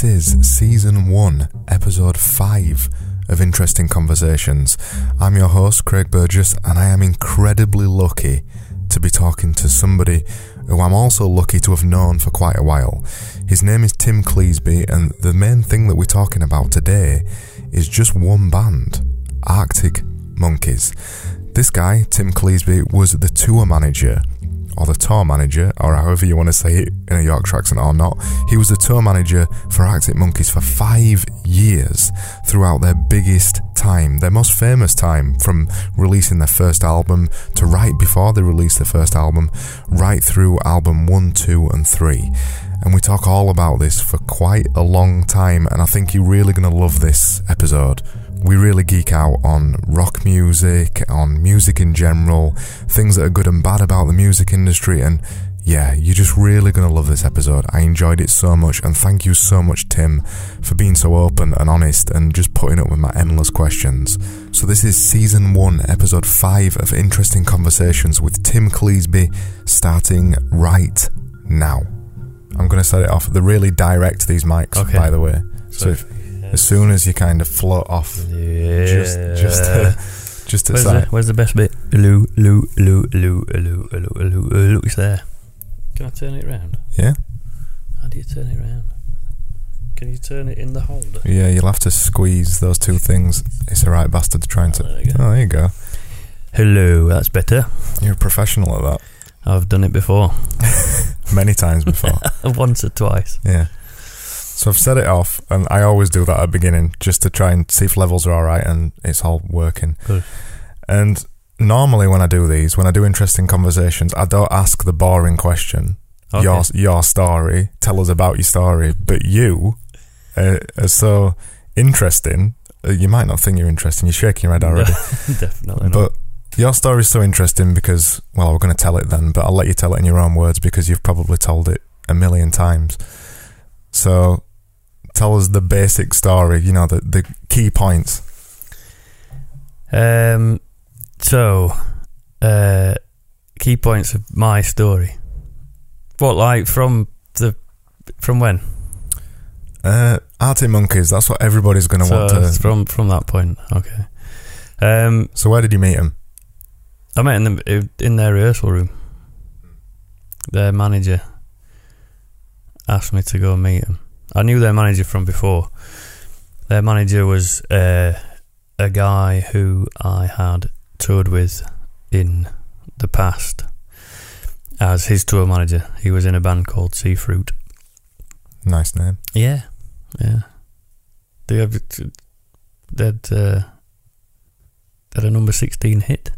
This is season one, episode five of Interesting Conversations. I'm your host, Craig Burgess, and I am incredibly lucky to be talking to somebody who I'm also lucky to have known for quite a while. His name is Tim Cleasby, and the main thing that we're talking about today is just one band Arctic Monkeys. This guy, Tim Cleasby, was the tour manager or the tour manager, or however you want to say it in a Yorkshire accent or not. He was the tour manager for Arctic Monkeys for five years throughout their biggest time, their most famous time, from releasing their first album to right before they released their first album, right through album one, two, and three. And we talk all about this for quite a long time, and I think you're really going to love this episode. We really geek out on rock music, on music in general, things that are good and bad about the music industry, and yeah, you're just really going to love this episode. I enjoyed it so much, and thank you so much, Tim, for being so open and honest and just putting up with my endless questions. So, this is season one, episode five of Interesting Conversations with Tim Cleasby, starting right now. I'm going to set it off. They're really direct, these mics, Okay. by the way. So, if, as soon as you kind of float off, yeah. just, just, uh, just to where's, the, where's the best bit? Hello, hello, hello, hello, hello, hello, hello, hello. It's there. Can I turn it round? yeah, How do you turn it round? Can you turn it in the holder? yeah, you'll have to squeeze those two things. It's a right bastard trying Oh, to. there. Oh, there you go. Hello, that's better. You're a professional at that. I've done it before, Many times before. once or twice. yeah. So I've set it off, and I always do that at the beginning just to try and see if levels are all right and it's all working. Good. And normally when I do these, when I do interesting conversations, I don't ask the boring question. Okay. Your your story. Tell us about your story. But you uh, are so interesting. Uh, you might not think you're interesting. You're shaking your head already. Definitely not. But your story is so interesting because, well, we're going to tell it then, but I'll let you tell it in your own words because you've probably told it a million times. So tell us the basic story, you know, the, the key points. Um, so, uh, key points of my story. What, like from the from when? Uh, Arctic Monkeys, that's what everybody's going to so want to. from from that point, okay. Um, So where did you meet him? I met in the, in their rehearsal room. Their manager asked me to go meet him. I knew their manager from before. Their manager was uh, a guy who I had toured with in the past as his tour manager. He was in a band called Seafruit. Nice name. Yeah, yeah. They have that uh, that a number sixteen hit.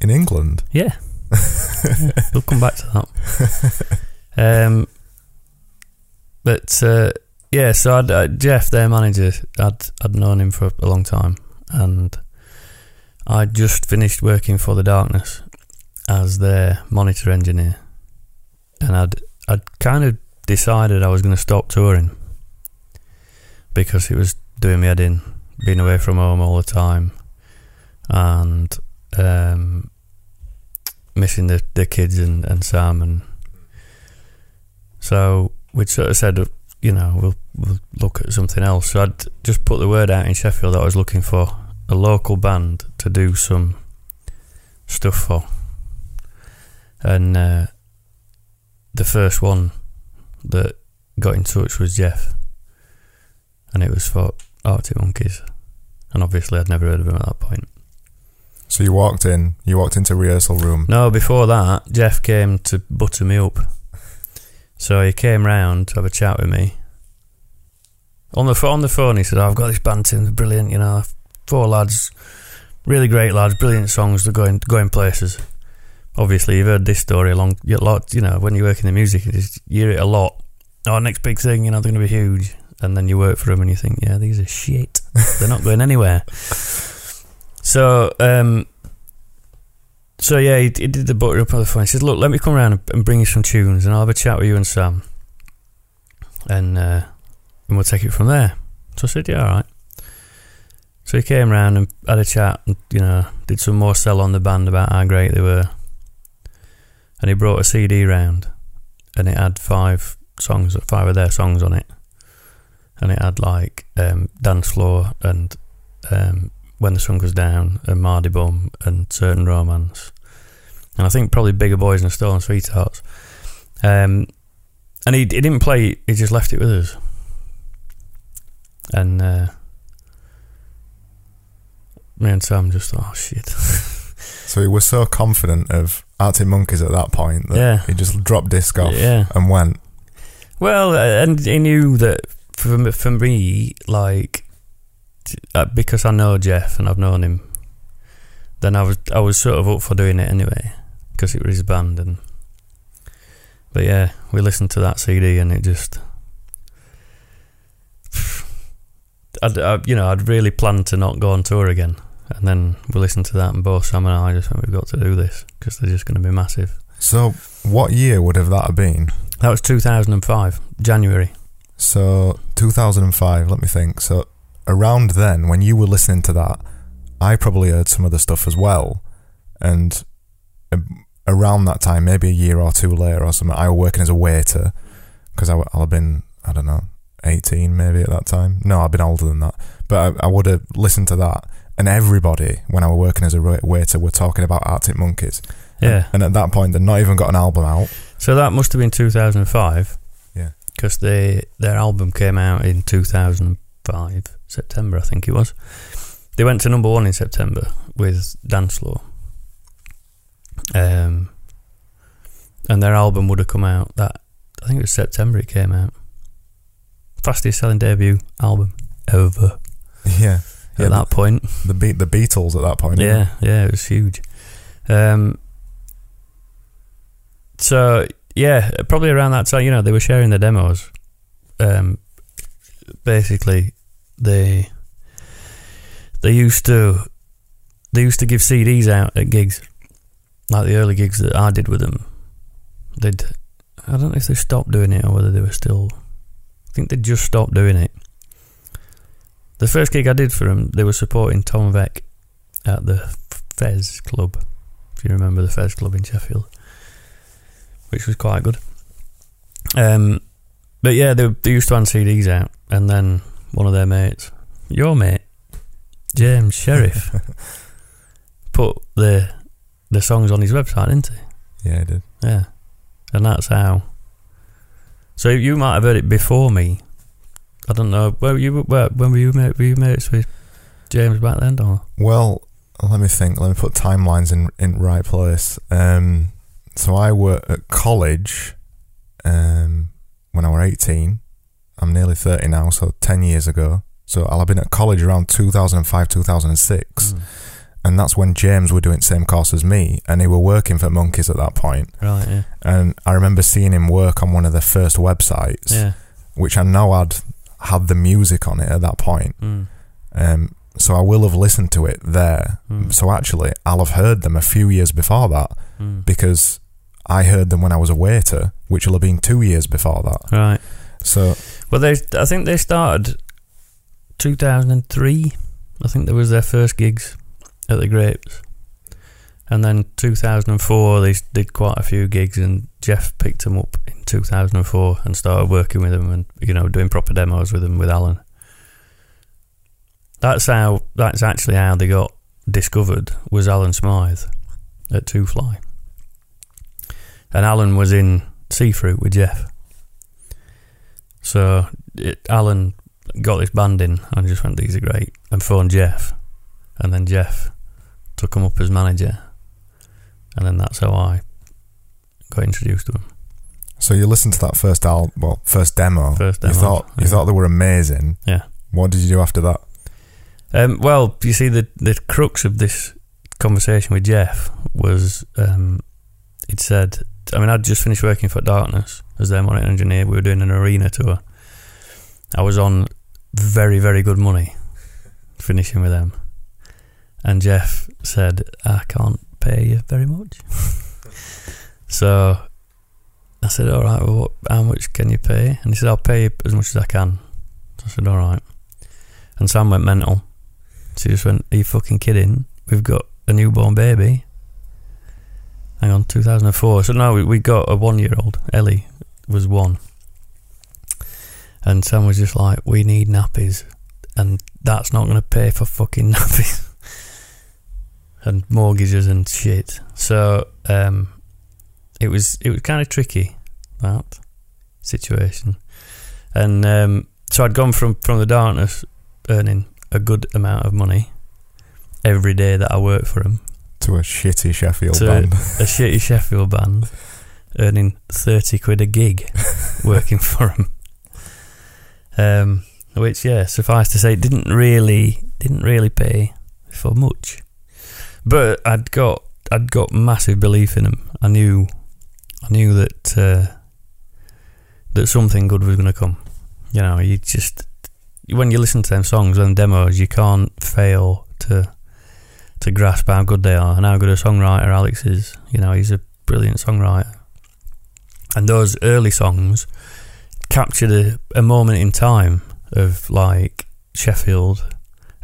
In England? Yeah. Yeah, we'll come back to that. Um, but uh, yeah, so I'd, uh, Geoff, their manager, I'd I'd known him for a long time, and I just finished working for the Darkness as their monitor engineer, and I'd I'd kind of decided I was going to stop touring because it was doing me head in, being away from home all the time, and um, missing the, the kids and, and Sam and so we'd sort of said you know we'll, we'll look at something else. So I'd just put the word out in Sheffield that I was looking for a local band to do some stuff for. And uh, the first one that got in touch was Geoff. And it was for Arctic Monkeys. And obviously I'd never heard of him at that point. So you walked in, you walked into rehearsal room. No, before that, Geoff came to butter me up. So he came round to have a chat with me. On the on the phone, he said, "I've got this band team, brilliant. You know, four lads, really great lads, brilliant songs. They're going going places." Obviously, you've heard this story a long, a lot. You know, when you work in the music, you hear it a lot. Oh, next big thing, you know, they're going to be huge. And then you work for them, and you think, yeah, these are shit. they're not going anywhere. So, um, so yeah, he, he did the butter up on the phone. He said, "Look, let me come around and, and bring you some tunes, and I'll have a chat with you and Sam, and uh, and we'll take it from there." So I said, "Yeah, all right." So he came round and had a chat, and you know, did some more sell on the band about how great they were, and he brought a CD round, and it had five songs, five of their songs on it, and it had like um, Dance Floor and um, When the Sun Goes Down and Mardy Bum and Certain Romance. And I think probably Bigger Boys and Stolen Sweethearts. Um, and he, he didn't play, he just left it with us. And uh, me and Sam just thought, oh shit. So he was so confident of Arctic Monkeys at that point that Yeah. he just dropped disc off yeah. and went. Well, uh, and he knew that for me, for me, like uh, because I know Geoff and I've known him, then I was I was sort of up for doing it anyway because it was his band and. But yeah, we listened to that CD and it just. I'd, I, you know, I'd really planned to not go on tour again, and then we listened to that, and both Sam and I just went, "We've got to do this because they're just going to be massive." So what year would have that have been? That was 2005, January. So 2005. Let me think. So around then, when you were listening to that, I probably heard some other stuff as well, and um, around that time, maybe a year or two later or something, I was working as a waiter because I, will have been I don't know 18 maybe at that time. No, I've been older than that, but I, I would have listened to that. And everybody, when I was working as a wa- waiter, were talking about Arctic Monkeys. Yeah. And at that point, they'd not even got an album out. So that must have been 2005. Yeah. Because their album came out in 2005, September, I think it was. They went to number one in September with Dance Floor. Um, and their album would have come out that, I think it was September it came out. Fastest selling debut album ever Yeah. Yeah, at that point. the Be- the Beatles at that point. Yeah, yeah, it was huge. Um, so yeah, probably around that time, you know, they were sharing their demos. Um, basically, they they used to they used to give CDs out at gigs, like the early gigs that I did with them. They'd I don't know if they stopped doing it or whether they were still. I think they just stopped doing it. The first gig I did for them, they were supporting Tom Beck at the Fez Club, if you remember the Fez Club in Sheffield, which was quite good. Um, but yeah, they, they used to hand CDs out, and then one of their mates, your mate, James Sheriff, put the the songs on his website, didn't he? Yeah, I did. Yeah, and that's how. So you might have heard it before me. I don't know. Where were you? Where, when were you? Mate, were you mates with James back then? Or Well, let me think. Let me put timelines in in right place. Um, so I were at college um, when I was eighteen. I'm nearly thirty now, so ten years ago. So I'll have been at college around 2005, 2006, Mm. and that's when James were doing the same course as me, and he were working for Monkeys at that point. right? Yeah, And I remember seeing him work on one of the first websites, yeah. which I know had had the music on it at that point. Mm. Um, so I will have listened to it there. Mm. So actually, I'll have heard them a few years before that Mm. because I heard them when I was a waiter, which will have been two years before that. Right. So Well, they. I think they started 2003. I think that was their first gigs at the Grapes, and then 2004 they did quite a few gigs, and Geoff picked them up in 2004 and started working with them, and you know doing proper demos with them with Alan. That's how. That's actually how they got discovered. Was Alan Smyth at Two Fly, and Alan was in Seafruit with Geoff. So it, Alan got this band in and just went, "These are great," and phoned Geoff, and then Geoff took him up as manager, and then that's how I got introduced to him. so you listened to that first album, well, first demo. First demo. You thought you yeah. thought they were amazing. Yeah. What did you do after that? Um, well, you see, the the crux of this conversation with Geoff was um, he'd said, I mean, I'd just finished working for Darkness as their monitor engineer. We were doing an arena tour. I was on very, very good money finishing with them. And Geoff said, I can't pay you very much. so I said, All right, well, what, how much can you pay? And he said, I'll pay you as much as I can. So I said, All right. And Sam went mental. She just went, Are you fucking kidding? We've got a newborn baby. Hang on, 2004. So now we, we got a one year old. Ellie was one. And Sam was just like, "We need nappies, and that's not going to pay for fucking nappies and mortgages and shit." So um, it was it was kind of tricky that situation, and um, so I'd gone from from the darkness, earning a good amount of money every day that I worked for him, To a shitty Sheffield To- band. a shitty Sheffield band, earning thirty quid a gig working for him. Um, which, yeah, suffice to say, didn't really didn't really pay for much, but I'd got I'd got massive belief in him. I knew I knew that uh, that something good was going to come. You know, you just when you listen to them songs and demos, you can't fail to to grasp how good they are and how good a songwriter Alex is. You know, he's a brilliant songwriter. And those early songs captured a, a moment in time of like Sheffield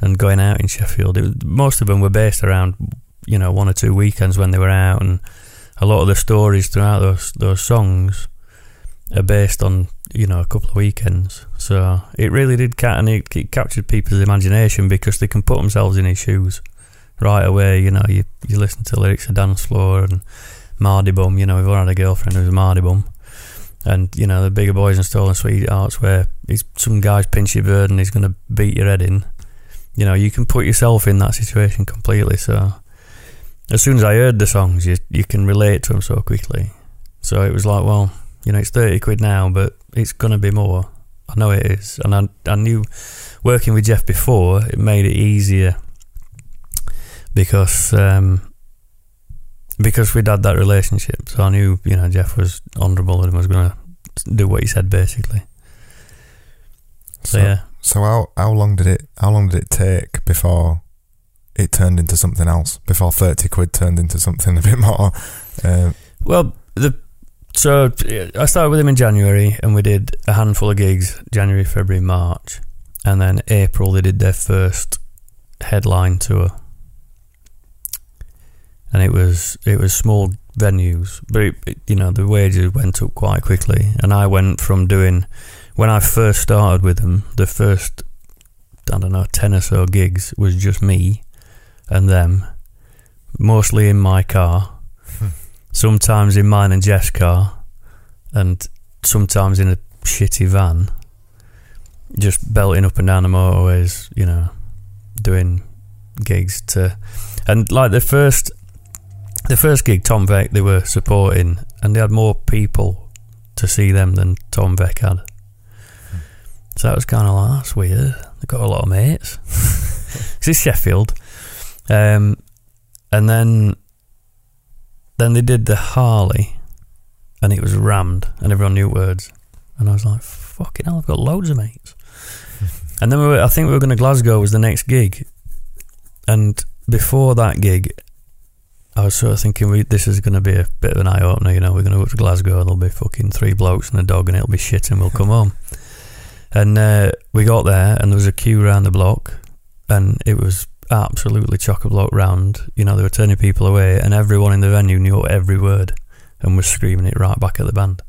and going out in Sheffield. Most of them were based around, you know, one or two weekends when they were out, and a lot of the stories throughout those those songs are based on you know a couple of weekends. So it really did and it, it captured people's imagination because they can put themselves in his shoes right away. You know, you you listen to lyrics of dance floor and Mardy Bum. You know, we've all had a girlfriend who's a Mardy Bum. And you know the bigger boys and stolen sweethearts, where he's, some guy's pinch your bird and he's going to beat your head in. You know, you can put yourself in that situation completely. So, as soon as I heard the songs, you you can relate to them so quickly. So it was like, well, you know, it's thirty quid now, but it's going to be more. I know it is, and I I knew working with Geoff before it made it easier because um, because we'd had that relationship. So I knew, you know, Geoff was honourable and was going to do what he said, basically. So, yeah, So how how long did it how long did it take before it turned into something else? Before thirty quid turned into something a bit more. Uh, well, the so I started with him in January, and we did a handful of gigs January, February, March, and then April they did their first headline tour, and it was it was small venues, but it, it- you know the wages went up quite quickly, and I went from doing when I first started with them, the first I don't know ten or so gigs was just me and them, mostly in my car, hmm. sometimes in mine and Geoff's car, and sometimes in a shitty van, just belting up and down the motorways, you know, doing gigs to, and like the first, the first gig, Tom Beck, they were supporting, and they had more people to see them than Tom Beck had. So that was kind of like that's weird. They got a lot of mates. 'Cause it's Sheffield, um, and then then they did the Harley, and it was rammed, and everyone knew words, and I was like, "Fucking hell, I've got loads of mates." and then we were, I think we were going to Glasgow was the next gig, and before that gig, I was sort of thinking, we, "This is going to be a bit of an eye opener." You know, we're going to go to Glasgow, there'll be fucking three blokes and a dog, and it'll be shit, and we'll come home. And uh, we got there, and there was a queue around the block, and it was absolutely chock a block round. You know, they were turning people away, and everyone in the venue knew every word and was screaming it right back at the band.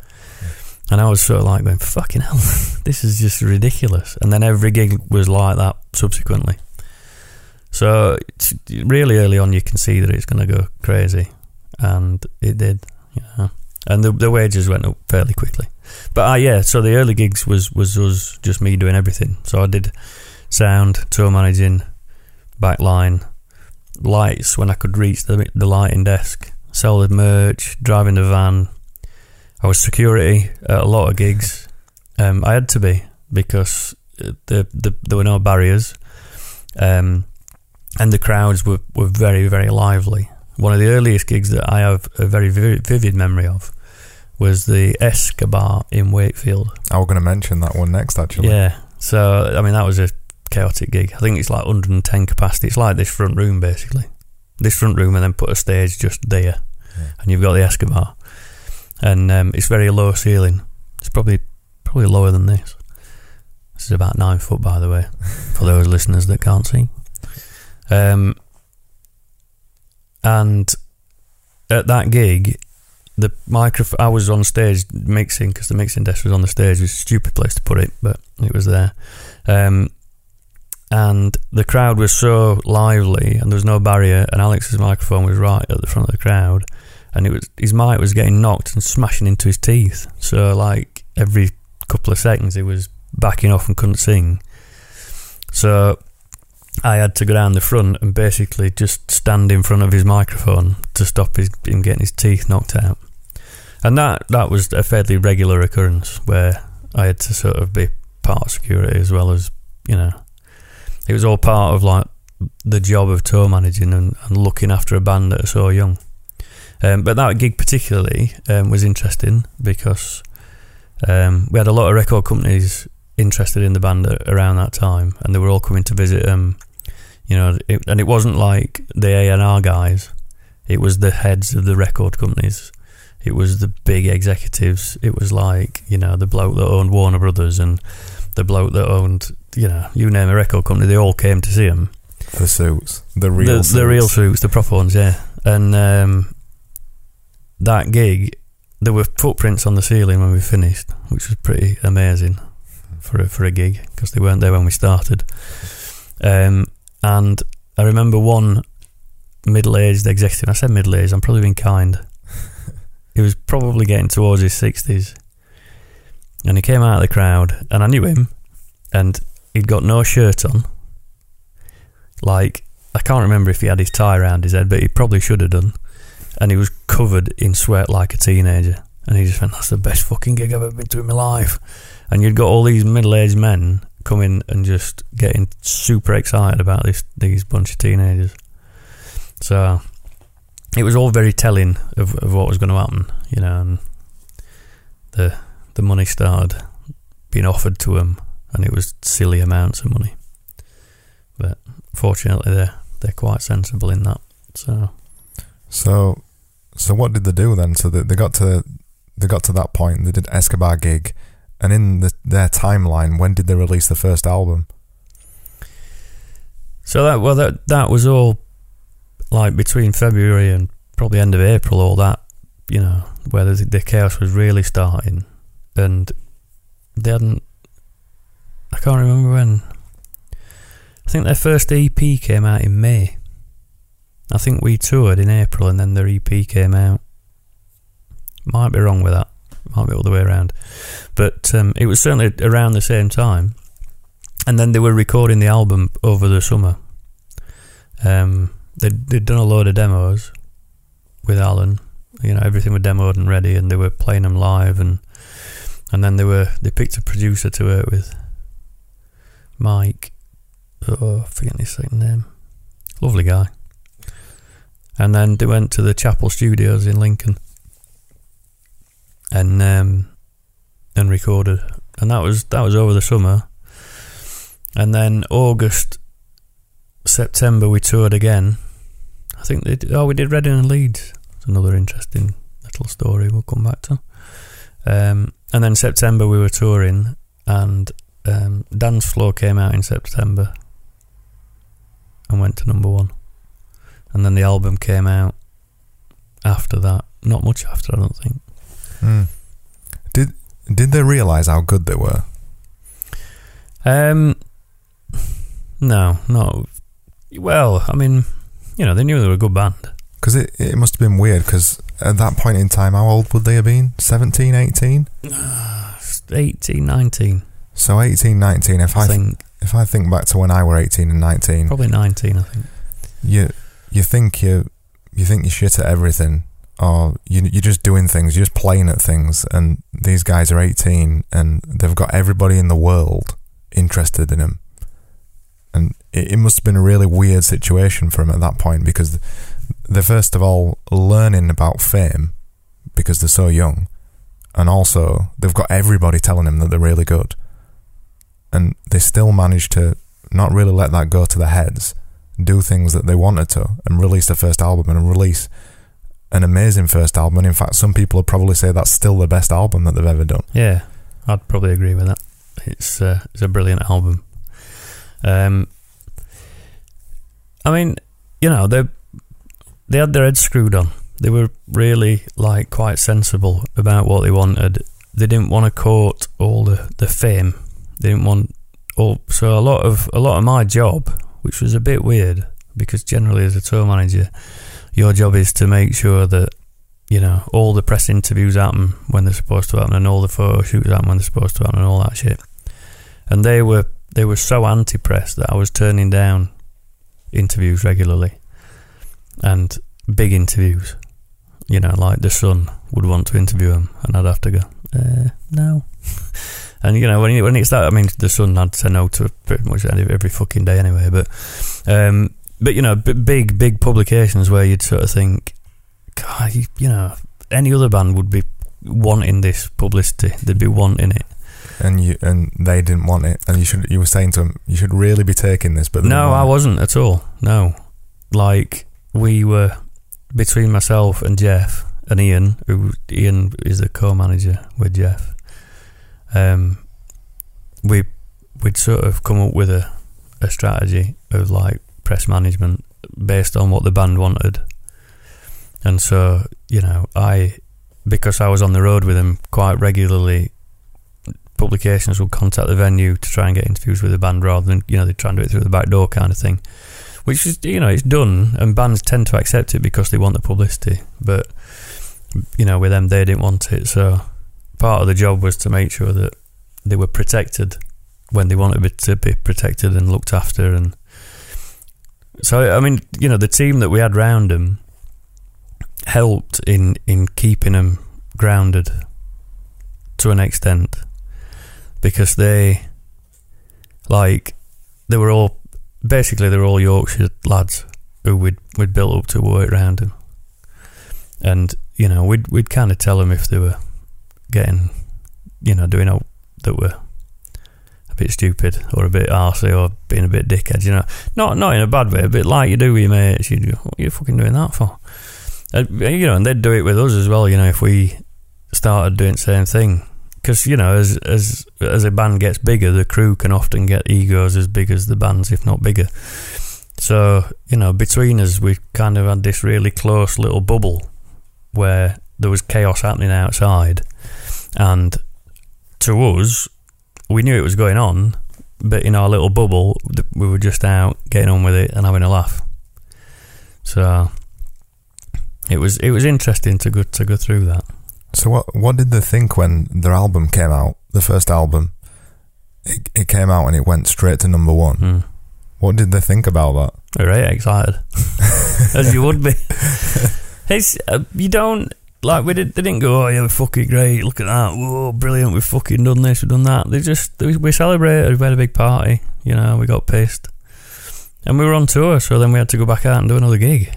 And I was sort of like going, fucking hell, this is just ridiculous. And then every gig was like that subsequently. So really early on, you can see that it's going to go crazy, and it did. Know, and the the wages went up fairly quickly. But uh, yeah, so the early gigs was was us just me doing everything. So I did sound, tour managing, backline, lights when I could reach the the lighting desk, sell the merch, driving the van. I was security at a lot of gigs. Um, I had to be because uh, the, the there were no barriers, um, and the crowds were, were very very lively. One of the earliest gigs that I have a very vivid, vivid memory of was the Escobar in Wakefield. I was going to mention that one next, actually. Yeah. So I mean that was a chaotic gig. I think it's like 110 capacity. It's like this front room basically. This front room and then put a stage just there, Yeah. and you've got the Escobar, and um, it's very low ceiling. It's probably probably lower than this. This is about nine foot, by the way, for those listeners that can't see. Um, and at that gig, the microphone. I was on stage mixing because the mixing desk was on the stage. It was a stupid place to put it, but it was there. Um, and the crowd was so lively, and there was no barrier. And Alex's microphone was right at the front of the crowd, and it was his mic was getting knocked and smashing into his teeth. So like every couple of seconds, he was backing off and couldn't sing. So I had to go down the front and basically just stand in front of his microphone to stop his, him getting his teeth knocked out. And that, that was a fairly regular occurrence where I had to sort of be part of security as well as, you know, it was all part of like the job of tour managing and, and looking after a band that are so young. Um, but that gig particularly um, was interesting because um, we had a lot of record companies interested in the band around that time, and they were all coming to visit. Um, you know, it, and it wasn't like the A and R guys; it was the heads of the record companies. It was the big executives. It was like you know the bloke that owned Warner Brothers and the bloke that owned you know you name a record company. They all came to see him. The suits, the real, the, suits. the real suits, the proper ones, yeah. And um, that gig, there were footprints on the ceiling when we finished, which was pretty amazing for a, for a gig because they weren't there when we started. Um, and I remember one middle-aged executive. I said middle-aged. I'm probably being kind. he was probably getting towards his sixties, and he came out of the crowd, and I knew him, and he'd got no shirt on. Like I can't remember if he had his tie around his head, but he probably should have done. And he was covered in sweat like a teenager. And he just went, "That's the best fucking gig I've ever been to in my life." And you'd got all these middle-aged men coming and just getting super excited about this these bunch of teenagers. So it was all very telling of, of what was going to happen, you know. And the the money started being offered to them, and it was silly amounts of money. But fortunately, they're they're quite sensible in that. So So, so what did they do then? So they, they got to they got to that point. They did Escobar gig, and in the, their timeline, when did they release the first album? So that well that that was all like between February and probably end of April. All that you know where the, the chaos was really starting, and they hadn't. I can't remember when. I think their first EP came out in May. I think we toured in April, and then their EP came out. Might be wrong with that. Might be all the way around, but um, it was certainly around the same time and then they were recording the album over the summer. Um, they'd, they'd done a load of demos with Alan. You know, everything was demoed and ready, and they were playing them live, and and then they were they picked a producer to work with, Mike. Oh, I forget his second name. Lovely guy. And then they went to the Chapel Studios in Lincoln, and um, and recorded, and that was that was over the summer. And then August, September, we toured again. I think they did, oh we did Reading and Leeds. It's another interesting little story we'll come back to. Um, and then September we were touring, and um, Dance Floor came out in September and went to number one. And then the album came out after that. Not much after, I don't think. Hmm. Did did they realize how good they were? Um, no, no. Well, I mean, you know, they knew they were a good band. Because it, it must have been weird. Because at that point in time, how old would they have been? 17, 18? 18, 19, So 18, 19. If I I, think. if I think back to when I were 18 and 19, Probably 19, I think. you you think you you think you're shit at everything, or you you're just doing things, you're just playing at things, and these guys are 18 and they've got everybody in the world interested in them, and it, it must have been a really weird situation for them at that point because they're first of all learning about fame because they're so young, and also they've got everybody telling them that they're really good, and they still manage to not really let that go to their heads do things that they wanted to and release their first album and release an amazing first album. And in fact, some people would probably say that's still the best album that they've ever done. Yeah, I'd probably agree with that. It's uh, it's a brilliant album. Um, I mean, you know, they they had their heads screwed on They were really like quite sensible about what they wanted. They didn't want to court all the, the fame. They didn't want all so a lot of a lot of my job, which was a bit weird because generally as a tour manager, your job is to make sure that you know all the press interviews happen when they're supposed to happen, and all the photo shoots happen when they're supposed to happen, and all that shit. And they were they were so anti-press that I was turning down interviews regularly, and big interviews. You know, like the Sun would want to interview him, and I'd have to go, uh, no. and you know, when when it's that, I mean, the Sun had to no to pretty much every, every fucking day anyway. But, um, but you know, b- big big publications where you'd sort of think, God, you, you know, any other band would be wanting this publicity. They'd be wanting it. And you and they didn't want it, and you should. You were saying to them, you should really be taking this, but No, I wasn't at all. No, like we were between myself and Geoff and Ian. Who Ian is the co-manager with Geoff. Um, we we'd sort of come up with a a strategy of like press management based on what the band wanted, and so you know I because I was on the road with them quite regularly. Publications would contact the venue to try and get interviews with the band rather than you know they try and do it through the back door kind of thing. Which is you know it's done and bands tend to accept it because they want the publicity. But you know with them they didn't want it. So part of the job was to make sure that they were protected when they wanted to be protected and looked after and so I mean you know the team that we had round him helped in in keeping him grounded to an extent because they like they were all basically they were all Yorkshire lads who we'd we'd built up to work around him, and you know we'd we'd kind of tell them if they were getting, you know, doing out that were bit stupid or a bit arsey or being a bit dickhead, you know, not not in a bad way, a bit like you do with your mates. You what are you fucking doing that for? And, you know, and they'd do it with us as well. You know, if we started doing the same thing. Because you know, as as as a band gets bigger, the crew can often get egos as big as the bands, if not bigger. So you know, between us, we kind of had this really close little bubble where there was chaos happening outside, and to us, we knew it was going on, but in our little bubble, we were just out getting on with it and having a laugh. So it was it was interesting to go to go through that. So what what did they think when their album came out? The first album, it, it came out and it went straight to number one. Mm. What did they think about that? Very excited, as you would be. It's uh, you don't like we did. They didn't go, "Oh yeah, we're fucking great. Look at that. Whoa, brilliant. We've fucking done this. We've done that." They just we celebrated. We had a big party. You know, we got pissed, and we were on tour. So then we had to go back out and do another gig.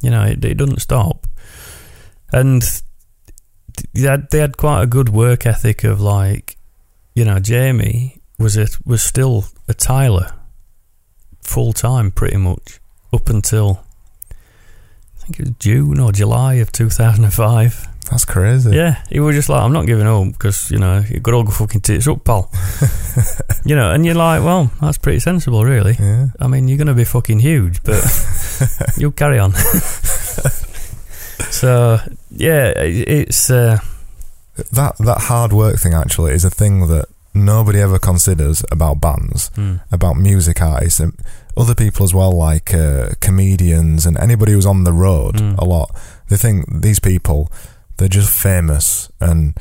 You know, it, it doesn't stop, and they had, they had quite a good work ethic of like, you know, Jamie was a, was still a tiler full time pretty much up until I think it was June or July of 2005. That's crazy. Yeah, he was just like, I'm not giving up because, you know, you got all the fucking tits up, pal. you know, and you're like, well, that's pretty sensible, really. Yeah. I mean, you're going to be fucking huge, but you'll carry on. so, yeah, it's. Uh, That that hard work thing actually is a thing that nobody ever considers about bands, hmm. about music artists, and other people as well, like uh, comedians and anybody who's on the road Mm. a lot. They think these people they're just famous and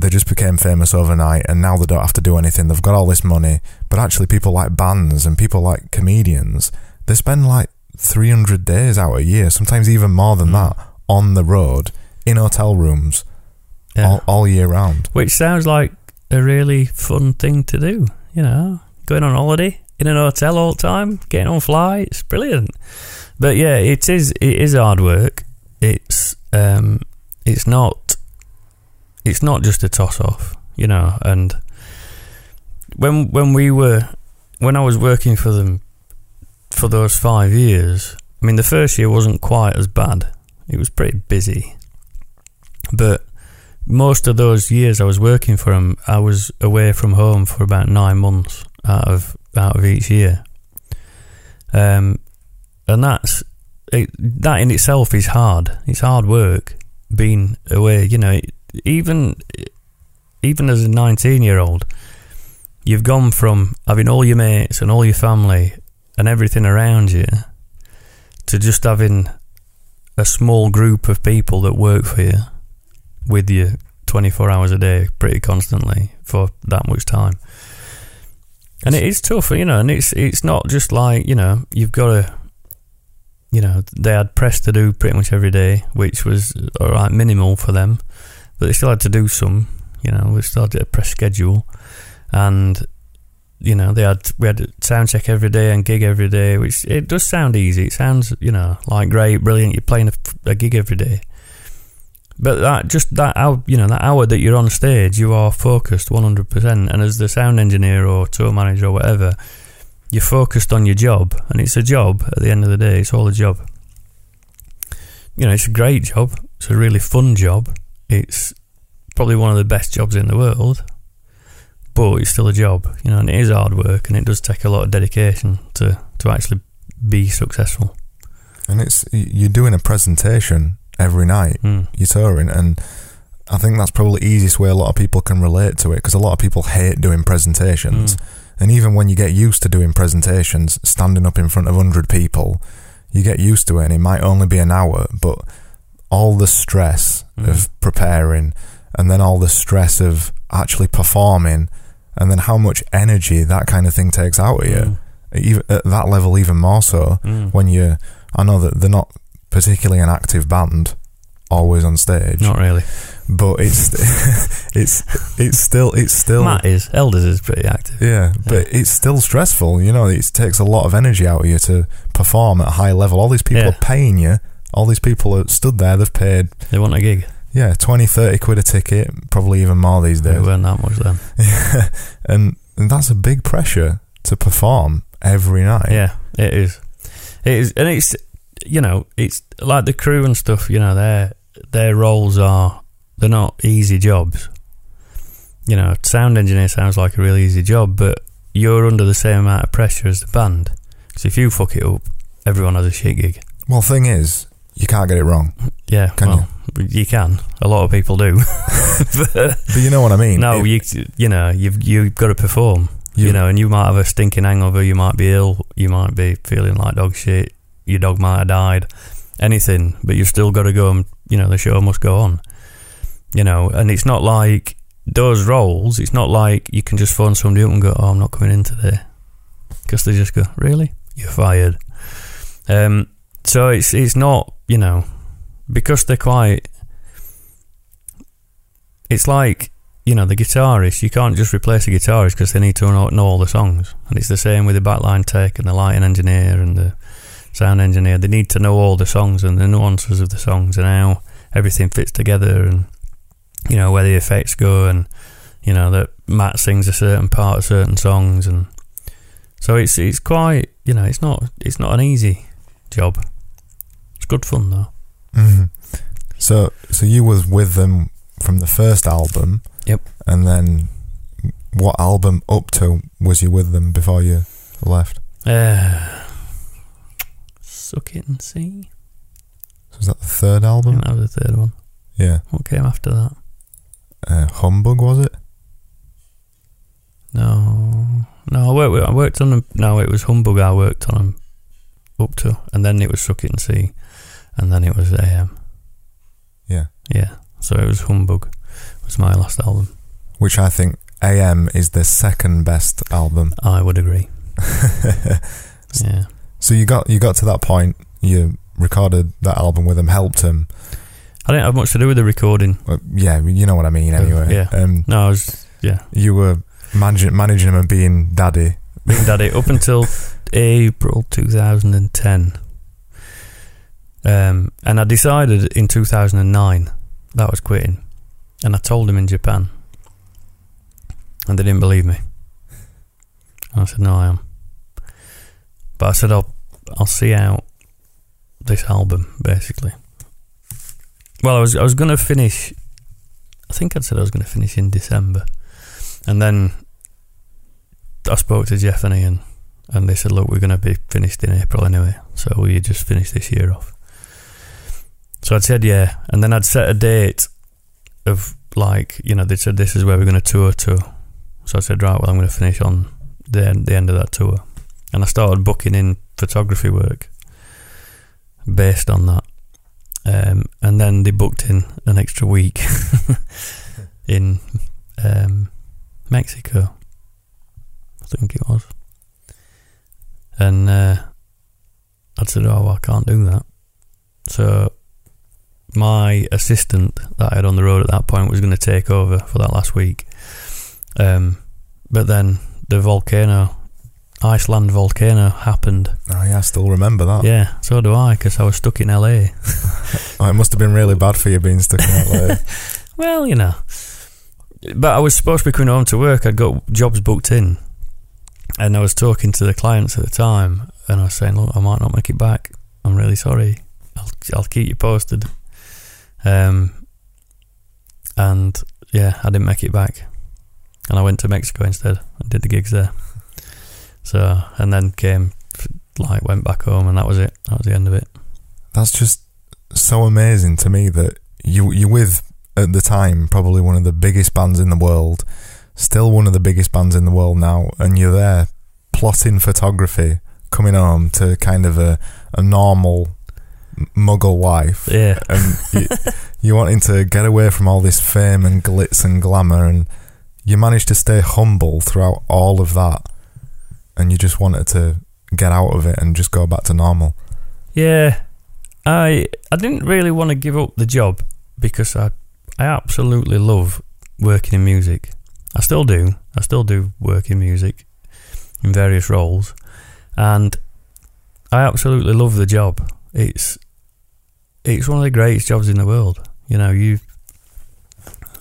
they just became famous overnight, and now they don't have to do anything. They've got all this money, but actually, people like bands and people like comedians, they spend like 300 days out a year, sometimes even more than Mm. that, on the road in hotel rooms yeah. all, all year round. Which sounds like a really fun thing to do, you know, going on holiday in an hotel all the time, getting on flights, brilliant. But yeah, it is it is hard work. It's um it's not it's not just a toss off, you know, and when when we were when I was working for them for those 5 years, I mean the first year wasn't quite as bad. It was pretty busy. But most of those years I was working for him, I was away from home for about nine months out of out of each year, um, and that's it, that in itself is hard. It's hard work being away. You know, even even as a 19 year old, you've gone from having all your mates and all your family and everything around you to just having a small group of people that work for you with you 24 hours a day pretty constantly for that much time. And it is tough, you know, and it's it's not just like, you know, you've got to you know, they had press to do pretty much every day, which was all right, minimal for them, but they still had to do some. You know, we started a press schedule, and you know they had we had sound check every day and gig every day, which it does sound easy. It sounds you know like great, brilliant. You're playing a, a gig every day, but that just that hour, you know, that hour that you're on stage, you are focused 100. percent And as the sound engineer or tour manager or whatever, you're focused on your job, and it's a job at the end of the day. It's all a job. You know, it's a great job. It's a really fun job. It's probably one of the best jobs in the world, but it's still a job. You know, and it is hard work, and it does take a lot of dedication to to actually be successful. And it's you're doing a presentation every night. Mm. You're touring, and I think that's probably the easiest way a lot of people can relate to it because a lot of people hate doing presentations. Mm. And even when you get used to doing presentations, standing up in front of 100 people, you get used to it and it might only be an hour, but all the stress Mm. of preparing and then all the stress of actually performing and then how much energy that kind of thing takes out of you, Mm. even at that level, even more so Mm. when you, I know that they're not particularly an active band always on stage, Not really. but it's, it's, it's still, it's still, Matt is. Helders is pretty active. yeah, but it's still stressful. You know, it takes a lot of energy out of you to perform at a high level. All these people Yeah. are paying you. All these people are stood there. They've paid, They want a gig. yeah, 20, 30 quid a ticket, probably even more these They days. weren't that much then. and, and that's a big pressure to perform every night. Yeah, it is. It is, and it's you know, it's like the crew and stuff. You know, their their roles are they're not easy jobs. You know, sound engineer sounds like a really easy job, but you're under the same amount of pressure as the band. Because if you fuck it up, everyone has a shit gig. Well, thing is, you can't get it wrong. Yeah, Can well, you? can. A lot of people do. but, But you know what I mean? no, It- you you know you've you've got to perform. You, You- know, and you might have a stinking hangover. You might be ill. You might be feeling like dog shit. Your dog might have died. Anything, but you've still got to go and you know the show must go on. You know, and it's not like those roles. It's not like you can just phone somebody up and go, "Oh, I'm not coming in today," because they just go, "Really? You're fired." Um, so it's it's not you know because they're quite. It's like you know the guitarist. You can't just replace a guitarist because they need to know, know all the songs, and it's the same with the backline tech and the lighting engineer and the sound engineer. They need to know all the songs and the nuances of the songs and how everything fits together, and you know where the effects go, and you know that Matt sings a certain part of certain songs, and so it's it's quite you know it's not it's not an easy job. It's good fun though. Mhm. So, so you was with them from the first album. Yep. And then, what album up to was you with them before you left? Uh, suck it and see. So was that the third album? that was the third one. Yeah. What came after that? Uh, Humbug was it? No, no. I worked. With, I worked on them. No, it was Humbug. I worked on them up to, and then it was Suck It and See, and then it was AM. Yeah. Yeah. So it was Humbug. Was my last album. Which I think AM is the second best album. I would agree. Yeah. So you got you got to that point. You recorded that album with him, helped him. I didn't have much to do with the recording. Uh, yeah, you know what I mean. Anyway, yeah. Um, No, I was yeah you were managing managing him and being daddy. being daddy up until April 2010. Um, and I decided in 2009 that I was quitting, and I told him in Japan, and they didn't believe me. I said, "No, I am," but I said, "I'll I'll see out this album basically." Well, I was I was to finish. I think I'd said I was to finish in December, and then I spoke to Geoff and Ian, and they said, "Look, we're to be finished in April anyway, so we just finish this year off?" So I'd said yeah, and then I'd set a date of like you know they said this is where we're to tour to, so I said right, well I'm to finish on the the end of that tour, and I started booking in photography work based on that, um, and then they booked in an extra week in um, Mexico, I think it was, and uh, I said, oh, well, I can't do that, so my assistant that I had on the road at that point was going to take over for that last week. Um, but then the volcano, Iceland volcano, happened. Oh yeah, I still remember that. Yeah, so do I, because I was stuck in LA. Oh, it must have been really bad for you being stuck in LA. well, you know. But I was supposed to be coming home to work. I'd got jobs booked in. And I was talking to the clients at the time. And I was saying, look, I might not make it back. I'm really sorry. I'll, I'll keep you posted. Um, and yeah, I didn't make it back, and I went to Mexico instead and did the gigs there. So and then came like went back home, and that was it. That was the end of it. That's just so amazing to me that you you're with at the time probably one of the biggest bands in the world, still one of the biggest bands in the world now, and you're there plotting photography, coming home to kind of a, a normal muggle life. Yeah. And you, you're wanting to get away from all this fame and glitz and glamour, and you managed to stay humble throughout all of that, and you just wanted to get out of it and just go back to normal. Yeah, I I didn't really want to give up the job because I I absolutely love working in music. I still do. I still do work in music in various roles, and I absolutely love the job. It's it's one of the greatest jobs in the world. You know, you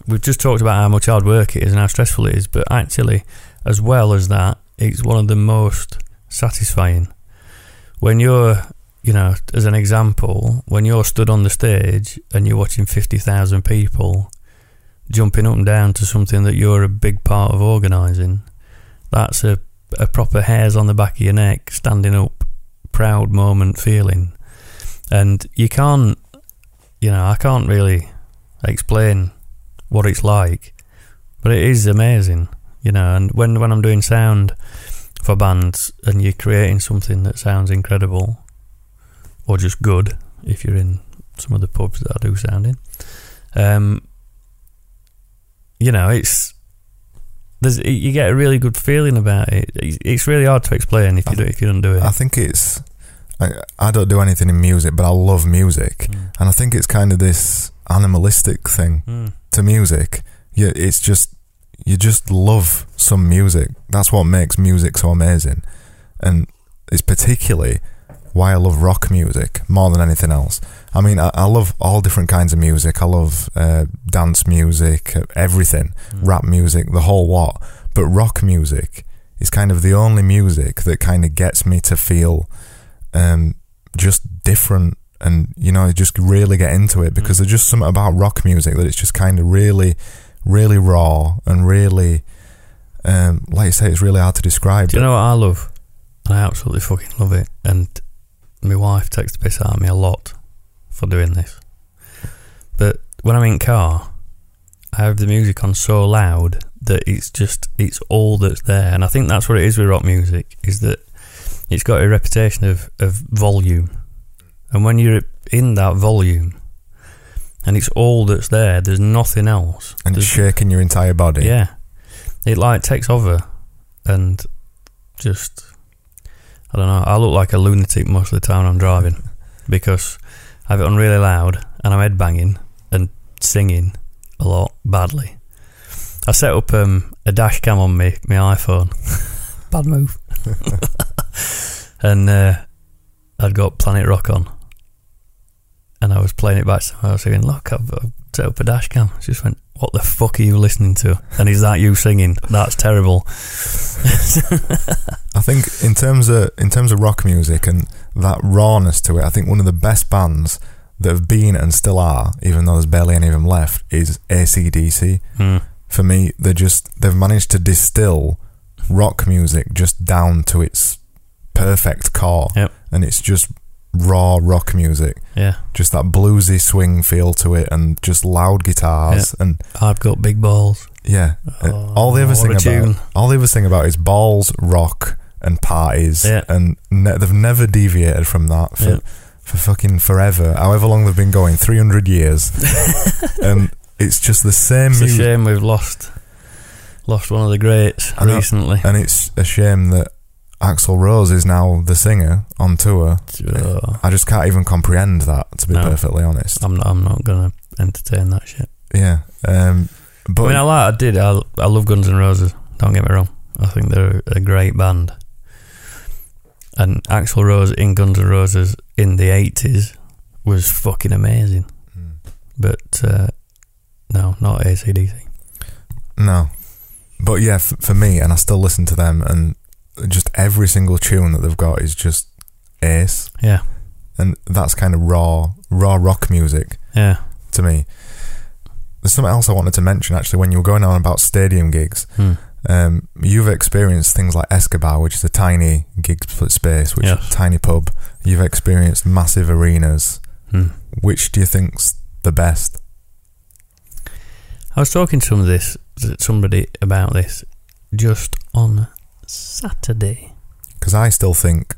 we've just talked about how much hard work it is and how stressful it is, but actually, as well as that, it's one of the most satisfying. When you're, you know, as an example, when you're stood on the stage and you're watching 50,000 people jumping up and down to something that you're a big part of organising, that's a, a proper hairs on the back of your neck, standing up, proud moment feeling. And you can't, you know, I can't really explain what it's like, but it is amazing, you know. And when when I'm doing sound for bands and you're creating something that sounds incredible or just good, if you're in some of the pubs that I do sound in, um, you know, it's there's you get a really good feeling about it. It's really hard to explain if you do if you don't do it. I think it's I, I don't do anything in music, but I love music, Mm. and I think it's kind of this animalistic thing Mm. to music. Yeah, it's just you just love some music. That's what makes music so amazing, and it's particularly why I love rock music more than anything else. I mean, I, I love all different kinds of music. I love uh, dance music, uh, everything, Mm. rap music, the whole lot. But rock music is kind of the only music that kind of gets me to feel um, just different and you know just really get into it because Mm. there's just something about rock music that it's just kind of really really raw and really um, like you say it's really hard to describe Do you know what I love? And I absolutely fucking love it. And my wife takes the piss out of me a lot for doing this. But when I'm in car, I have the music on so loud that it's just it's all that's there. And I think that's what it is with rock music, is that it's got a reputation of, of volume. And when you're in that volume and it's all that's there, there's nothing else. and it's shaking your entire body yeah. It like takes over and just I don't know, I look like a lunatic most of the time I'm driving because I have it on really loud and I'm headbanging and singing a lot badly. I set up um, a dash cam on me my iPhone. Bad move. and uh, I'd got Planet Rock on. And I was playing it back to I was saying, Look, I've, I've set up a dash cam. She just went, What the fuck are you listening to? And is that you singing? That's terrible. I think in terms of in terms of rock music and that rawness to it, I think one of the best bands that have been and still are, even though there's barely any of them left, is ACDC. Hmm. For me, they just they've managed to distill rock music just down to its perfect core, Yep. and it's just raw rock music, Yeah. just that bluesy swing feel to it, and just loud guitars, and I've got big balls. yeah, uh, Oh, all they ever sing about, tune. all they ever sing about is balls, rock, and parties, Yeah. and ne- they've never deviated from that for Yeah. for fucking forever, however long they've been going, three hundred years, and it's just the same It's a shame we've lost lost one of the greats know. recently. And it's a shame that Axl Rose is now the singer on tour. Uh, I just can't even comprehend that, to be No. perfectly honest. I'm not. I'm not gonna entertain that shit. Yeah. Um, but I mean, I like. I did. I, I love Guns N' Roses. Don't get me wrong. I think they're a great band. And Axl Rose in Guns N' Roses in the eighties was fucking amazing. Mm. But uh, no, not ACDC. no. But yeah, f- for me, and I still listen to them, and just every single tune that they've got is just ace. Yeah, And that's kind of raw, raw rock music yeah, to me. There's something else I wanted to mention actually when you were going on about stadium gigs. hmm. Um, you've experienced things like Escobar, which is a tiny gig space, which is a tiny pub. You've experienced massive arenas. Hmm. Which do you think's the best? I was talking to some of this somebody about this just on Saturday. Because I still think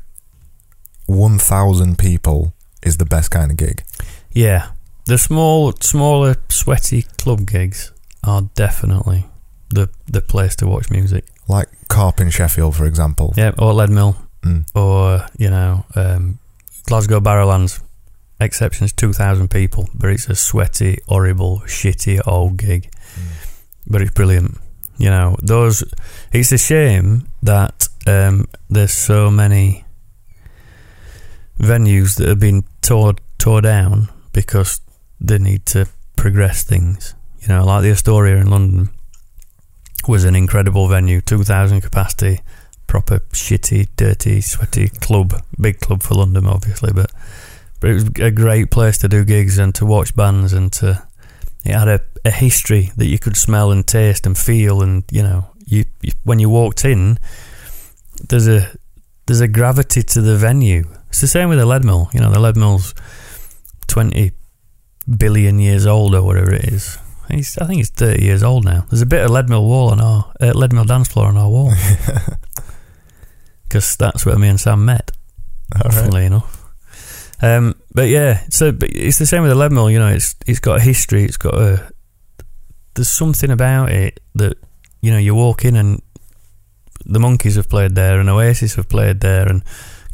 1,000 people is the best kind of gig. Yeah, the small, smaller, sweaty club gigs are definitely the the place to watch music. Like Corp in Sheffield, for example. Yeah, or Leadmill, Mm. or you know, um, Glasgow Barrowlands. Exceptions two thousand people, but it's a sweaty, horrible, shitty old gig. But it's brilliant. You know, those. It's a shame that um, there's so many venues that have been tore tore down because they need to progress things. You know, like the Astoria in London was an incredible venue, two thousand capacity, proper shitty, dirty, sweaty club, big club for London, obviously, but but it was a great place to do gigs and to watch bands and to. It had a, a history that you could smell and taste and feel, and you know, you, you when you walked in, there's a there's a gravity to the venue. It's the same with the Leadmill. You know, the Leadmill's twenty billion years old or whatever it is. I think it's thirty years old now. There's a bit of Leadmill wall on our uh, Leadmill dance floor on our wall because that's where me and Sam met. All right. Funnily enough. Um, but yeah, so but it's the same with the Leadmill. You know, it's it's got a history. It's got a. There's something about it that you know you walk in and the monkeys have played there, and Oasis have played there, and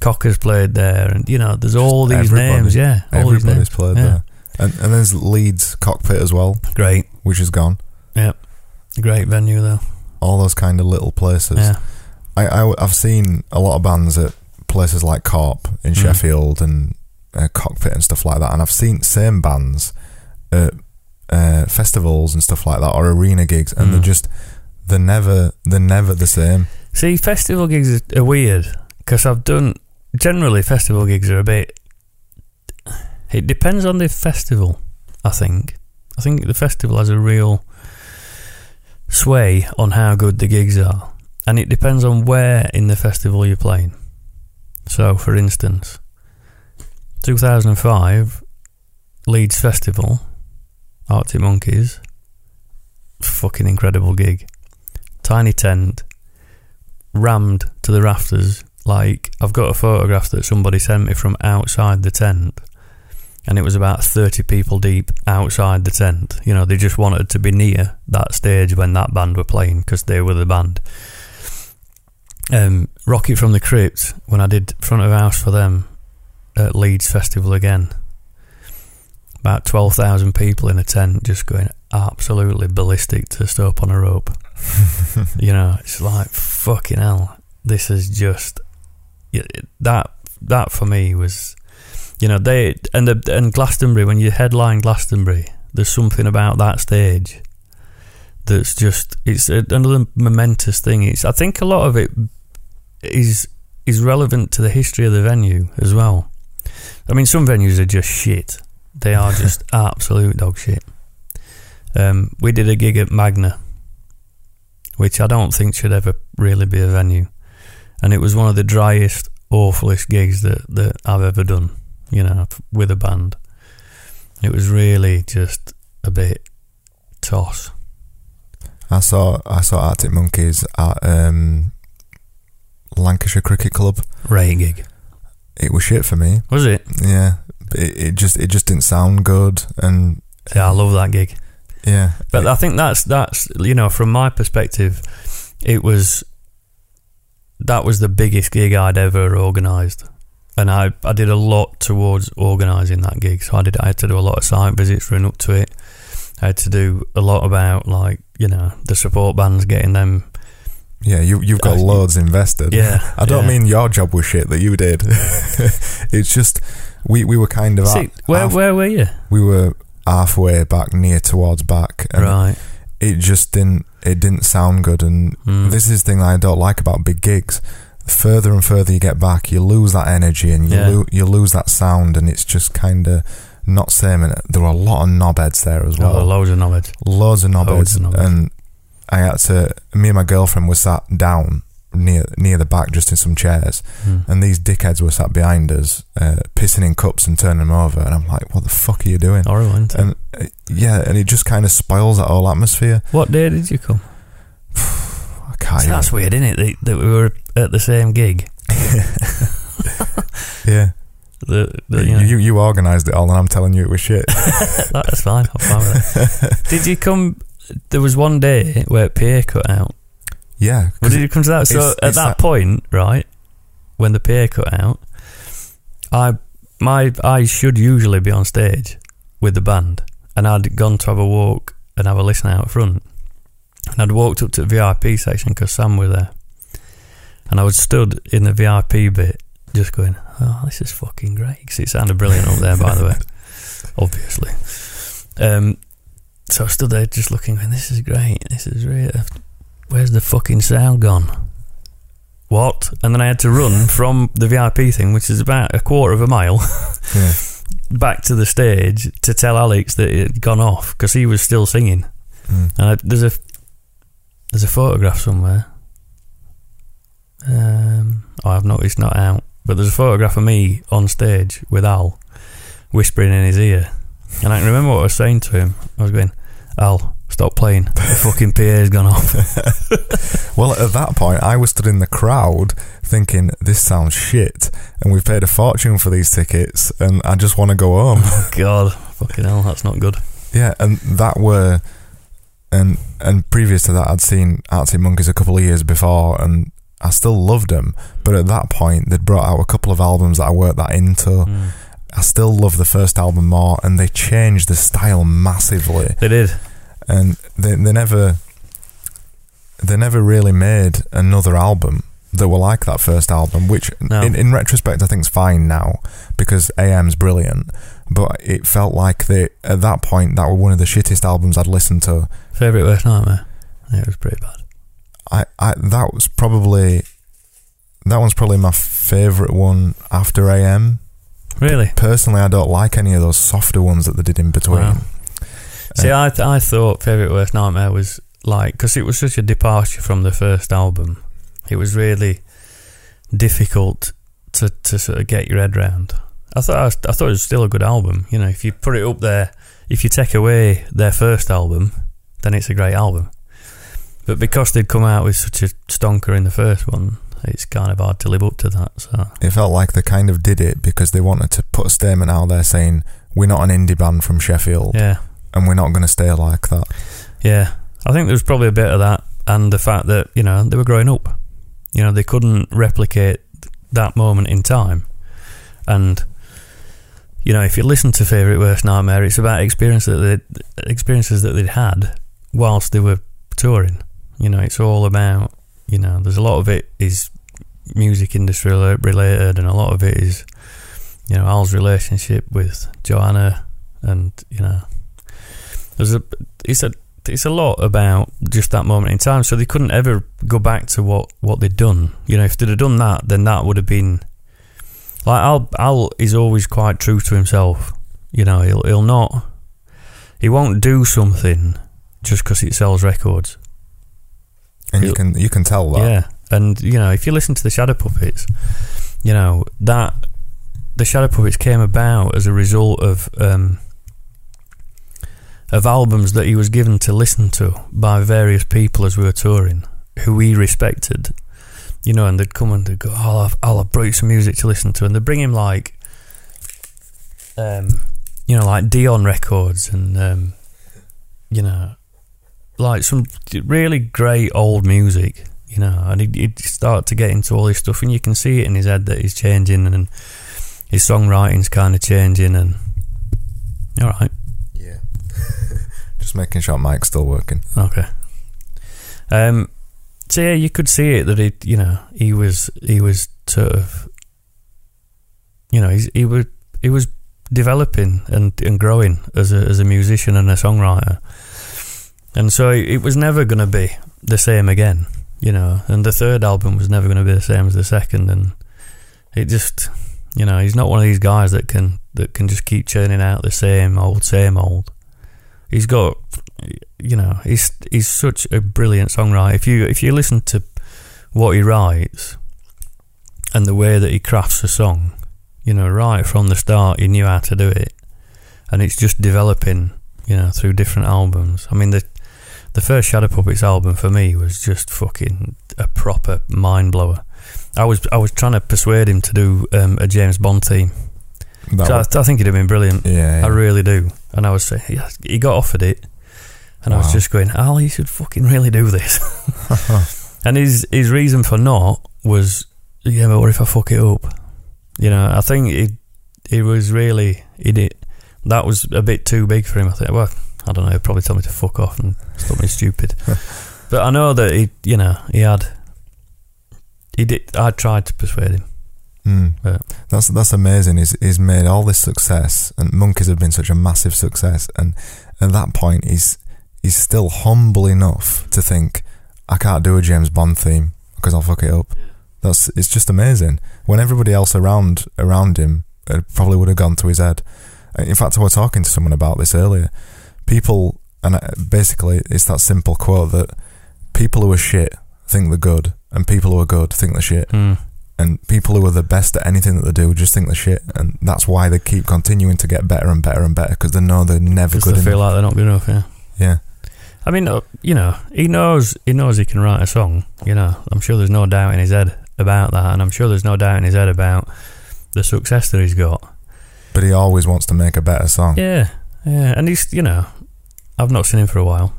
Cocker's played there, and you know there's all these names. Yeah, all these Everybody's names. played Yeah. there. And, and there's Leeds Cockpit as well, Great, which is gone. Yep, great venue though. All those kind of little places. Yeah, I, I, have seen a lot of bands at places like Corp in Mm. Sheffield and uh, Cockpit and stuff like that, and I've seen same bands at uh, festivals and stuff like that or arena gigs, and they're Mm. just they're never they're never the same. See, festival gigs are, are weird because I've done. Generally, festival gigs are a bit. It depends on the festival. I think. I think the festival has a real sway on how good the gigs are, and it depends on where in the festival you're playing. So, for instance, 2005 Leeds Festival, Arctic Monkeys, fucking incredible gig. Tiny tent, rammed to the rafters. Like I've got a photograph that somebody sent me from outside the tent, and it was about thirty people deep outside the tent. You know, they just wanted to be near that stage when that band were playing because they were the band. Um, Rocket from the Crypt when I did front of house for them at Leeds Festival again. About twelve thousand people in a tent, just going absolutely ballistic to up on a rope. you know, it's like fucking hell. This is just that. That for me was, you know, they and the, and Glastonbury. When you headline Glastonbury, there's something about that stage that's just it's another momentous thing. It's I think a lot of it is is relevant to the history of the venue as well. I mean, some venues are just shit. They are just absolute dog shit. Um, we did a gig at Magna, which I don't think should ever really be a venue, and it was one of the driest, awfulest gigs that, that I've ever done, you know, with a band. It was really just a bit toss. I saw I saw Arctic Monkeys at um, Lancashire Cricket Club. Ray gig. It was shit for me. Was it? Yeah, it, it just it just didn't sound good, and Yeah, I love that gig. yeah, But I think that's that's you know from my perspective, it was that was the biggest gig I'd ever organised, and I I did a lot towards organising that gig. So I did I had to do a lot of site visits running up to it. I had to do a lot about like you know the support bands getting them. Yeah, you you've got I- loads invested. Yeah, I don't yeah. mean your job was shit that you did. it's just we we were kind of See, at- where half- where were you? we were halfway back near towards back, and right. it just didn't it didn't sound good. And Mm. this is the thing that I don't like about big gigs. The further and further you get back, you lose that energy and you Yeah. lo- you lose that sound, and it's just kind of not same. And there were a lot of knobheads there as well. Oh, loads of knowledge. loads of knobheads, Loads of knobheads. and I had to. Me and my girlfriend were sat down near near the back, just in some chairs, Mm. and these dickheads were sat behind us, uh, pissing in cups and turning them over. And I'm like, "What the fuck are you doing?" Horrible. isn't it? And uh, yeah, and it just kind of spoils that whole atmosphere. what day did you come? I can't. See, that's weird, isn't it? That, we were at the same gig. yeah, The, the, you, you know, you you organised it all, and I'm telling you it was shit. That's fine. I'm fine. Did you come? There was one day where PA cut out. yeah, did you come to that? So it's- at it's that, that- point, right, when the PA cut out, I my I should usually be on stage with the band, and I'd gone to have a walk and have a listen out front, and I'd walked up to the VIP section because Sam was there, and I was stood in the VIP bit, just going, "Oh, this is fucking great," 'cause it sounded brilliant up there, by the way, obviously. Um, so I stood there just looking, going, "This is great. This is great. Where's the fucking sound gone?" What? And then I had to run from the VIP thing, which is about a quarter of a mile, yeah. back to the stage to tell Alex that it had gone off because he was still singing. Mm. And I, there's a there's a photograph somewhere. Um, oh, I've not. It's not out, but there's a photograph of me on stage with Al whispering in his ear, and I can remember what I was saying to him. I was going, "Al, stop playing. The fucking PA's gone off." Well, at that point, I was stood in the crowd thinking, "This sounds shit," and we've paid a fortune for these tickets, and I just want to go home. Oh, God, fucking hell, that's not good. Yeah, and that were, and and previous to that, I'd seen Arctic Monkeys a couple of years before, and I still loved them. But at that point, they'd brought out a couple of albums that I worked that into. Mm. I still love the first album more, and they changed the style massively, They did. and they they never, they never really made another album that were like that first album, which No. in, in retrospect I think is fine now because AM's brilliant. But it felt like they at that point that were one of the shittest albums I'd listened to. Favorite worst nightmare. Yeah, it was pretty bad. I, I that was probably that one's probably my favourite one after AM. Really? Personally, I don't like any of those softer ones that they did in between. Wow. Uh, See, I th- I thought favorite worst nightmare was like because it was such a departure from the first album. It was really difficult to to sort of get your head round. I thought I, was- I thought it was still a good album. You know, if you put it up there, if you take away their first album, then it's a great album. But because they'd come out with such a stonker in the first one, it's kind of hard to live up to that. So It felt like they kind of did it because they wanted to put a statement out there saying we're not an indie band from Sheffield yeah, and we're not going to stay like that. Yeah, I think there was probably a bit of that, and the fact that you know they were growing up. You know, they couldn't replicate that moment in time, and you know, if you listen to "Favorite Worst Nightmare," it's about experience that they experiences that they'd had whilst they were touring. You know, it's all about you know. There's a lot of it is music industry related, and a lot of it is you know Al's relationship with Joanna, and you know, there's a it's a it's a lot about just that moment in time. So they couldn't ever go back to what, what they'd done. You know, if they'd have done that, then that would have been like Al. Al is always quite true to himself. You know, he'll he'll not he won't do something just because it sells records. And you can you can tell that. Yeah, and you know, if you listen to the Shadow Puppets, you know that the Shadow Puppets came about as a result of um, of albums that he was given to listen to by various people as we were touring, who he respected. You know, and they'd come and they'd go, "I'll have, I'll have brought you some music to listen to," and they'd bring him like, um, you know, like Dion records and um, you know, like some really great old music. You know, and he'd, he'd start to get into all this stuff, and you can see it in his head that he's changing, and his songwriting's kind of changing, and all right. Yeah. Just making sure Mike's still working. Okay. Um. So yeah, you could see it that he, you know, he was he was sort of, you know, he's, he was he was developing and, and growing as a as a musician and a songwriter, and so it was never going to be the same again, you know. And the third album was never going to be the same as the second, and it just, you know, he's not one of these guys that can that can just keep churning out the same old, same old. He's got, you know, he's he's such a brilliant songwriter. If you if you listen to what he writes and the way that he crafts a song, you know, right from the start, he knew how to do it, and it's just developing, you know, through different albums. I mean, the the first Shadow Puppets album for me was just fucking a proper mind blower. I was I was trying to persuade him to do um, a James Bond theme. I, I think he'd have been brilliant. yeah, yeah. I really do. And I was saying, yeah, he got offered it, and I was just going, Al, you should fucking really do this. and his his reason for not was, yeah, but what if I fuck it up? You know, I think it it was really he did that was a bit too big for him. I think. Well, I don't know. He'd probably told me to fuck off and stop being stupid. but I know that he, you know, he had. He did. I tried to persuade him. Mm. But- That's that's amazing. He's he's made all this success, and Monkeys have been such a massive success. And at that point, he's he's still humble enough to think, I can't do a James Bond theme because I'll fuck it up. That's it's just amazing. When everybody else around around him uh, probably would have gone to his head. Uh, In fact, I was talking to someone about this earlier. People, and basically, it's that simple quote that people who are shit think they're good, and people who are good think they're shit Hmm. and people who are the best at anything that they do just think they're shit, and that's why they keep continuing to get better and better and better because they know they're never good they enough. feel like they're not good enough. Yeah. yeah, I mean, uh, you know, he knows he knows he can write a song. You know, I'm sure there's no doubt in his head about that, and I'm sure there's no doubt in his head about the success that he's got. but he always wants to make a better song. Yeah, yeah, and he's you know, I've not seen him for a while.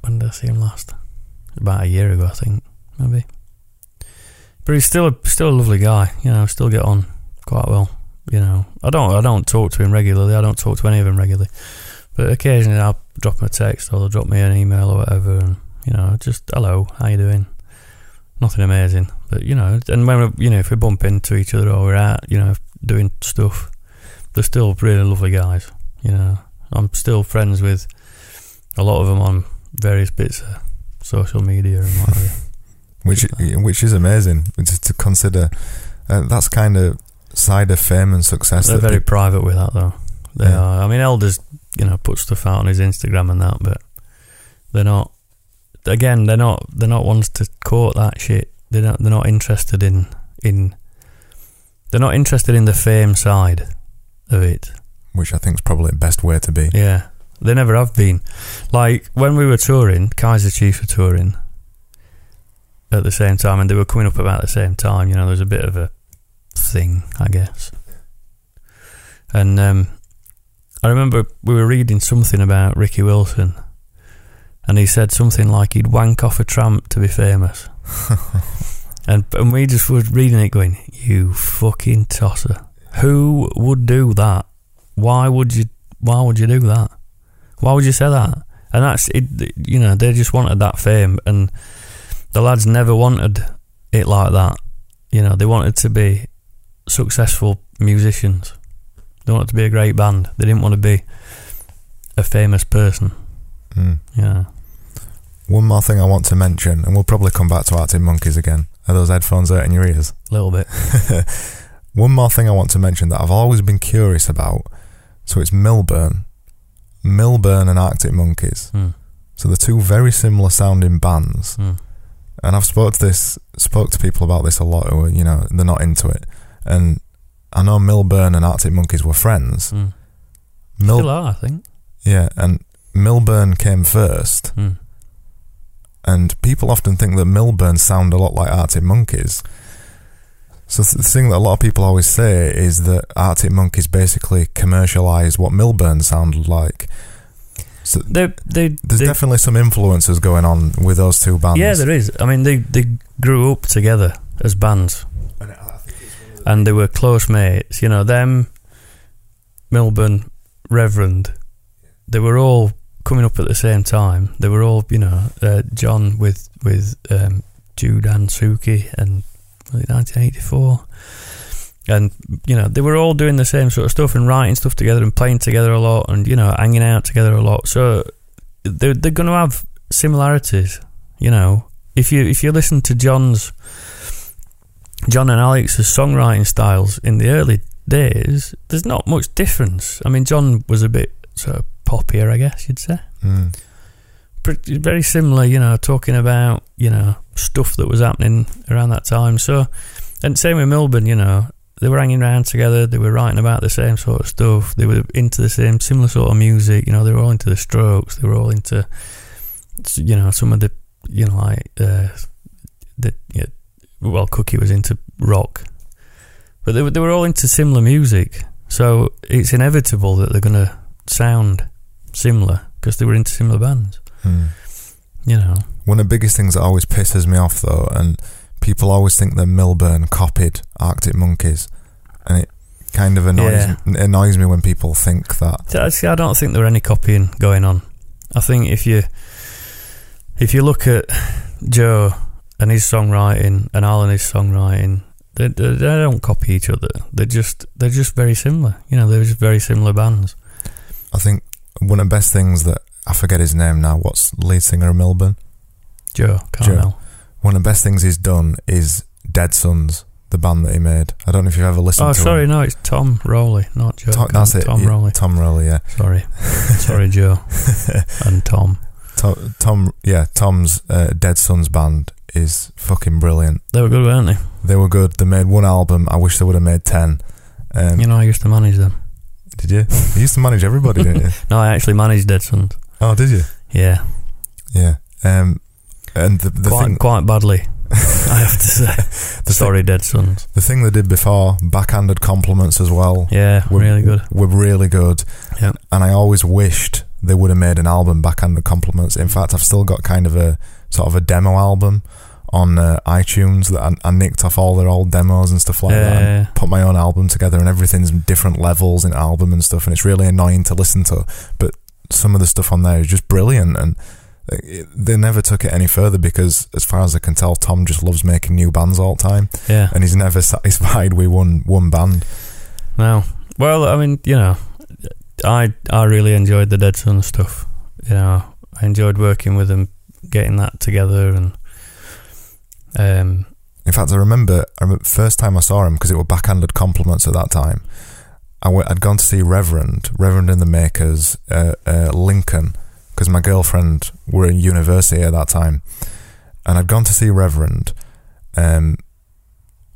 When did I see him last? About a year ago, I think, maybe. But he's still a, still a lovely guy. You know, still get on quite well. You know, I don't I don't talk to him regularly. I don't talk to any of them regularly. But occasionally I'll drop him a text or they'll drop me an email or whatever, and you know, just hello, how you doing? Nothing amazing, but you know, and when you know if we bump into each other or we're out, you know, doing stuff, they're still really lovely guys. You know, I'm still friends with a lot of them on various bits of social media and what have you. which which is amazing to, to consider. Uh, that's kind of side of fame and success. They're very private with that, though. They Yeah. are. I mean, Helders, you know, put stuff out on his Instagram and that, but they're not. Again, they're not. They're not ones to quote that shit. They're not. They're not interested in in. They're not interested in the fame side of it. Which I think is probably the best way to be. Yeah, they never have been. Like when we were touring, Kaiser Chiefs were touring at the same time, and they were coming up about the same time. You know, there was a bit of a thing, I guess. And um, I remember we were reading something about Ricky Wilson, and he said something like he'd wank off a tramp to be famous. and and we just were reading it, going, "You fucking tosser! Who would do that? Why would you? Why would you do that? Why would you say that?" And that's it. You know, they just wanted that fame, and the lads never wanted it like that. You know, they wanted to be successful musicians. They wanted to be a great band. They didn't want to be a famous person. Mm. Yeah. One more thing I want to mention, and we'll probably come back to Arctic Monkeys again. Are those headphones hurting your ears? A little bit. One more thing I want to mention that I've always been curious about. So it's Milburn, Milburn and Arctic Monkeys. Hmm. So they're two very similar sounding bands, Hmm. and I've spoke to this spoke to people about this a lot who are, you know they're not into it, and I know Milburn and Arctic Monkeys were friends. Mm. Mil- Still are, I think. yeah, and Milburn came first, Mm. and people often think that Milburn sound a lot like Arctic Monkeys. So th- the thing that a lot of people always say is that Arctic Monkeys basically commercialised what Milburn sounded like. So They, they, there's they, definitely some influences going on with those two bands. yeah, there is. I mean, they they grew up together as bands, and they were close mates. You know, them, Milburn, Reverend, they were all coming up at the same time. They were all, you know, uh, John with with um, Judan Suki, and 1984. And you know they were all doing the same sort of stuff and writing stuff together and playing together a lot and you know hanging out together a lot. So they're they're going to have similarities. You know, if you if you listen to John's John and Alex's songwriting styles in the early days, there's not much difference. I mean, John was a bit sort of poppier, I guess you'd say. Mm. Pretty, very similar, you know, talking about you know stuff that was happening around that time. So, and same with Milburn, you know, they were hanging around together. They were writing about the same sort of stuff. They were into the same similar sort of music. You know, they were all into the Strokes. They were all into, you know, some of the, you know, like uh, the yeah, well, Cookie was into rock, but they were they were all into similar music. So it's inevitable that they're going to sound similar because they were into similar bands. Mm. You know, One of the biggest things that always pisses me off, though, and people always think that Milburn copied Arctic Monkeys, and it kind of annoys Yeah. annoys me when people think that. See, I don't think there were any copying going on. I think if you if you look at Joe and his songwriting and Alan his songwriting, they, they, they don't copy each other. They're just they're just very similar. You know, they're just very similar bands. I think one of the best things that I forget his name now. What's the lead singer of Milburn? Joe Carnall. One of the best things he's done is Dead Sons, the band that he made. I don't know if you've ever listened to. Oh, to sorry, him. no, it's Tom Rowley, not Joe. Tom, that's it. Tom yeah, Rowley. Tom Rowley, yeah. Sorry, sorry, Joe and Tom. Tom, Tom yeah, Tom's uh, Dead Sons band is fucking brilliant. They were good, weren't they? They were good. They made one album. I wish they would have made ten. Um, You know, I used to manage them. Did you? You used to manage everybody, didn't you? No, I actually managed Dead Sons. Oh, did you? Yeah, Yeah. Um, and the, the quite thing, quite badly. I have to say. the Sorry, Dead Sons. the thing they did before, backhanded compliments as well, Yeah, were really good. Were really good. Yeah. And I always wished they would have made an album backhanded compliments. In fact, I've still got kind of a sort of a demo album on uh, iTunes that I, I nicked off all their old demos and stuff like that. And Yeah. put my own album together, and everything's different levels in album and stuff, and it's really annoying to listen to. But some of the stuff on there is just brilliant, and they never took it any further because, as far as I can tell, Tom just loves making new bands all the time, Yeah. and he's never satisfied with one one band. No. Well, I mean, you know, I I really enjoyed the Dead Sun stuff. You know, I enjoyed working with them, getting that together, and um, In fact, I remember, I remember first time I saw him because it were backhanded compliments at that time. I w- I'd gone to see Reverend, Reverend and the Makers, uh, uh, Lincoln, because my girlfriend were in university at that time, and I'd gone to see Reverend. Um,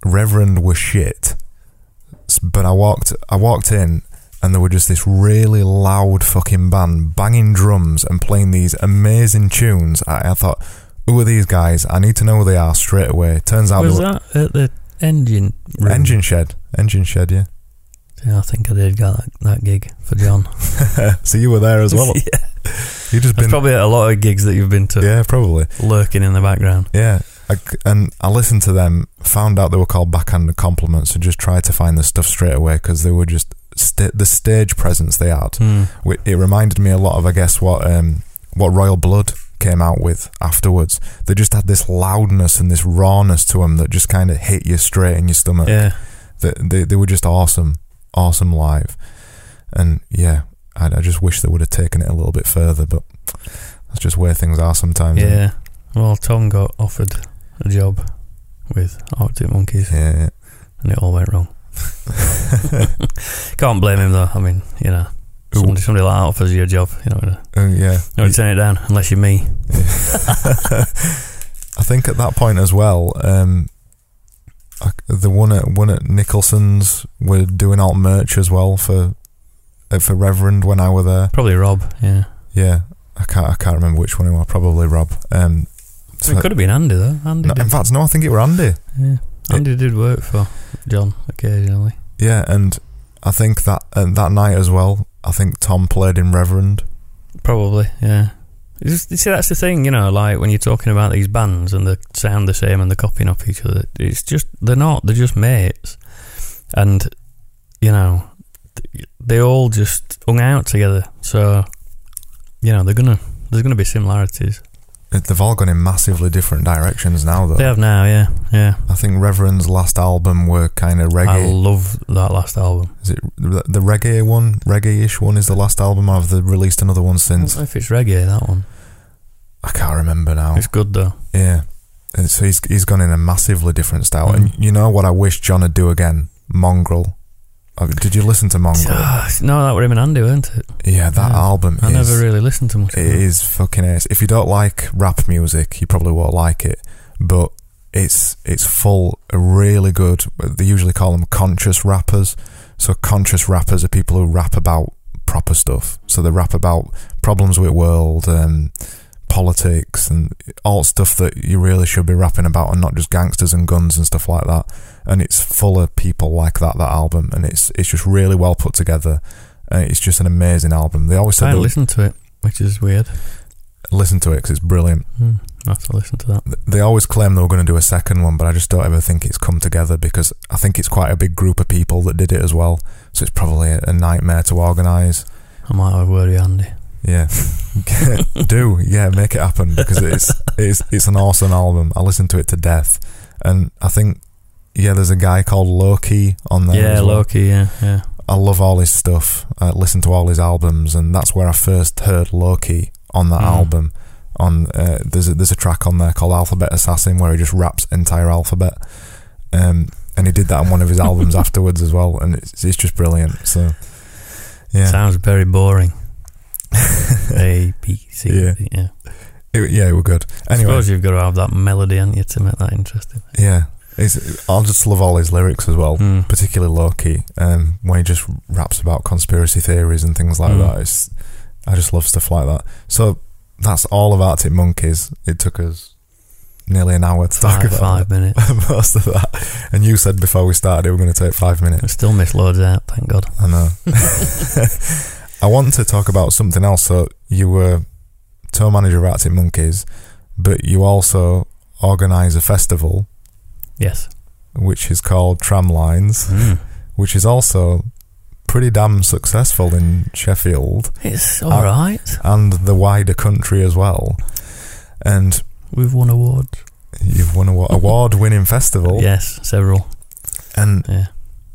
Reverend was shit, but I walked, I walked in, and there were just this really loud fucking band banging drums and playing these amazing tunes. I, I thought, who are these guys? I need to know who they are straight away. Turns out was they were that at the engine? Room? engine shed, engine shed, yeah. Yeah, I think I did get that, that gig for John. so you were there as well. yeah. You just been, probably a lot of gigs that you've been to, yeah, probably, lurking in the background. yeah. I, and I listened to them, found out they were called backhanded compliments, and just tried to find the stuff straight away because they were just sta the stage presence they had. Wi- It reminded me a lot of, I guess, what um, what Royal Blood came out with afterwards. They just had this loudness and this rawness to them that just kind of hit you straight in your stomach. Yeah. They, they, they were just awesome, awesome live. And yeah, I, I just wish they would have taken it a little bit further, but that's just where things are sometimes. Yeah. Well, Tom got offered a job with Arctic Monkeys, Yeah, yeah. and it all went wrong. Can't blame him though. I mean, you know, somebody, somebody like that offers you a job, you know, you Uh, yeah. know, turn it down unless you're me. I think at that point as well, um, the one at one at Nicholson's were doing alt merch as well for uh, for Reverend when I were there. Probably Rob. Yeah. Yeah, I can't I can't remember which one it was. Probably Rob. Um, it could have been Andy though. Andy. no, in fact, no, I think it were Andy. yeah. Andy did work for John occasionally. Yeah, and I think that uh, that night as well. I think Tom played in Reverend. Probably. Yeah. You see, that's the thing, you know, like when you're talking about these bands and they sound the same and they're copying off each other. It's just they're not. They're just mates, and you know, they all just hung out together. So, you know, they're gonna there's gonna be similarities. They've all gone in massively different directions now, though. They have now, yeah, yeah. I think Reverend's last album were kind of reggae. I love that last album. Is it the, the reggae one? Reggae-ish one is the last album. Have they released another one since? I don't know if it's reggae that one. I can't remember now. It's good though. Yeah. And so he's he's gone in a massively different style. Mm. And you know what I wish John would do again? Mongrel. Uh, Did you listen to Mongrel? Ah, no, that were him and Andy, weren't it? Yeah, that Yeah. album I is never really listened to much. of it fucking ace. If you don't like rap music, you probably won't like it. But it's it's full of really good. They usually call them conscious rappers. So conscious rappers are people who rap about proper stuff. So they rap about problems with world, um, politics, and all stuff that you really should be rapping about, and not just gangsters and guns and stuff like that. And it's full of people like that. That album, and it's it's just really well put together. And it's just an amazing album. They always said I listened to it, which is weird. listen to it because it's brilliant. Hmm, I have to listen to that. They always claim they were going to do a second one, but I just don't ever think it's come together because I think it's quite a big group of people that did it as well. So it's probably a, a nightmare to organise. I might have a word with Andy. Yeah, do yeah, make it happen because it's it's it's an awesome album. I listened to it to death, and I think yeah, there's a guy called Lowkey on there. yeah, well. Lowkey. Yeah, yeah. I love all his stuff. I listen to all his albums, and that's where I first heard Lowkey on that Mm. album. On uh, there's a, there's a track on there called Alphabet Assassin where he just raps entire alphabet, um, and he did that on one of his albums afterwards as well, and it's it's just brilliant. So yeah, Sounds very boring. A B C. Yeah. D, yeah. It- yeah, we're good. I suppose you've got to have that melody, haven't you, to make that interesting. yeah, it's, I'll just love all his lyrics as well. Hmm. particularly Lowkey, um, when he just raps about conspiracy theories and things like Mm. that. It's, I just love stuff like that. So that's all of Arctic Monkeys. It took us nearly an hour to talk about five minutes. most of that. And you said before we started it we're going to take five I minutes. still miss loads out, thank God. I know. I want to talk about something else. So you were tour manager of Arctic Monkeys, but you also organise a festival Yes. which is called Tramlines. Mm. which is also pretty damn successful in Sheffield It's all right. and the wider country as well. And We've won awards. you've won a award winning festival. Yes, several. And Yeah.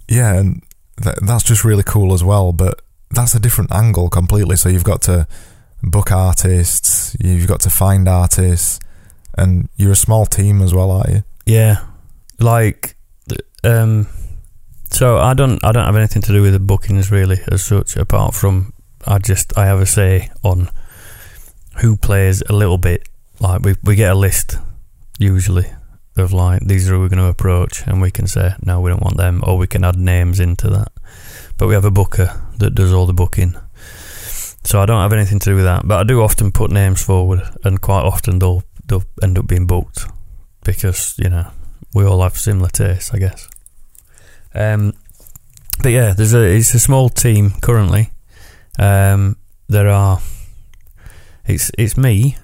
yeah, and th- that's just really cool as well. But that's a different angle completely. So you've got to book artists, you've got to find artists, and you're a small team as well, aren't you? Yeah, like, um, so I don't, I don't have anything to do with the bookings really as such. Apart from I just, I have a say on who plays a little bit. Like we, we get a list usually of like these are who we're going to approach, and we can say no, we don't want them, or we can add names into that. But we have a booker that does all the booking. So I don't have anything to do with that, but I do often put names forward, and quite often they'll they'll end up being booked because you know we all have similar tastes, I guess. Um, but yeah, there's a it's a small team currently. Um, there are it's it's me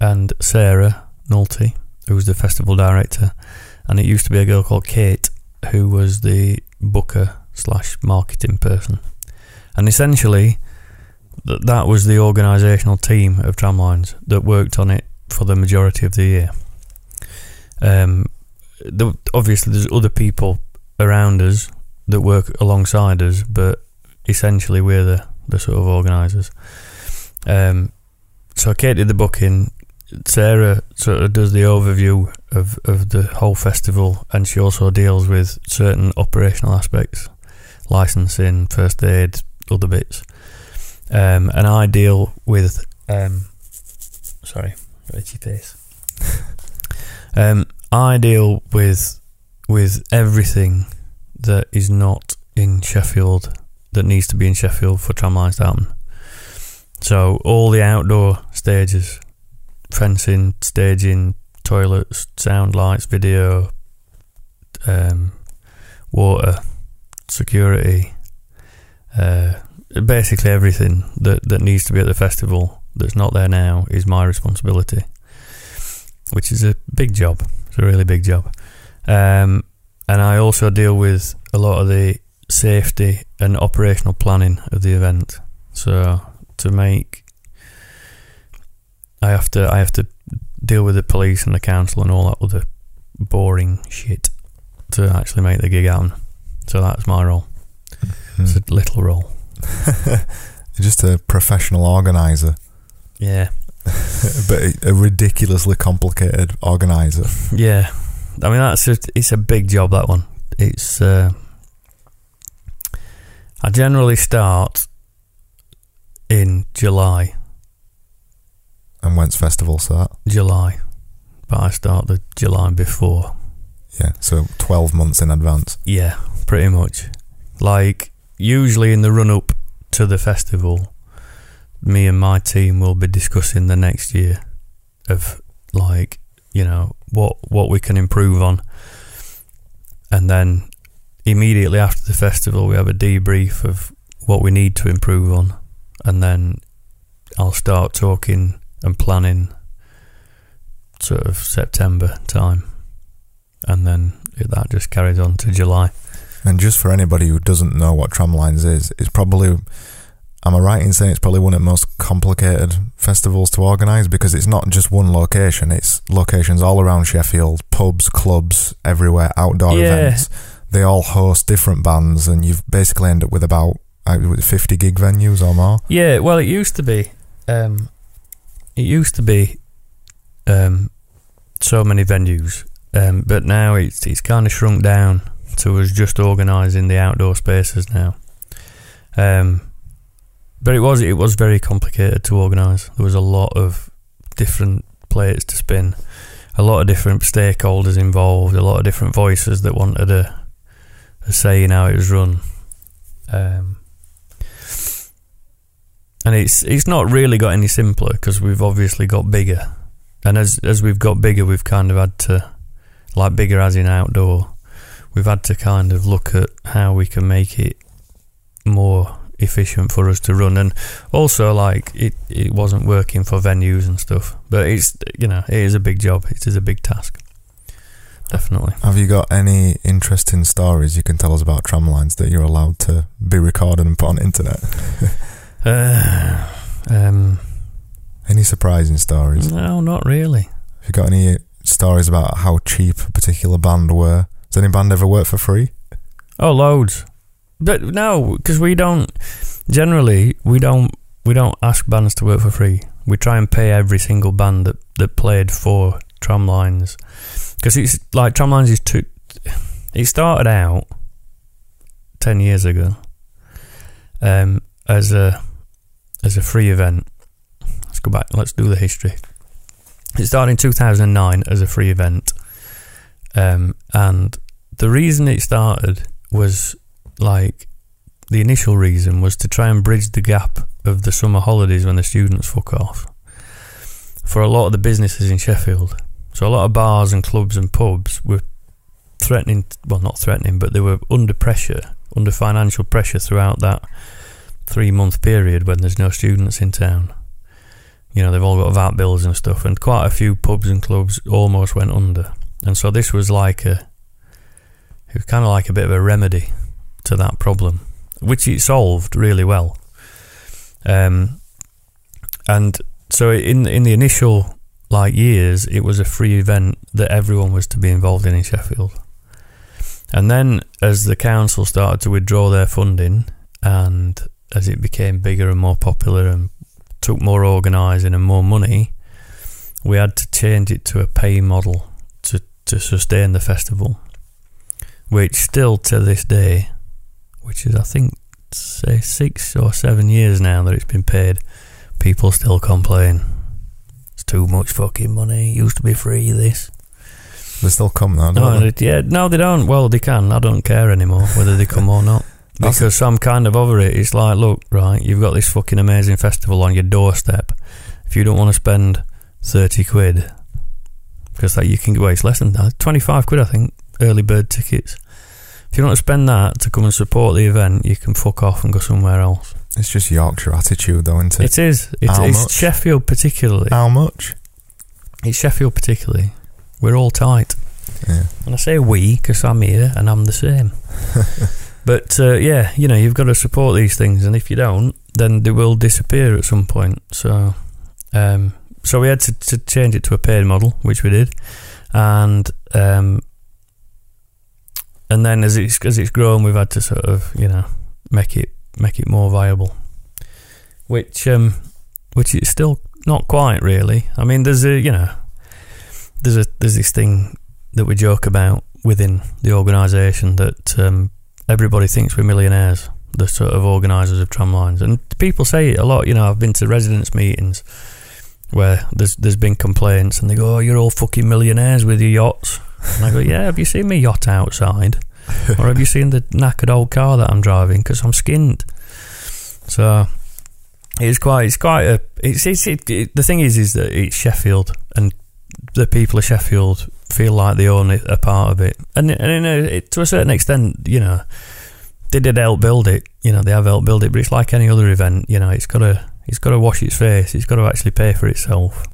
and Sarah Nulty, who's the festival director, and it used to be a girl called Kate who was the booker slash marketing person, and essentially th- that was the organisational team of Tramlines that worked on it for the majority of the year. Um, the, obviously, there's other people around us that work alongside us, but essentially, we're the, the sort of organisers. Um, so, Kate did the booking. Sarah sort of does the overview of, of the whole festival, and she also deals with certain operational aspects, licensing, first aid, other bits. Um, and I deal with. Um, sorry, itchy face. Um, I deal with with everything that is not in Sheffield that needs to be in Sheffield for tramlines to happen. So all the outdoor stages, fencing, staging, toilets, sound lights, video, um, water, security, uh, basically everything that, that needs to be at the festival that's not there now is my responsibility, which is a big job. It's a really big job. Um, and I also deal with a lot of the safety and operational planning of the event. So to make, I have to I have to deal with the police and the council and all that other boring shit to actually make the gig happen. So that's my role. It's a little role. You're just a professional organizer, Yeah, but a- ridiculously complicated organizer. yeah. I mean that's a, it's a big job that one. It's uh, I generally start in July, And when's festival start? July, but I start the July before. Yeah, so 12 months in advance. Yeah, pretty much. Like usually in the run up to the festival, me and my team will be discussing the next year of like you know what what we can improve on, and then immediately after the festival we have a debrief of what we need to improve on, and then I'll start talking and planning sort of September time, and then that just carries on to July. And just for anybody who doesn't know what Tramlines is, it's probably, am I right in saying it's probably one of the most complicated festivals to organise because it's not just one location, it's locations all around Sheffield, pubs, clubs, everywhere, outdoor Yeah. events. They all host different bands, and you've basically end up with about uh, 50 gig venues or more. Yeah, well, it used to be. Um, it used to be um, so many venues, um, but now it's it's kind of shrunk down to us just organising the outdoor spaces now. Um, but it was it was very complicated to organise. There was a lot of different plates to spin, a lot of different stakeholders involved, a lot of different voices that wanted a, a say in how it was run. Um, and it's it's not really got any simpler because we've obviously got bigger, and as as we've got bigger, we've kind of had to, like bigger as in outdoor, we've had to kind of look at how we can make it more efficient for us to run, and also like it it wasn't working for venues and stuff, but it's you know it is a big job, it is a big task, definitely. Have you got any interesting stories you can tell us about Tramlines that you're allowed to be recorded and put on internet? Uh, um, Any surprising stories? no, not really. Have you got any stories about how cheap a particular band were? Has any band ever worked for free? Oh, loads. But no, because we don't. Generally, we don't. We don't ask bands to work for free. We try and pay every single band that that played for Tramlines, because it's like Tramlines is too. It started out ten years ago, um, as a as a free event. Let's go back. Let's do the history. It started in 2009 as a free event, um, and the reason it started was like the initial reason was to try and bridge the gap of the summer holidays when the students fuck off for a lot of the businesses in Sheffield. So a lot of bars and clubs and pubs were threatening, well, not threatening, but they were under pressure, under financial pressure throughout that three month period when there's no students in town. You know, they've all got VAT bills and stuff, and quite a few pubs and clubs almost went under. And so this was like a, it was kind of like a bit of a remedy to that problem, which it solved really well. Um, and so in in the initial like years, it was a free event that everyone was to be involved in in Sheffield. And then, as the council started to withdraw their funding, and as it became bigger and more popular and took more organising and more money, we had to change it to a pay model to, to sustain the festival which still to this day, which is I think say six or seven years now that it's been paid, people still complain. It's too much fucking money. It used to be free. This, They still come though, No, don't they? yeah, no, they don't. Well, they can. I don't care anymore whether they come or not. That's- Because I'm kind of over it. It's like, look, right, you've got this fucking amazing festival on your doorstep. If you don't want to spend 30 quid, because like, you can, well, it's less than that, 25 quid, I think, early bird tickets. If you don't want to spend that to come and support the event, you can fuck off and go somewhere else. It's just Yorkshire attitude, though, isn't it? It is. It's, How it's much? Sheffield particularly. How much? It's Sheffield particularly. We're all tight. Yeah. And I say we because I'm here and I'm the same. but uh, yeah, you know, you've got to support these things, and if you don't, then they will disappear at some point. So, um, so we had to, to change it to a paid model, which we did, and um, and then as it's as it's grown, we've had to sort of you know make it make it more viable, which um, which is still not quite really. I mean, there's a you know there's a there's this thing that we joke about within the organisation that um, everybody thinks we're millionaires, the sort of organisers of tramlines, and people say it a lot. You know, I've been to residents' meetings where there's there's been complaints, and they go, "Oh, you're all fucking millionaires with your yachts." And I go, "Yeah, have you seen me yacht outside, or have you seen the knackered old car that I'm driving? Because I'm skinned." So it's quite it's quite a it's, it's it, it, the thing is is that it's Sheffield and the people of Sheffield feel like they own a part of it, and and a, it, to a certain extent, you know, they did help build it. You know, they have helped build it, but it's like any other event. You know, it's got to it's got to wash its face. It's got to actually pay for itself.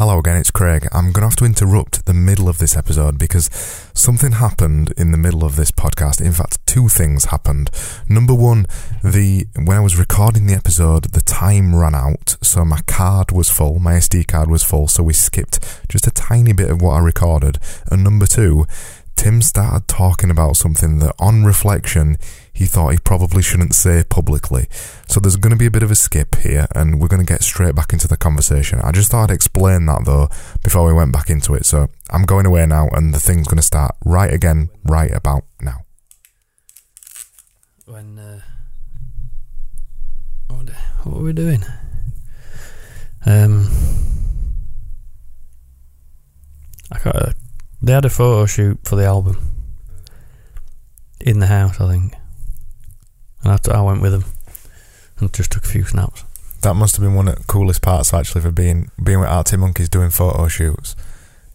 Hello again, it's Craig. I'm going to have to interrupt the middle of this episode because something happened in the middle of this podcast. In fact, two things happened. Number one, the when I was recording the episode, the time ran out, so my card was full, my SD card was full, so we skipped just a tiny bit of what I recorded. And number two, Tim started talking about something that, on reflection, he thought he probably shouldn't say publicly. So there's going to be a bit of a skip here, and we're going to get straight back into the conversation. I just thought I'd explain that though before we went back into it. So I'm going away now, and the thing's going to start right again, right about now. When uh, what, were we doing? Um, I got a, they had a photo shoot for the album in the house, I think, and I, I went with them and just took a few snaps. That must have been one of the coolest parts actually for being being with Arctic Monkeys doing photo shoots.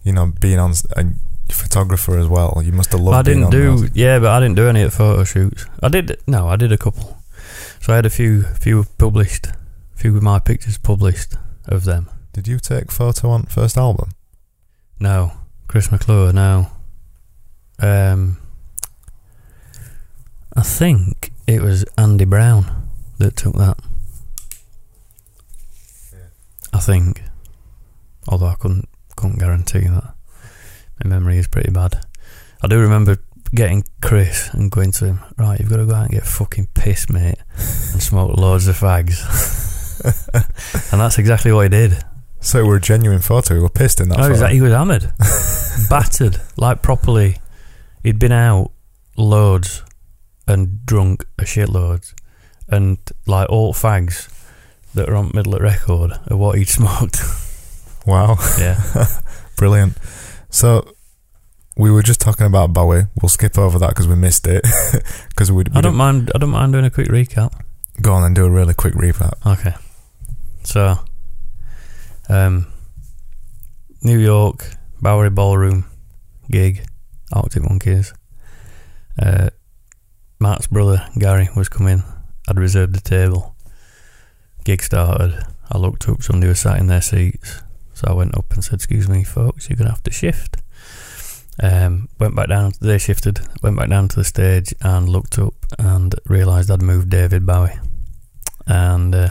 You know, being on a photographer as well. You must have loved. I being didn't on do those. yeah, but I didn't do any of the photo shoots. I did no, I did a couple. So I had a few few published, few of my pictures published of them. Did you take photo on first album? No, Chris McClure. No. Um, I think it was Andy Brown that took that. I think, although I couldn't couldn't guarantee that. My memory is pretty bad. I do remember getting Chris and going to him. Right, you've got to go out and get fucking pissed, mate, and smoke loads of fags. and that's exactly what he did. So it were a genuine photo. You were pissed in that. Photo. exactly. He was hammered, battered, like properly. He'd been out loads and drunk a shitload, and like all fags that are on middle of record of what he'd smoked. Wow, yeah, brilliant. So we were just talking about Bowie. We'll skip over that because we missed it. Because we, we I don't didn't- mind. I don't mind doing a quick recap. go on and do a really quick recap. Okay, so um, New York Bowery Ballroom gig, Arctic Monkeys. Uh, Mark's brother Gary was coming. I'd reserved the table. Gig started. I looked up. Somebody was sat in their seats, so I went up and said, "Excuse me, folks, you're gonna have to shift." Um, went back down. They shifted. Went back down to the stage and looked up and realised I'd moved David Bowie. And uh,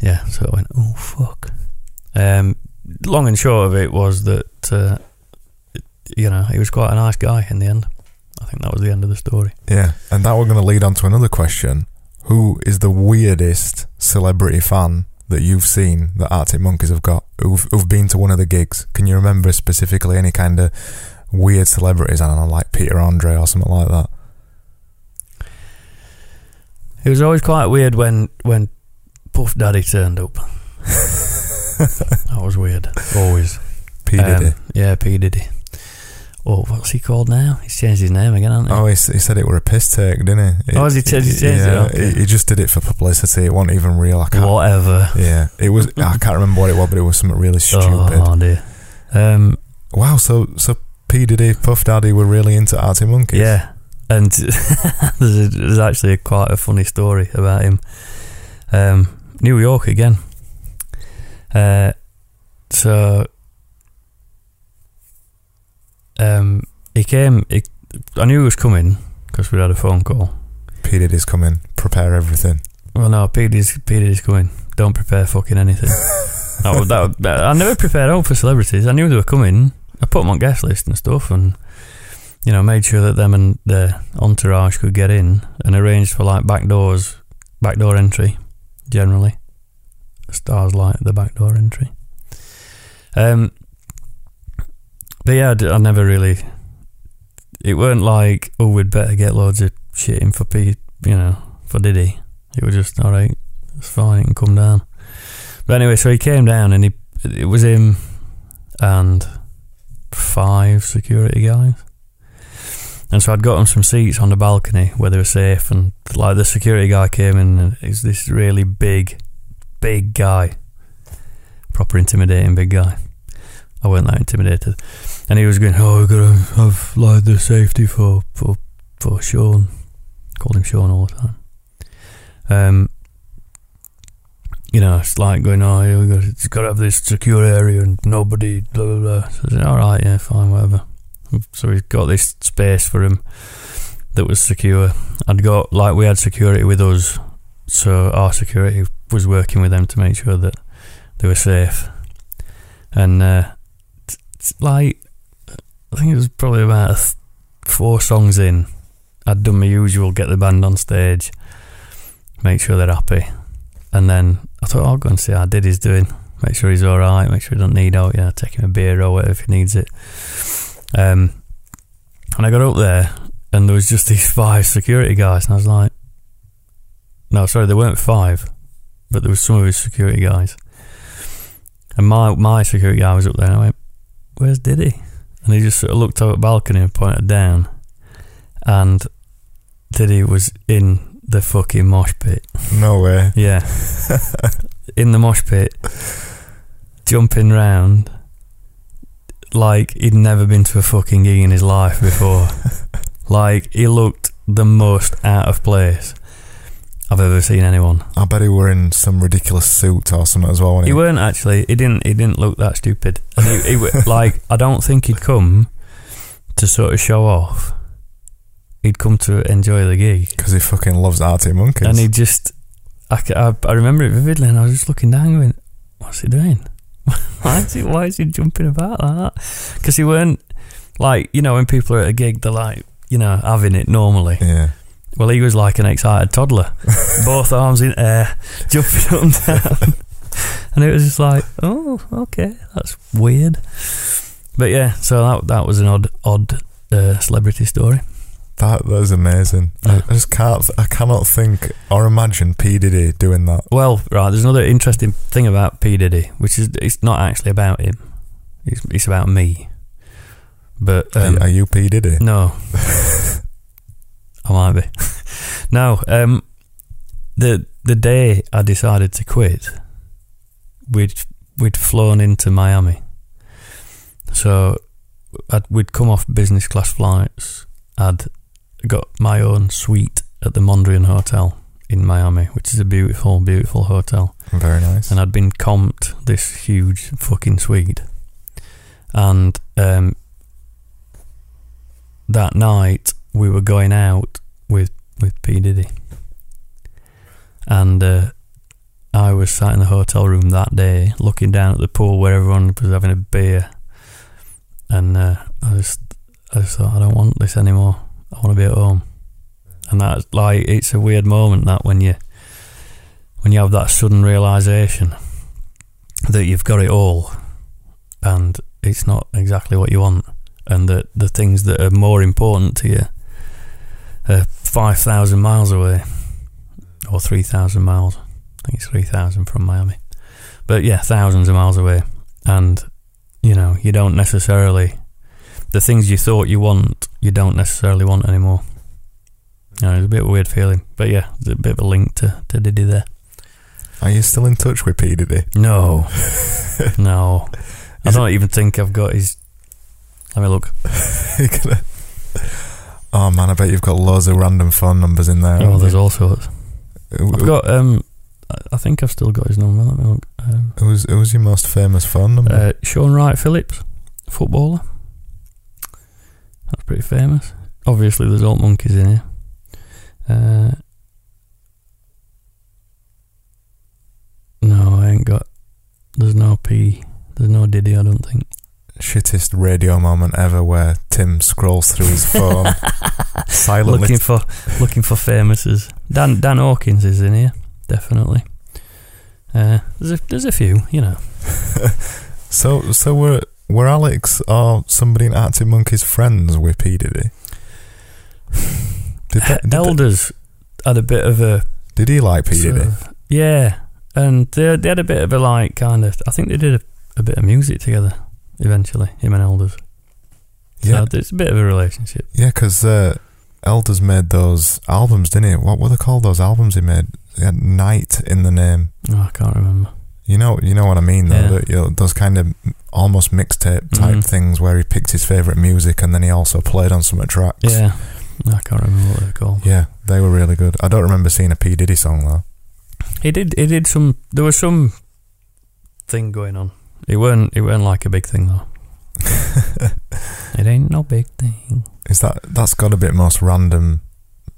yeah, so I went, "Oh fuck." Um, long and short of it was that uh, you know he was quite a nice guy in the end. I think that was the end of the story. Yeah, and that we're going to lead on to another question. Who is the weirdest celebrity fan that you've seen that Arctic Monkeys have got who've, who've been to one of the gigs? Can you remember specifically any kind of weird celebrities? I don't know, like Peter Andre or something like that. It was always quite weird when when Puff Daddy turned up. that was weird. Always. P Diddy. Um, yeah, P Diddy. Oh, what's he called now? He's changed his name again, hasn't he? Oh, he, he said it were a piss take, didn't he? Oh, has he changed- he changed it? yeah, Okay. he, he just did it for publicity. It wasn't even real. I can't. Whatever. Yeah, it was. I can't remember what it was, but it was something really stupid. Oh dear. Um, Wow. So so P Diddy, Puff Daddy were really into Arctic Monkeys. yeah, and there's, a, there's actually a, quite a funny story about him. Um, New York again. Uh, so um, he came. He, I knew he was coming because we had a phone call. P Diddy's coming. Prepare everything. Well, no, Peter's Peter's coming. Don't prepare fucking anything. that, would- that, would- I never prepared out for celebrities. I knew they were coming. I put them on guest list and stuff, and you know, made sure that them and their entourage could get in, and arranged for like back doors, back door entry, generally. Stars like the back door entry. Um, but yeah, I never really. It weren't like, oh, we'd better get loads of shit in for P, you know, for Diddy. It was just all right. It's fine. it can come down. But anyway, so he came down, and he it was him and five security guys. And so I'd got him some seats on the balcony where they were safe, and like the security guy came in, and he's this really big, big guy, proper intimidating big guy. I weren't that intimidated, and he was going, "Oh, we've got to have like the safety for for for Sean." Called him Sean all the time. Um, you know, it's like going, oh, yeah, we got, got to have this secure area and nobody, blah, blah, blah. So I said, all right, yeah, fine, whatever. So we've got this space for him that was secure. I'd got, like, we had security with us, so our security was working with them to make sure that they were safe. And, uh, like, I think it was probably about four songs in. I'd done my usual, get the band on stage, make sure they're happy. And then I thought, I'll go and see how Diddy's doing. Make sure he's all right. Make sure he don't need out. Yeah, take him a beer or whatever if he needs it. Um, and I got up there, and there was just these five security guys, and I was like, no, sorry, there weren't five, but there was some of his security guys. And my my security guy was up there, and I went, "Where's Diddy?" And he just sort of looked up at the balcony and pointed down, and Diddy was in the fucking mosh pit. No way. Yeah. in the mosh pit, jumping round like he'd never been to a fucking gig in his life before. like he looked the most out of place I've ever seen anyone. I bet he were in some ridiculous suit or something as well. When He he, weren't actually. He didn't. He didn't look that stupid. And he, he like I don't think he'd come to sort of show off. He'd come to enjoy the gig. because he fucking loves Arctic Monkeys. And he just, I I remember it vividly, and I was just looking down, going, "What's he doing? why is he? Why is he jumping about like that? Because he weren't like you know when people are at a gig, they're like you know having it normally. yeah. Well, he was like an excited toddler, both arms in air, jumping up and down, and it was just like, oh, okay, that's weird. But yeah, so that that was an odd, odd uh, celebrity story. That that is amazing. I, Yeah. I just can't. I cannot think or imagine P Diddy doing that. Well, right. There's another interesting thing about P Diddy, which is it's not actually about him. It's, it's about me. But um, are, are you P Diddy? no, I might be. no, um, the the day I decided to quit, we'd we'd flown into Miami. So I'd, we'd come off business class flights. I'd got my own suite at the Mondrian Hotel in Miami, which is a beautiful, beautiful hotel. Very nice. And I'd been comped this huge fucking suite. And um, that night we were going out with with P. Diddy, and uh, I was sat in the hotel room that day, looking down at the pool where everyone was having a beer, and uh, I just I just thought I don't want this anymore. I want to be at home, and that's like it's a weird moment that when you when you have that sudden realization that you've got it all, and it's not exactly what you want, and that the things that are more important to you Uh, five thousand miles away, or three thousand miles. I think it's three thousand from Miami, but yeah, thousands of miles away, and you know you don't necessarily. the things you thought you want, you don't necessarily want anymore. Yeah, it's a bit of a weird feeling, but yeah, there's a bit of a link to, to Diddy there. Are you still in touch with P Diddy? No, no, I don't even think I've got his. Let me look. Oh man, I bet you've got loads of random phone numbers in there. Oh, there's you? all sorts. I've got um, I- think I've still got his number. Let me look. Um, Who's who's your most famous phone number? uh, Shaun Wright-Phillips, footballer. That's pretty famous. Obviously, there's alt monkeys in here. Uh, no, I ain't got. There's no P. There's no Diddy. I don't think. Shittest radio moment ever, where Tim scrolls through his phone silently. looking for looking for famouses. Dan Dan Hawkins is in here, definitely. Uh, there's a there's a few, you know. So so were were Alex or somebody in Arctic Monkeys friends with P Diddy? Did, that, did, that- Helders had a bit of a did he like P Diddy? of- yeah, and they they had a bit of a like kind of. I think they did a, a bit of music together eventually. Him and Helders. Yeah, so it's a bit of a relationship. yeah, because uh, Helders made those albums, didn't he? What were they called? Those albums he made. He had Night in the name. Oh, I can't remember. You know, you know what I mean, though. Yeah. you? those kind of almost mixtape type Mhm. things where he picked his favorite music and then he also played on some of the tracks. Yeah, I can't remember what they're called. yeah, they were really good. I don't remember seeing a P Diddy song though. He did. He did some. There was some thing going on. It weren't. It weren't like a big thing though. It ain't no big thing. Is that that's got a bit most random,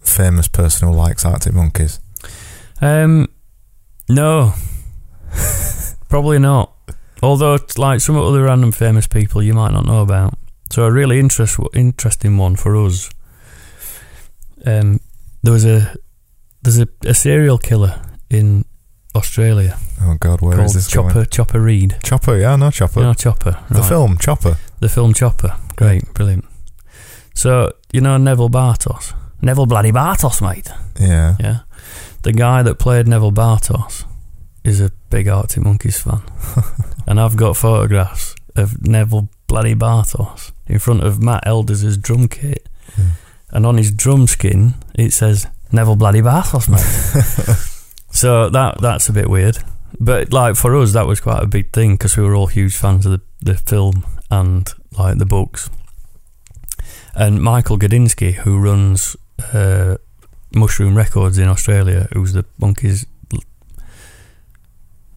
famous person who likes Arctic Monkeys? Um, no, probably not. Although, like some other random famous people you might not know about. So a really interest, interesting one for us. Um, there was a there's a, a serial killer in Australia Oh God, where is this Chopper going? Chopper Read. Chopper, yeah, no Chopper. You know Chopper, the film Chopper. the film Chopper. Great, brilliant. So you know Neville Bartos, Neville bloody Bartos, mate. Yeah, Yeah. The guy that played Neville Bartos is a big Arctic Monkeys fan. and I've got photographs of Neville bloody Bartos in front of Matt Helders' drum kit. Hmm. And on his drum skin, it says Neville bloody Bartos, mate. so that that's a bit weird. But like for us, that was quite a big thing because we were all huge fans of the, the film and like the books. And Michael Gudinski, who runs uh, Mushroom Records in Australia, who's the monkeys.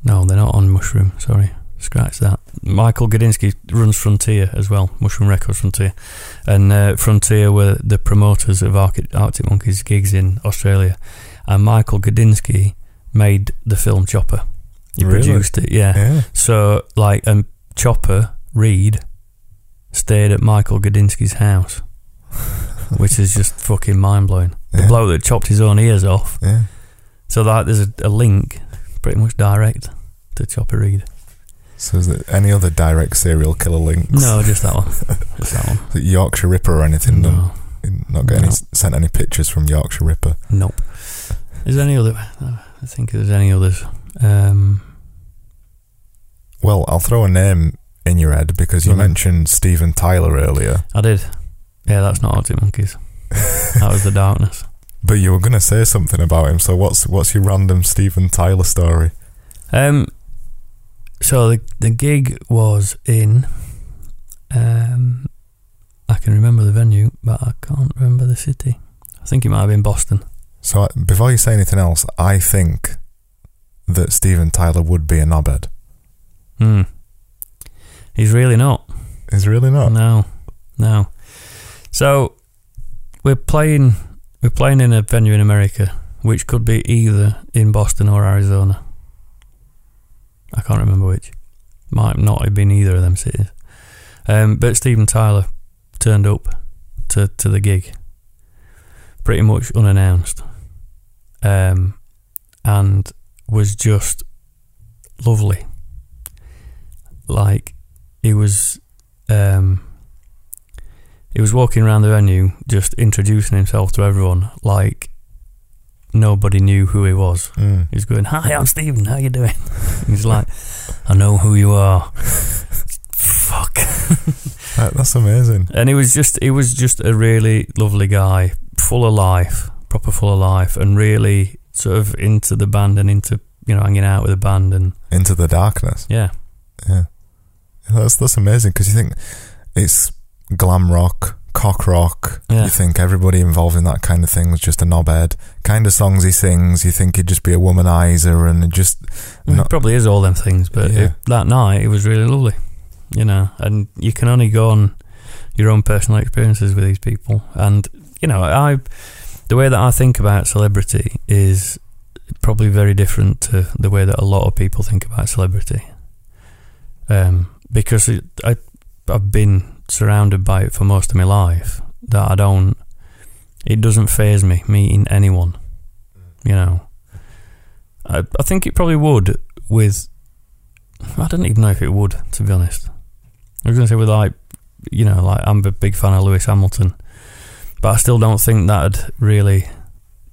No, they're not on Mushroom. Sorry, scratch that. Michael Gudinski runs Frontier as well, Mushroom Records Frontier, and uh, Frontier were the promoters of Arctic, Arctic Monkeys gigs in Australia, and Michael Gudinski made the film Chopper. He Really? produced it, yeah. yeah. So, like, um, Chopper Read stayed at Michael Gudinski's house, which is just fucking mind blowing. The bloke that chopped his own ears off. Yeah. So, like, there's a, a link, pretty much direct, to Chopper Read. So is there any other direct serial killer links? No, just that one. Just that one. The Yorkshire Ripper or anything? No, Not getting No. any, sent any pictures from Yorkshire Ripper. nope. Is there any other? I think there's any others. Um, Well, I'll throw a name in your head because you mentioned Steven Tyler earlier, I did. Yeah, that's not Arctic Monkeys. that was the darkness. but you were going to say something about him. So what's what's your random Steven Tyler story? Um, so the the gig was in. Um, I can remember the venue, but I can't remember the city. I think it might have been Boston. So before you say anything else, I think that Steven Tyler would be a knobhead. Hmm. He's really not. He's really not. No, no. So we're playing. We're playing in a venue in America, which could be either in Boston or Arizona. I can't remember which. Might not have been either of them cities. Um, but Steven Tyler turned up to, to the gig, pretty much unannounced, um, and was just lovely. Like he was um, he was walking around the venue just introducing himself to everyone like nobody knew who he was. Mm. He was going, "Hi, I'm Stephen. How you doing?" He's like, "I know who you are." Fuck. That- that's amazing. and he was just he was just a really lovely guy, full of life, proper full of life, and really sort of into the band and into you know hanging out with the band and Into the darkness. yeah, Yeah, that's that's amazing because you think it's glam rock, cock rock. Yeah. You think everybody involved in that kind of thing was just a knobhead. Kind of songs he sings, you think he'd just be a womanizer and it just Well, not. probably is all them things. But Yeah. it, that night it was really lovely, you know. And you can only go on your own personal experiences with these people, and you know I the way that I think about celebrity is probably very different to the way that a lot of people think about celebrity. Um, because it, I, I've been surrounded by it for most of my life. That I don't, it doesn't phase me meeting anyone. You know, I, I think it probably would with. I don't even know if it would, to be honest. I was going to say with like, you know, like I'm a big fan of Lewis Hamilton, but I still don't think that'd really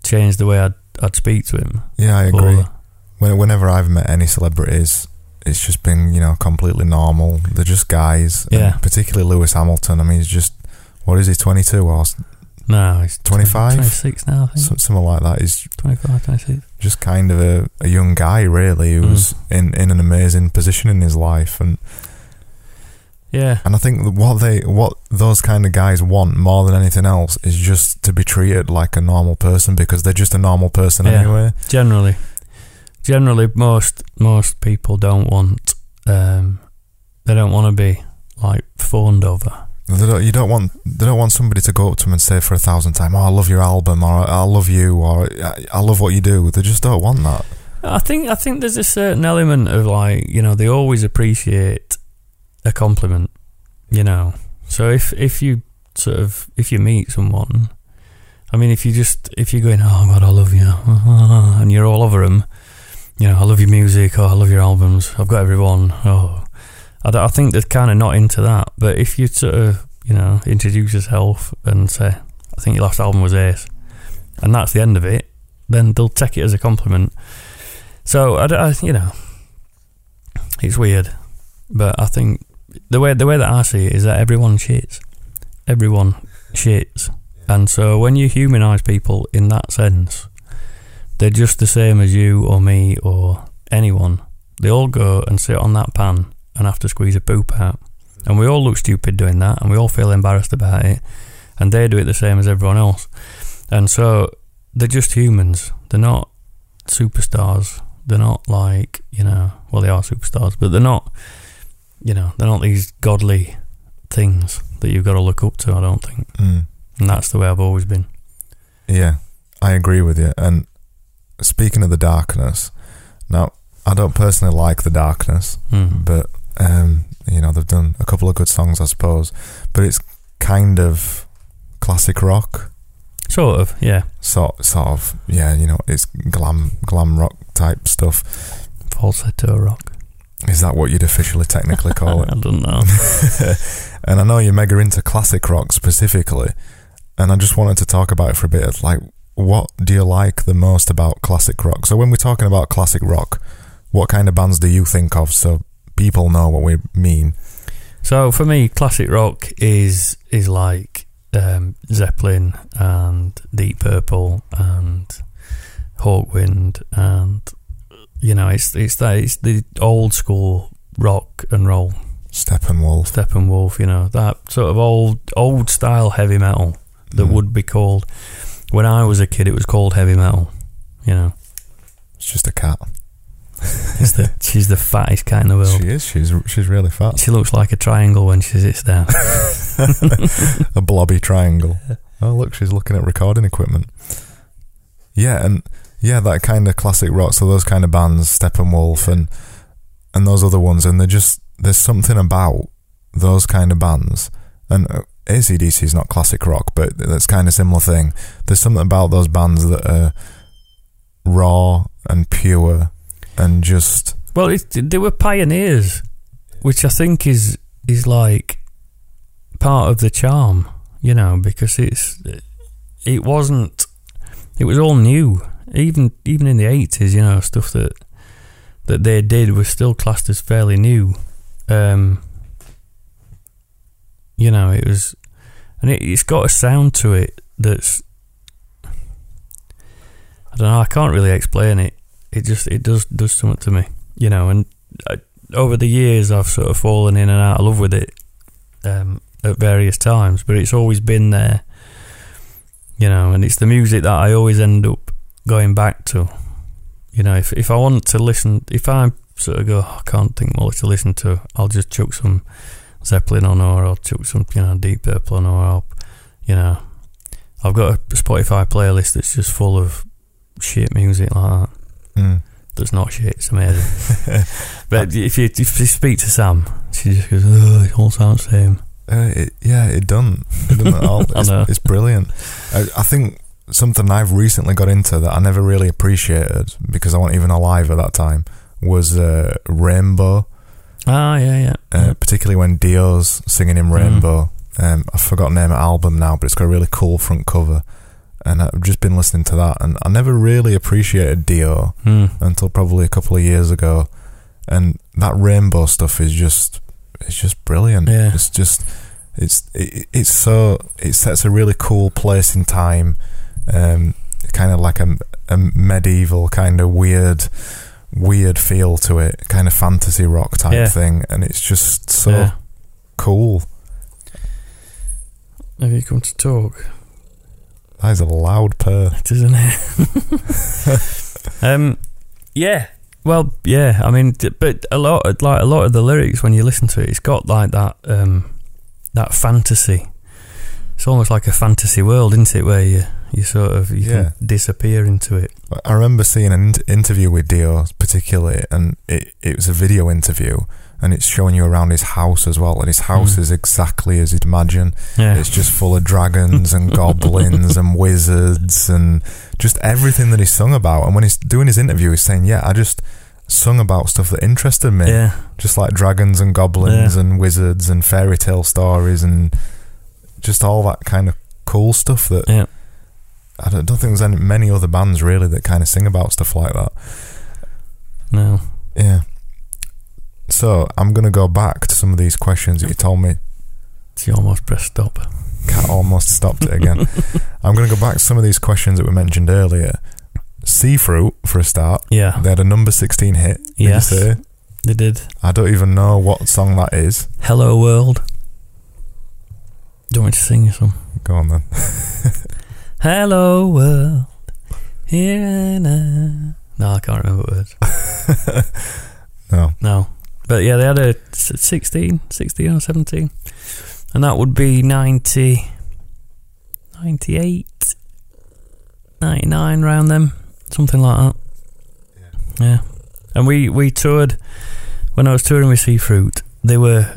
change the way I'd I'd speak to him. Yeah, I agree. Or- When, whenever I've met any celebrities, it's just been you know completely normal. They're just guys. And Yeah. particularly Lewis Hamilton. I mean, he's just what is he? Twenty two or no, he's 25? 26 now, I think. some- something like that. He's 25, 26. just kind of a, a young guy, really, who's mm. in, in an amazing position in his life, and Yeah, and I think what they what those kind of guys want more than anything else is just to be treated like a normal person because they're just a normal person Yeah. anyway. generally. Generally, most most people don't want. Um, they don't want to be like fawned over. They don't, you don't want they don't want somebody to go up to them and say for a thousand times, "Oh, I love your album," or "I love you," or "I I love what you do." They just don't want that. I think I think there's a certain element of like you know they always appreciate a compliment, you know. So if if you sort of if you meet someone, I mean if you just if you're going oh God I love you and you're all over them, you know I love your music oh I love your albums I've got everyone, one oh I, I think they're kind of not into that. But if you sort of you know introduce yourself and say I think your last album was ace, and that's the end of it, then they'll take it as a compliment. So I, I- you know, it's weird, but I think the way the way that I see it is that everyone shits, everyone shits, and so when you humanise people in that sense, they're just the same as you or me or anyone. They all go and sit on that pan and have to squeeze a poop out, and we all look stupid doing that, and we all feel embarrassed about it, and they do it the same as everyone else, and so they're just humans. They're not superstars. They're not like, you know, well, they are superstars, but they're not, you know, they're not these godly things that you've got to look up to, I don't think. Mm. And that's the way I've always been. Yeah, I agree with you. And speaking of the darkness, now I don't personally like the darkness, Mm. but um, you know they've done a couple of good songs, I suppose. But it's kind of classic rock, Sort of, yeah. sort sort of. Yeah, you know, it's glam glam rock type stuff. Falsetto rock. Is that what you'd officially technically call it? I don't know. and I know you're mega into classic rock specifically, and I just wanted to talk about it for a bit. Of like, what do you like the most about classic rock? So when we're talking about classic rock, what kind of bands do you think of so people know what we mean? So for me, classic rock is is like um, Zeppelin and Deep Purple and Hawkwind and you know it's it's that it's the old school rock and roll Steppenwolf. Steppenwolf, you know that sort of old old style heavy metal that Mm. would be called when I was a kid. It was called heavy metal. You know, It's just a cat. it's the, she's the fattest cat in the world. She is. She's she's really fat. She looks like a triangle when she sits down. a blobby triangle. Oh, look, she's looking at recording equipment. Yeah, and yeah, that kind of classic rock. So those kind of bands, Steppenwolf and and those other ones, and they're just there's something about those kind of bands. And uh, ACDC is not classic rock, but that's kind of similar thing. There's something about those bands that are raw and pure, and just Well, it, they were pioneers, which I think is is like part of the charm, you know, because it's it wasn't it was all new. Even even in the eighties, you know, stuff that that they did was still classed as fairly new. Um, You know, it was, and it, it's got a sound to it that's. I don't know. I can't really explain it. It just it does does something to me, you know. And I, over the years, I've sort of fallen in and out of love with it um, at various times, but it's always been there, you know. And it's the music that I always end up going back to. You know, if if I want to listen, if I sort of go, "Oh, I can't think what to listen to, I'll just chuck some Zeppelin on, or I'll chuck some, you know, Deep Purple on, or I'll, you know, I've got a Spotify playlist that's just full of shit music like that. Mm. That's not shit. It's amazing. but if you if you speak to Sam, she just goes, "Oh, it all sounds the same." Uh, it, yeah, it doesn't. It doesn't at all. It's, it's brilliant. I, I think something I've recently got into that I never really appreciated because I wasn't even alive at that time was uh, Rainbow, Ah, yeah, yeah. uh, particularly when Dio's singing in Rainbow. Um, I forgot the name of the album now, but it's got a really cool front cover. And I've just been listening to that, and I never really appreciated Dio Hmm. until probably a couple of years ago. And that rainbow stuff is just, it's just brilliant. Yeah. It's just, it's it, it's so it sets a really cool place in time, um, kind of like a, a medieval kind of weird, weird feel to it, kind of fantasy rock type Yeah. thing, and it's just so Yeah. cool. Have you come to talk? That is a loud purr. It isn't it? um, yeah. Well, yeah. I mean, but a lot, like a lot of the lyrics, when you listen to it, it's got like that, um, that fantasy. It's almost like a fantasy world, isn't it? Where you, you sort of you Yeah. can disappear into it. I remember seeing an in- interview with Dio particularly, and it, it was a video interview, and it's showing you around his house as well. And his house Mm. is exactly as you'd imagine. Yeah. It's just full of dragons and goblins and wizards and just everything that he's sung about. And when he's doing his interview, he's saying, "Yeah, I just sung about stuff that interested me, yeah. just like dragons and goblins Yeah. and wizards and fairy tale stories and just all that kind of cool stuff that." Yeah. I don't, don't think there's any, many other bands really that kind of sing about stuff like that. No. Yeah. So I'm gonna go back to some of these questions that you told me. She almost pressed stop. Cat almost stopped it again. I'm gonna go back to some of these questions that we mentioned earlier. Seafruit for a start. Yeah. They had a number 16 hit. Yes. They did. I don't even know what song that is. Hello World. Do you want me to sing you some? Go on then. Hello world, here and now. No, I can't remember words. no. No, but yeah, they had a s- 16, 16 or seventeen, and that would be 90, 98, 99 round them, something like that. Yeah, and we we toured when I was touring with Seafruit. They were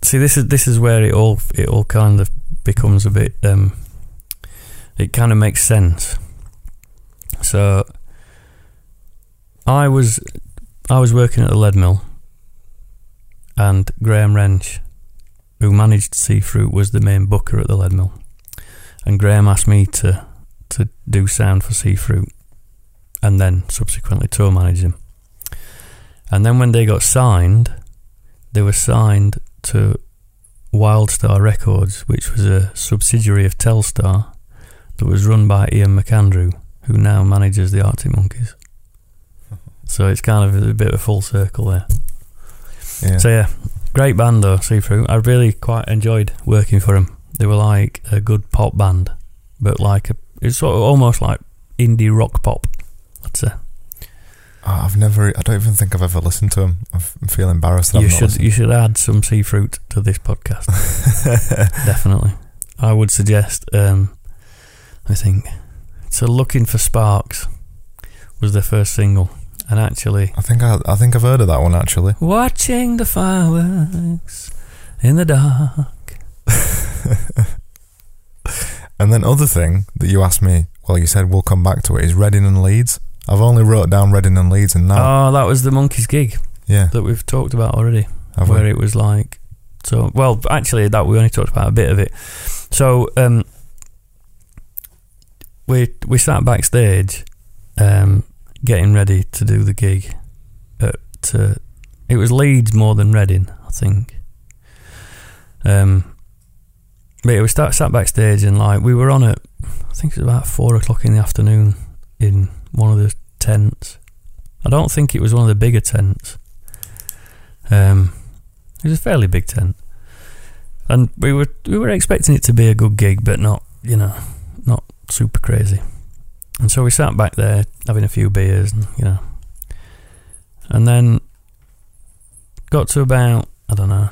see this is this is where it all it all kind of becomes a bit um it kind of makes sense. So I was I was working at the Leadmill, and Graham Wrench, who managed Seafruit, was the main booker at the Leadmill. And Graham asked me to to do sound for Seafruit, and then subsequently tour manage him. And then when they got signed, they were signed to Wildstar Records, which was a subsidiary of Telstar that was run by Ian McAndrew, who now manages the Arctic Monkeys. So it's kind of a bit of a full circle there. Yeah. So yeah, great band though, Seafruit. I really quite enjoyed working for them. They were like a good pop band, but like a, it's sort of almost like indie rock pop. I'd say I've never. I don't even think I've ever listened to them. I feel embarrassed. That you should listened. you should add some Seafruit to this podcast. Definitely, I would suggest. Um, I think so. Looking for sparks was their first single, and actually I think I, I think I've heard of that one actually. watching the fireworks in the dark. And then other thing that you asked me, well, you said we'll come back to it is Reading and Leeds. I've only wrote down Reading and Leeds, and now Oh, that was the Monkeys gig yeah, that we've talked about already. have where we? it was like so well actually that we only talked about a bit of it so um we we sat backstage um getting ready to do the gig at uh, it was Leeds more than Reading I think Um, but yeah, we sat backstage and like we were on at, I think it was about four o'clock in the afternoon in one of the tents. I don't think it was one of the bigger tents. Um, it was a fairly big tent, and we were we were expecting it to be a good gig, but not you know not super crazy. And so we sat back there having a few beers, and you know, and then got to about I don't know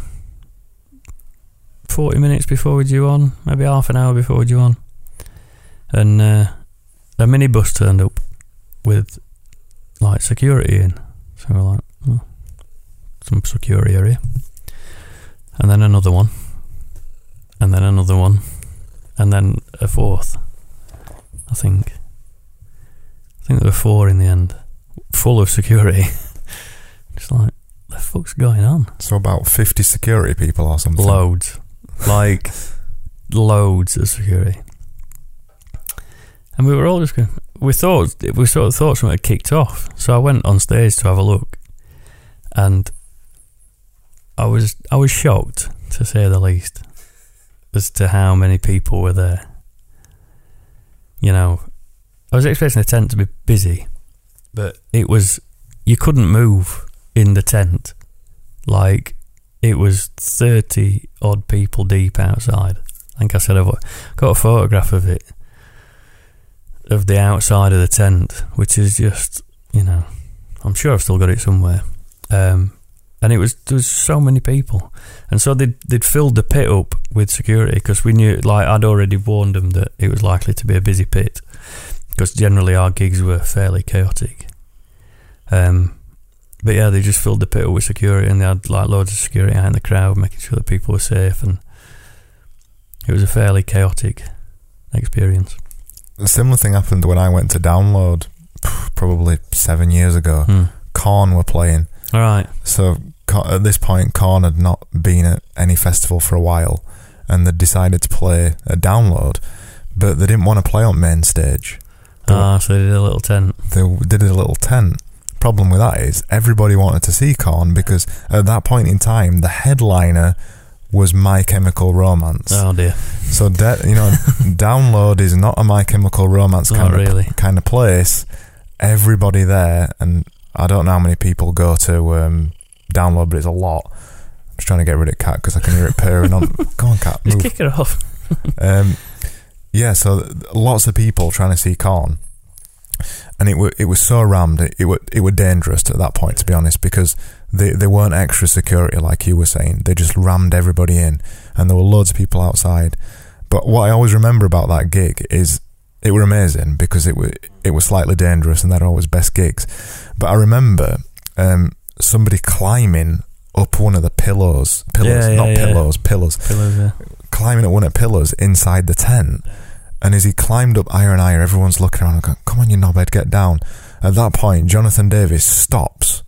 forty minutes before we due on, maybe half an hour before we due on, and uh, a minibus turned up with like security in. So we're like, oh, some security area, and then another one, and then another one, and then a fourth. I think. I think there were four in the end, full of security. Just like, the fuck's going on? So about 50 security people or something. Loads. Like, loads of security. And we were all just going, we thought, we sort of thought something had kicked off. So I went on stage to have a look. And I was, I was shocked, to say the least, as to how many people were there. You know, I was expecting the tent to be busy, but it was, you couldn't move in the tent. Like, it was 30 odd people deep outside. I think I said I've got a photograph of it, of the outside of the tent, which is just, you know, I'm sure I've still got it somewhere. Um, and it was there was so many people, and so they'd they'd filled the pit up with security because we knew, like I'd already warned them that it was likely to be a busy pit because generally our gigs were fairly chaotic. Um, but yeah, they just filled the pit up with security, and they had like loads of security out in the crowd, making sure that people were safe, and it was a fairly chaotic experience. A similar thing happened when I went to download probably seven years ago. Hmm. Were playing. All right, So at this point, Korn had not been at any festival for a while, and they decided to play a download, but they didn't want to play on main stage. Ah, so they did a little tent. they did a little tent. Problem with that is everybody wanted to see Korn because at that point in time, the headliner was My Chemical Romance. Oh dear, So de- you know, download is not a My Chemical Romance Not kind of really. kind of place. Everybody there, and I don't know how many people go to um, download, but it's a lot. I'm just trying to get rid of cat because I can hear it purring on. Come on, cat, just kick it off. Um, yeah, so lots of people trying to see Korn, and it were, it was so rammed. It, it were it were dangerous at that point, to be honest, because they they weren't extra security like you were saying. They just rammed everybody in, and there were loads of people outside. But what I always remember about that gig is it were amazing because it were it was slightly dangerous, and they're always best gigs. But I remember um, somebody climbing up one of the pillows, pillars, Yeah, not yeah. pillows, pillars Pillows, yeah. climbing up one of the pillars inside the tent. And as he climbed up higher and higher, everyone's looking around and going, Come on, you knobhead, get down. At that point, Jonathan Davis stops.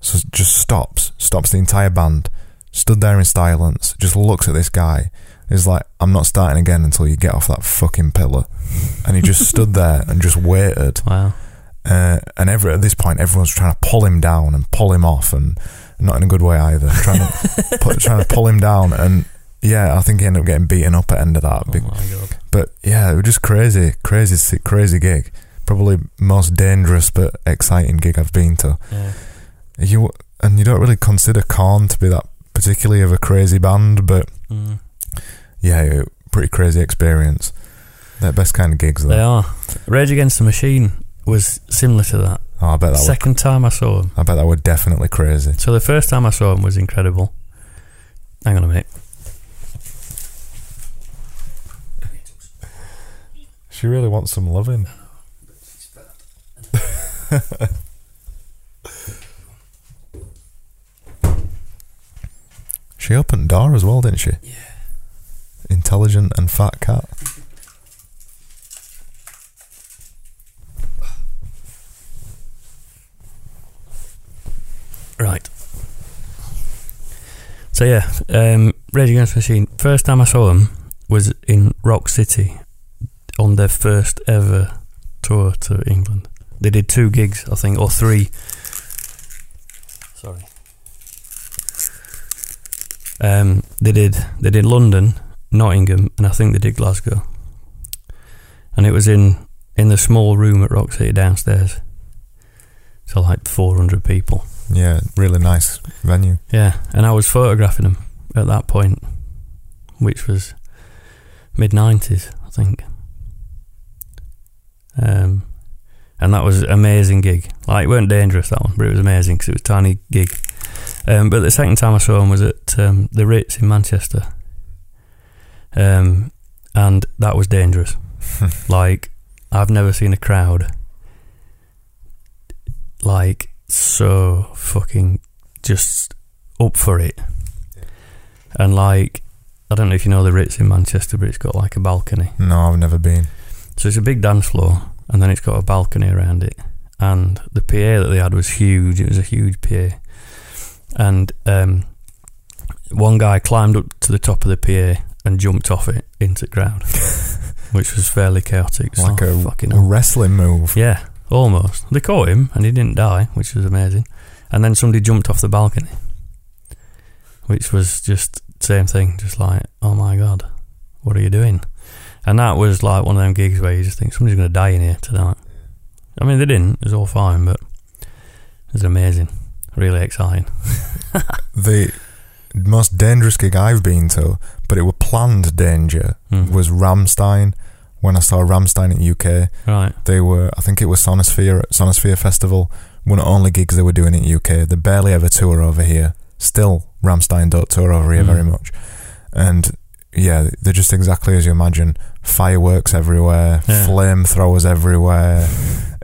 So just stops. Stops the entire band. Stood there in silence. Just looks at this guy. He's like, I'm not starting again until you get off that fucking pillar. And he just stood there and just waited. Wow. Uh, and every, at this point, everyone's trying to pull him down and pull him off, and not in a good way either. Trying to put, trying to pull him down, and yeah, I think he ended up getting beaten up at the end of that. Oh Be- my god. But yeah, it was just crazy, crazy, crazy gig. Probably most dangerous but exciting gig I've been to. Yeah. You and you don't really consider Korn to be that particularly of a crazy band, but Mm. yeah, pretty crazy experience. They're best kind of gigs They though. are. Rage Against the Machine was similar to that. Oh, I bet that. Would, Second time I saw him. I bet that were definitely crazy. So the first time I saw him was incredible. Hang on a minute. She really wants some loving. she opened door as well, didn't she? Yeah. Intelligent and fat cat. Right. So yeah, um, Rage Against Machine. First time I saw them was in Rock City on their first ever tour to England. They did two gigs, I think, or three. Sorry. Um, they did they did London, Nottingham, and I think they did Glasgow. And it was in in the small room at Rock City downstairs. So like 400 people. Yeah, really nice venue. Yeah, and I was photographing them at that point, which was mid 90s, I think. Um, and that was an amazing gig. Like, it weren't dangerous, that one, but it was amazing because it was a tiny gig. Um, but the second time I saw him was at um, the Ritz in Manchester. Um, and that was dangerous. like, I've never seen a crowd like so fucking just up for it. And like, I don't know if you know the Ritz in Manchester, but it's got like a balcony. No, I've never been. So it's a big dance floor, and then it's got a balcony around it. And the PA that they had was huge. It was a huge PA. And um, one guy climbed up to the top of the PA and jumped off it into the ground, which was fairly chaotic. So, like a, fucking a wrestling move. Yeah, almost. They caught him and he didn't die, which was amazing. And then somebody jumped off the balcony, which was just same thing, just like, oh my god, what are you doing? And that was like one of them gigs where you just think somebody's going to die in here tonight. I mean, they didn't. It was all fine, but it was amazing, really exciting. The most dangerous gig I've been to, but it was planned danger, Mm. was Rammstein. When I saw Rammstein in UK, Right. they were, I think it was Sonisphere, Sonisphere Festival, one of the only gigs they were doing in UK. They barely ever tour over here. Still, Rammstein don't tour over here Mm. very much. And yeah, they're just exactly as you imagine. Fireworks everywhere, Yeah. flamethrowers everywhere.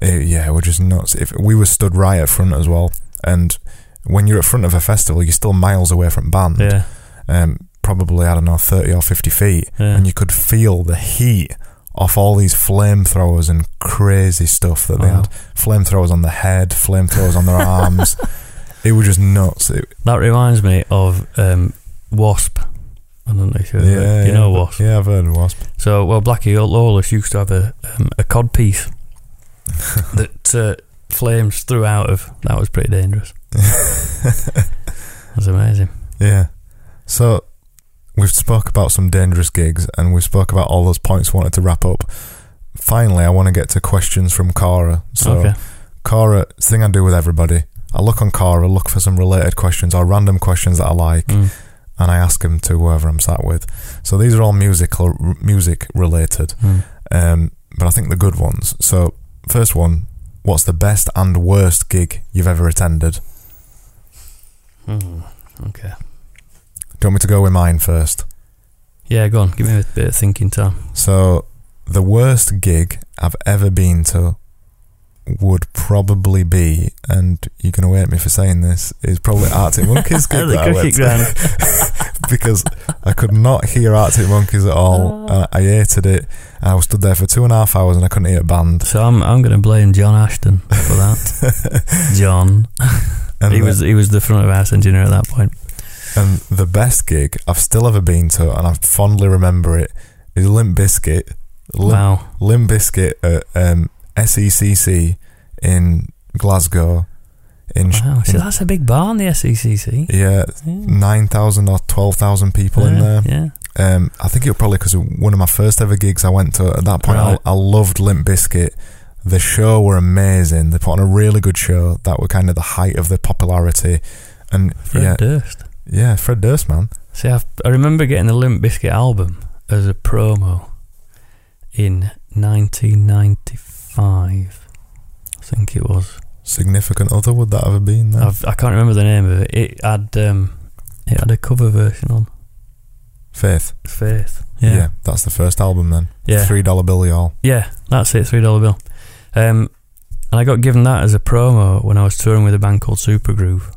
It- yeah, we're just nuts. If we were stood right at front as well, and when you're at front of a festival, you're still miles away from band. Yeah. Um, probably I don't know, thirty or fifty feet, Yeah. and you could feel the heat off all these flamethrowers and crazy stuff that they Wow. had. Flamethrowers on the head, flamethrowers on their arms. It was just nuts. It, That reminds me of um, Wasp. I don't know if you, yeah, you yeah, know Wasp. Yeah, I've heard of Wasp. So, well, Blackie Lawless used to have a um, a cod piece that uh, flames threw out of. That was pretty dangerous. That's amazing. Yeah. So we've spoke about some dangerous gigs, and we've spoke about all those points wanted to wrap up. Finally, I want to get to questions from Quora. So, okay. Quora, thing I do with everybody, I look on Quora, look for some related questions or random questions that I like, Mm. and I ask them to whoever I'm sat with. So these are all musical, music related, Mm. um, but I think the good ones. So first one, what's the best and worst gig you've ever attended? Mm. Okay. Do you want me to go with mine first? Yeah, go on. Give me a bit of thinking time. So the worst gig I've ever been to would probably be, and you're going to hate me for saying this, is probably Arctic Monkeys gig the that I went to. because I could not hear Arctic Monkeys at all. Oh. And I hated it. And I was stood there for two and a half hours and I couldn't hear a band. So I'm I'm going to blame John Ashton for that. John. And he the, was he was the front of house engineer at that point. And the best gig I've still ever been to, and I fondly remember it, is Limp. Limp, Wow. Limp Bizkit at um, SECC in Glasgow. In, Wow. See, in that's a big bar in the SECC. yeah, Yeah. nine thousand or twelve thousand people in there. Yeah. Um, I think it was probably because one of my first ever gigs I went to. At that point, Right. I, I loved Limp Bizkit. The show were amazing. They put on a really good show. That were kind of the height of their popularity. And Fred yeah, Durst. Yeah, Fred Durst, man. See, I've, I remember getting the Limp Bizkit album as a promo in 1995. I think it was. Significant other would that have been? Then? I've, I can't remember the name of it. It had um, it had a cover version on Faith. Faith. Yeah. Yeah, that's the first album then. yeah, Three dollar bill, y'all. yeah. That's it. Three dollar bill. Um, and I got given that as a promo when I was touring with a band called Supergroove,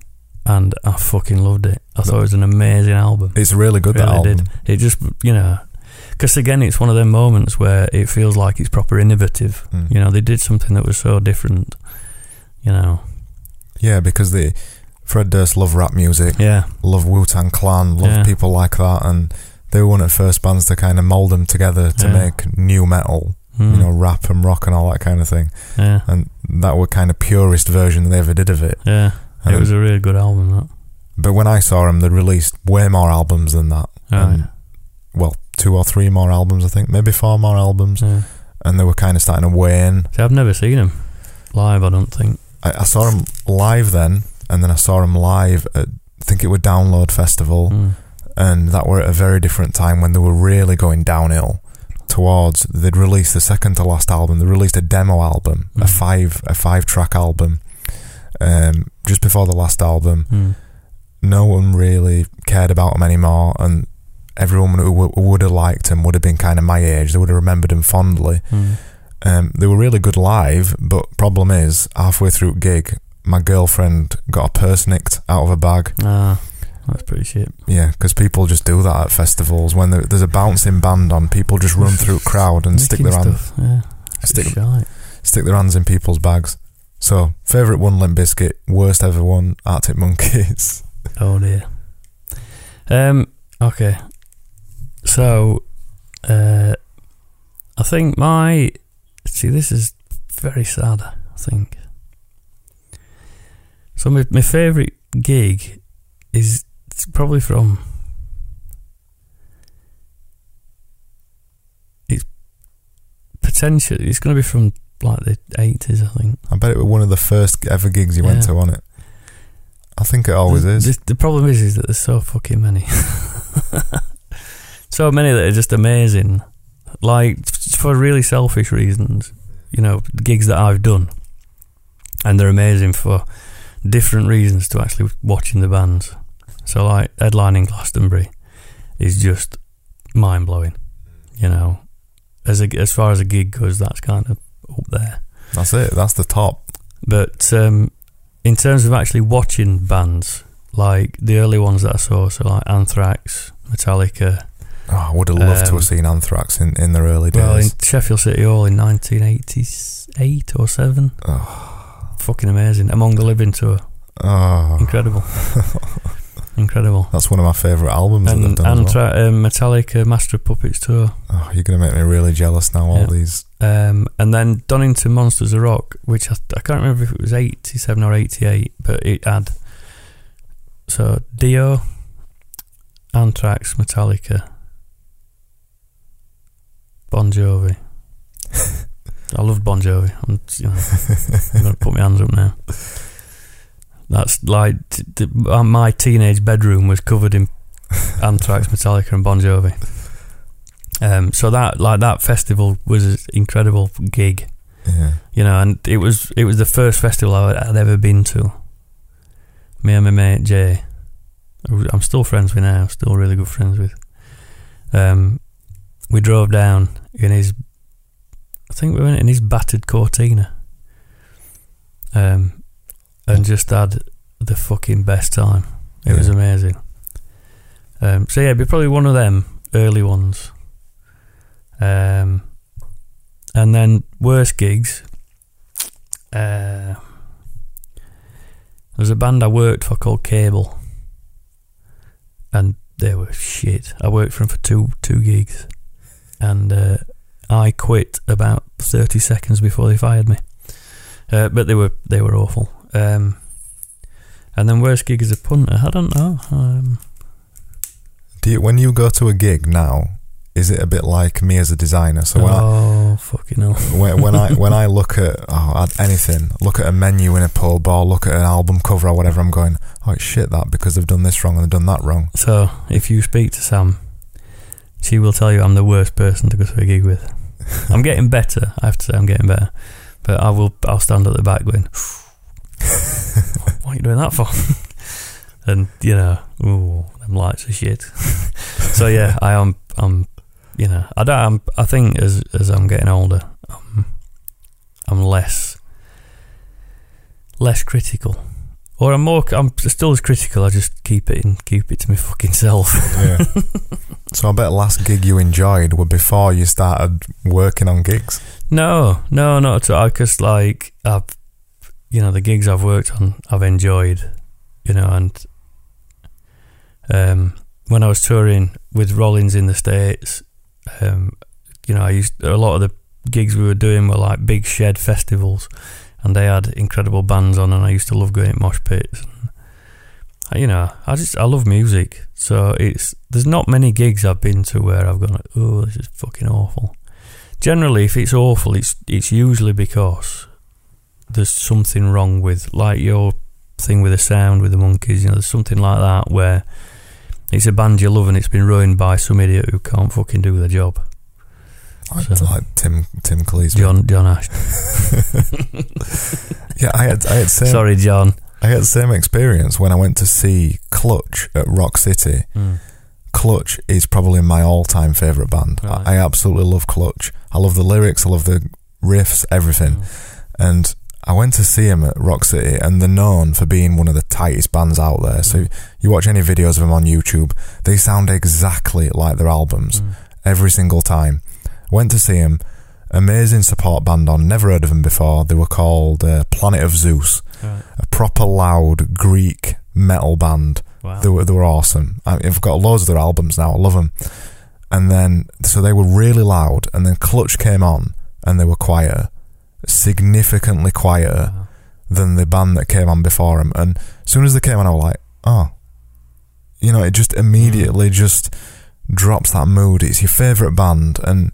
and I fucking loved it. I thought it was an amazing album. It's really good. that Really album. did. It just, you know, because again, it's one of them moments where it feels like it's proper innovative. Mm. You know, they did something that was so different. You know, Yeah, because the Fred Durst loved rap music, yeah, loved Wu Tang Clan, loved Yeah. people like that, and they were one of the first bands to kind of mold them together to Yeah. make nu metal. Mm. You know, rap and rock and all that kind of thing. yeah, and that were kind of purest version they ever did of it. yeah. And it was a really good album. That But when I saw them, they released way more albums than that. Right. Um, well, two or three more albums, I think, maybe four more albums, Yeah. and they were kind of starting to wane. See, I've never seen him live. I don't think. I, I saw them live then, and then I saw them live at I think it was Download Festival, Mm. and that were at a very different time when they were really going downhill. Towards they'd released the second to last album. They released a demo album, a Mm. five a five track album, um, just before the last album. Mm. No one really cared about them anymore, and everyone who, would have liked them would have been kind of my age. They would have remembered them fondly. Mm. Um, they were really good live, but problem is, halfway through gig, my girlfriend got a purse nicked out of a bag. Ah, that's pretty shit. Yeah, because people just do that at festivals. When there, there's a bouncing band on, people just run through a crowd and stick their, Nicking hand, stuff, Yeah. stick, stick their hands in people's bags. So, favourite one, Limp Bizkit. Worst ever one, Arctic Monkeys. Oh dear. Um. Okay. So, uh, I think my see this is very sad. I think. So my my favourite gig is probably from. It's potentially it's going to be from like the eighties, I think. I bet it was one of the first ever gigs you went Yeah. to, wasn't it? I think it always the, is. The, the problem is, is that there's so fucking many. so many that are just amazing. Like, for really selfish reasons, you know, gigs that I've done. And they're amazing for different reasons to actually watching the bands. So, like, headlining Glastonbury is just mind blowing. You know, as, a, as far as a gig goes, that's kind of up there. That's it. That's the top. But um, in terms of actually watching bands, like the early ones that I saw, so like Anthrax, Metallica, Oh, I would have loved to Um, have seen Anthrax in, in their early days. well, in. Sheffield City Hall in 1988 or 7. Oh, Fucking amazing. Among the Living tour. oh. Incredible. Incredible. That's one of my favourite albums that they've And done as well. Anthra- um, Metallica Master of Puppets tour. Oh, you're going to make me really jealous now, all Yeah. these. Um, and then Donington Monsters of Rock, which I, I can't remember if it was 87 or 88, but it had. So Dio, Anthrax, Metallica, Bon Jovi. I love Bon Jovi. I'm, you know, I'm going to put my hands up now. That's like t- t- uh, my teenage bedroom was covered in Anthrax, Metallica, and Bon Jovi. Um, so that like that festival was an incredible gig, Yeah. you know, and it was it was the first festival I had ever been to. Me and my mate Jay, I'm still friends with now, still really good friends with. Um, we drove down in his, I think we went in his battered Cortina, um, and just had the fucking best time. It was amazing. Um, so yeah, it'd be probably one of them early ones. Um, and then worst gigs. Uh, there was a band I worked for called Cable, and they were shit. I worked for them for two two gigs, and uh, I quit about thirty seconds before they fired me. Uh, but they were they were awful. Um, and then worst gig as a punter. I don't know. Um, Do you, when you go to a gig now, is it a bit like me as a designer? So when, oh fucking hell! I, when, when I when I look at oh, anything, look at a menu in a pub or look at an album cover or whatever, I'm going, oh shit that because they've done this wrong and they've done that wrong. So if you speak to Sam, she will tell you I'm the worst person to go to a gig with. I'm getting better. I have to say I'm getting better, but I will. I'll stand at the back going, "What are you doing that for?" and you know, ooh, them lights are shit. so yeah, I am. I'm. You know, I don't. I'm, I think as as I'm getting older, I'm, I'm less less critical. Or I'm more. I'm still as critical. I just keep it and Keep it to my fucking self. Yeah. so I bet last gig you enjoyed were before you started working on gigs. No, no, not at all. Because like I've, you know, the gigs I've worked on, I've enjoyed. You know, and um, when I was touring with Rollins in the states, um, you know, I used a lot of the gigs we were doing were like big shed festivals, and they had incredible bands on, and I used to love going to mosh pits. And you know, I just I love music, so it's there's not many gigs I've been to where I've gone, oh, this is fucking awful. Generally, if it's awful, it's it's usually because there's something wrong with like your thing with the sound with the monkeys. You know, there's something like that where it's a band you love and it's been ruined by some idiot who can't fucking do their job. Like, So- like Tim Tim Cleese. John John Ash. Yeah, I had I had same Sorry, John. I had the same experience when I went to see Clutch at Rock City. Mm. Clutch is probably my all-time favorite band. Right. I, I absolutely love Clutch. I love the lyrics. I love the riffs, everything. Mm. And I went to see him at Rock City, and they're known for being one of the tightest bands out there. So Mm. you watch any videos of them on YouTube, they sound exactly like their albums Mm. every single time. Went to see him. Amazing support band on. Never heard of them before. They were called uh, Planet of Zeus. Right. A proper loud Greek metal band. Wow. They were they were awesome. I, I've got loads of their albums now. I love them. And then so they were really loud. And then Clutch came on, and they were quieter, significantly quieter Wow. than the band that came on before him. And as soon as they came on, I was like, oh, you know, it just immediately just drops that mood. It's your favourite band, and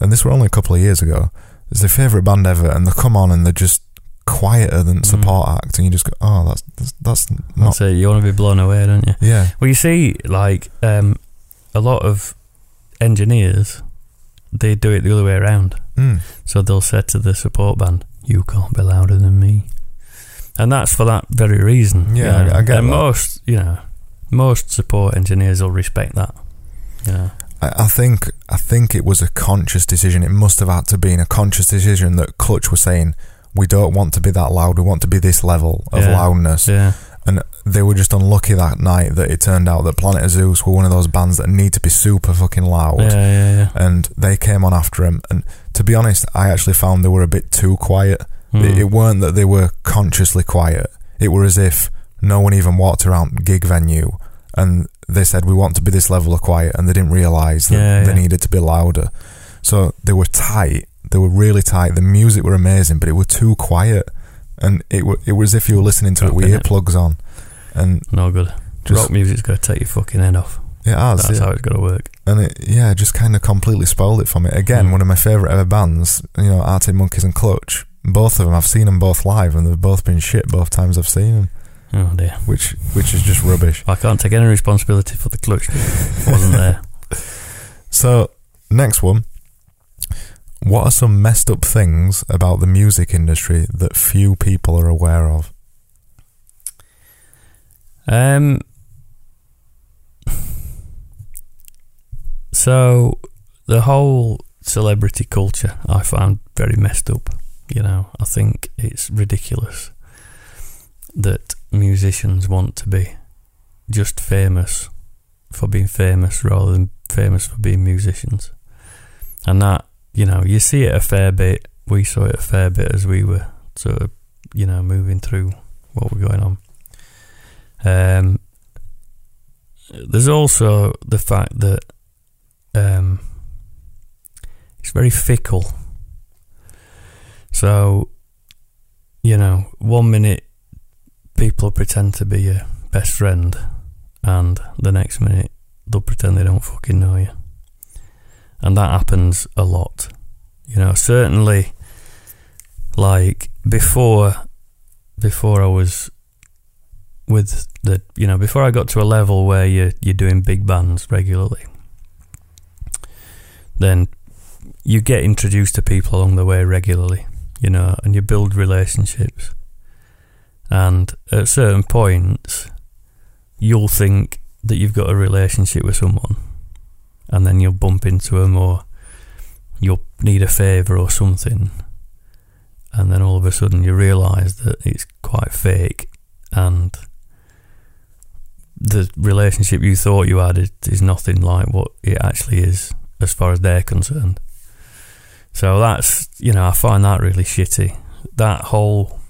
and this were only a couple of years ago. It's their favourite band ever, and they come on and they're just quieter than Mm. support act, and you just go, oh, that's that's, that's not, That's it. You want to be blown away, don't you? yeah, Well, you see, like um, a lot of engineers, they do it the other way around. Mm. So they'll say to the support band, "You can't be louder than me," and that's for that very reason. Yeah, you know. I- I get And that. most, you know, most support engineers will respect that. You know, I, I think I think it was a conscious decision. It must have had to been a conscious decision that Clutch was saying. We don't want to be that loud. We want to be this level of Yeah. loudness. yeah, And they were just unlucky that night that it turned out that Planet of Zeus were one of those bands that need to be super fucking loud. yeah, yeah, yeah. And they came on after him. And to be honest, I actually found they were a bit too quiet. Mm. It, it weren't that they were consciously quiet. It were as if no one even walked around gig venue and they said we want to be this level of quiet and they didn't realise that Yeah, they needed to be louder. So they were tight. They were really tight. The music were amazing, but it were too quiet. And it were, it was as if you were listening to it with Dropping it. earplugs on. And no good. just Rock music's got to take your fucking head off. It has, That's yeah. how it's got to work. and it yeah, just kind of completely spoiled it for me. Again, Mm. one of my favourite ever bands, you know, Arctic Monkeys and Clutch. Both of them, I've seen them both live, and they've both been shit both times I've seen them, Oh dear. which which is just rubbish. I can't take any responsibility for the clutch. Wasn't there. So next one, what are some messed up things about the music industry that few people are aware of? Um. So the whole celebrity culture I found very messed up. You know, I think it's ridiculous that musicians want to be just famous for being famous rather than famous for being musicians. And that, you know, you see it a fair bit. We saw it a fair bit as we were sort of, you know, moving through what were going on. Um, there's also the fact that um, it's very fickle. So, you know, one minute people pretend to be your best friend, and the next minute they'll pretend they don't fucking know you. And that happens a lot. You know, certainly, like before, before I was with the you know before I got to a level where you you're doing big bands regularly, then you get introduced to people along the way regularly, you know, and you build relationships. And at certain points, you'll think that you've got a relationship with someone, and then you'll bump into them or you'll need a favour or something, and then all of a sudden you realise that it's quite fake and the relationship you thought you had is, is nothing like what it actually is as far as they're concerned. So that's you know I find that really shitty. That whole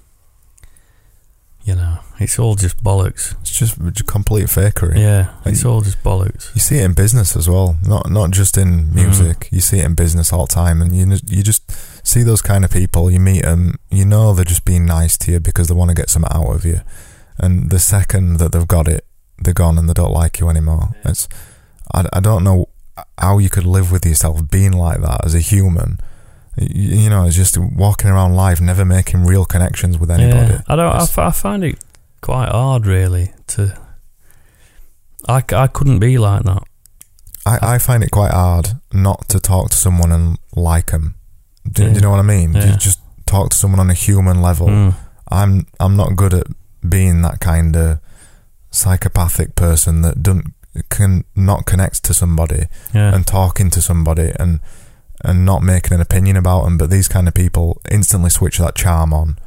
you know it's all just bollocks. It's just complete fakery. Yeah, it's all just bollocks. You see it in business as well, not not just in hmm. music. You see it in business all the time, and you you just see those kind of people. You meet them, you know they're just being nice to you because they want to get something out of you. And the second that they've got it, they're gone and they don't like you anymore. It's I, I don't know how you could live with yourself being like that as a human. You, you know, it's just walking around life, never making real connections with anybody. Yeah, I don't. I, f- I find it quite hard, really. To I, c- I couldn't be like that. I, I find it quite hard not to talk to someone and like them. Do, do you know what I mean? Yeah. You just talk to someone on a human level. Mm. I'm I'm not good at being that kind of psychopathic person that don't can not connect to somebody Yeah, and talking to somebody and and not making an opinion about them. But these kind of people instantly switch that charm on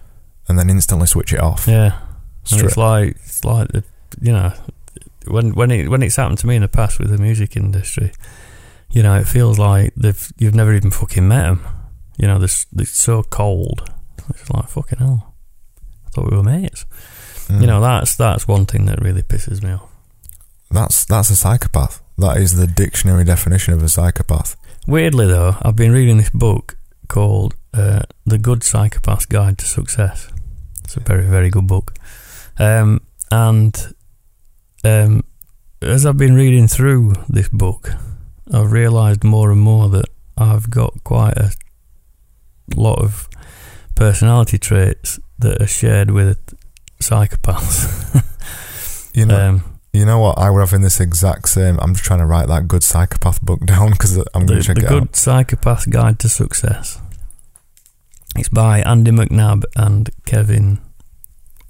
and then instantly switch it off. yeah. It's like it's like the, you know when when it when it's happened to me in the past with the music industry, you know, it feels like they've you've never even fucking met them. You know, they're, they're so cold. It's like fucking hell. I thought we were mates. Mm. You know, that's that's one thing that really pisses me off. That's that's a psychopath. That is the dictionary definition of a psychopath. Weirdly, though, I've been reading this book called uh, "The Good Psychopath's Guide to Success." It's a very, very good book. Um, and um, as I've been reading through this book, I've realised more and more that I've got quite a lot of personality traits that are shared with psychopaths. You know, um, you know what? I were having this exact same. I'm just trying to write that good psychopath book down because I'm going to check the it Good out. Psychopath's Guide to Success. It's by Andy McNab and Kevin.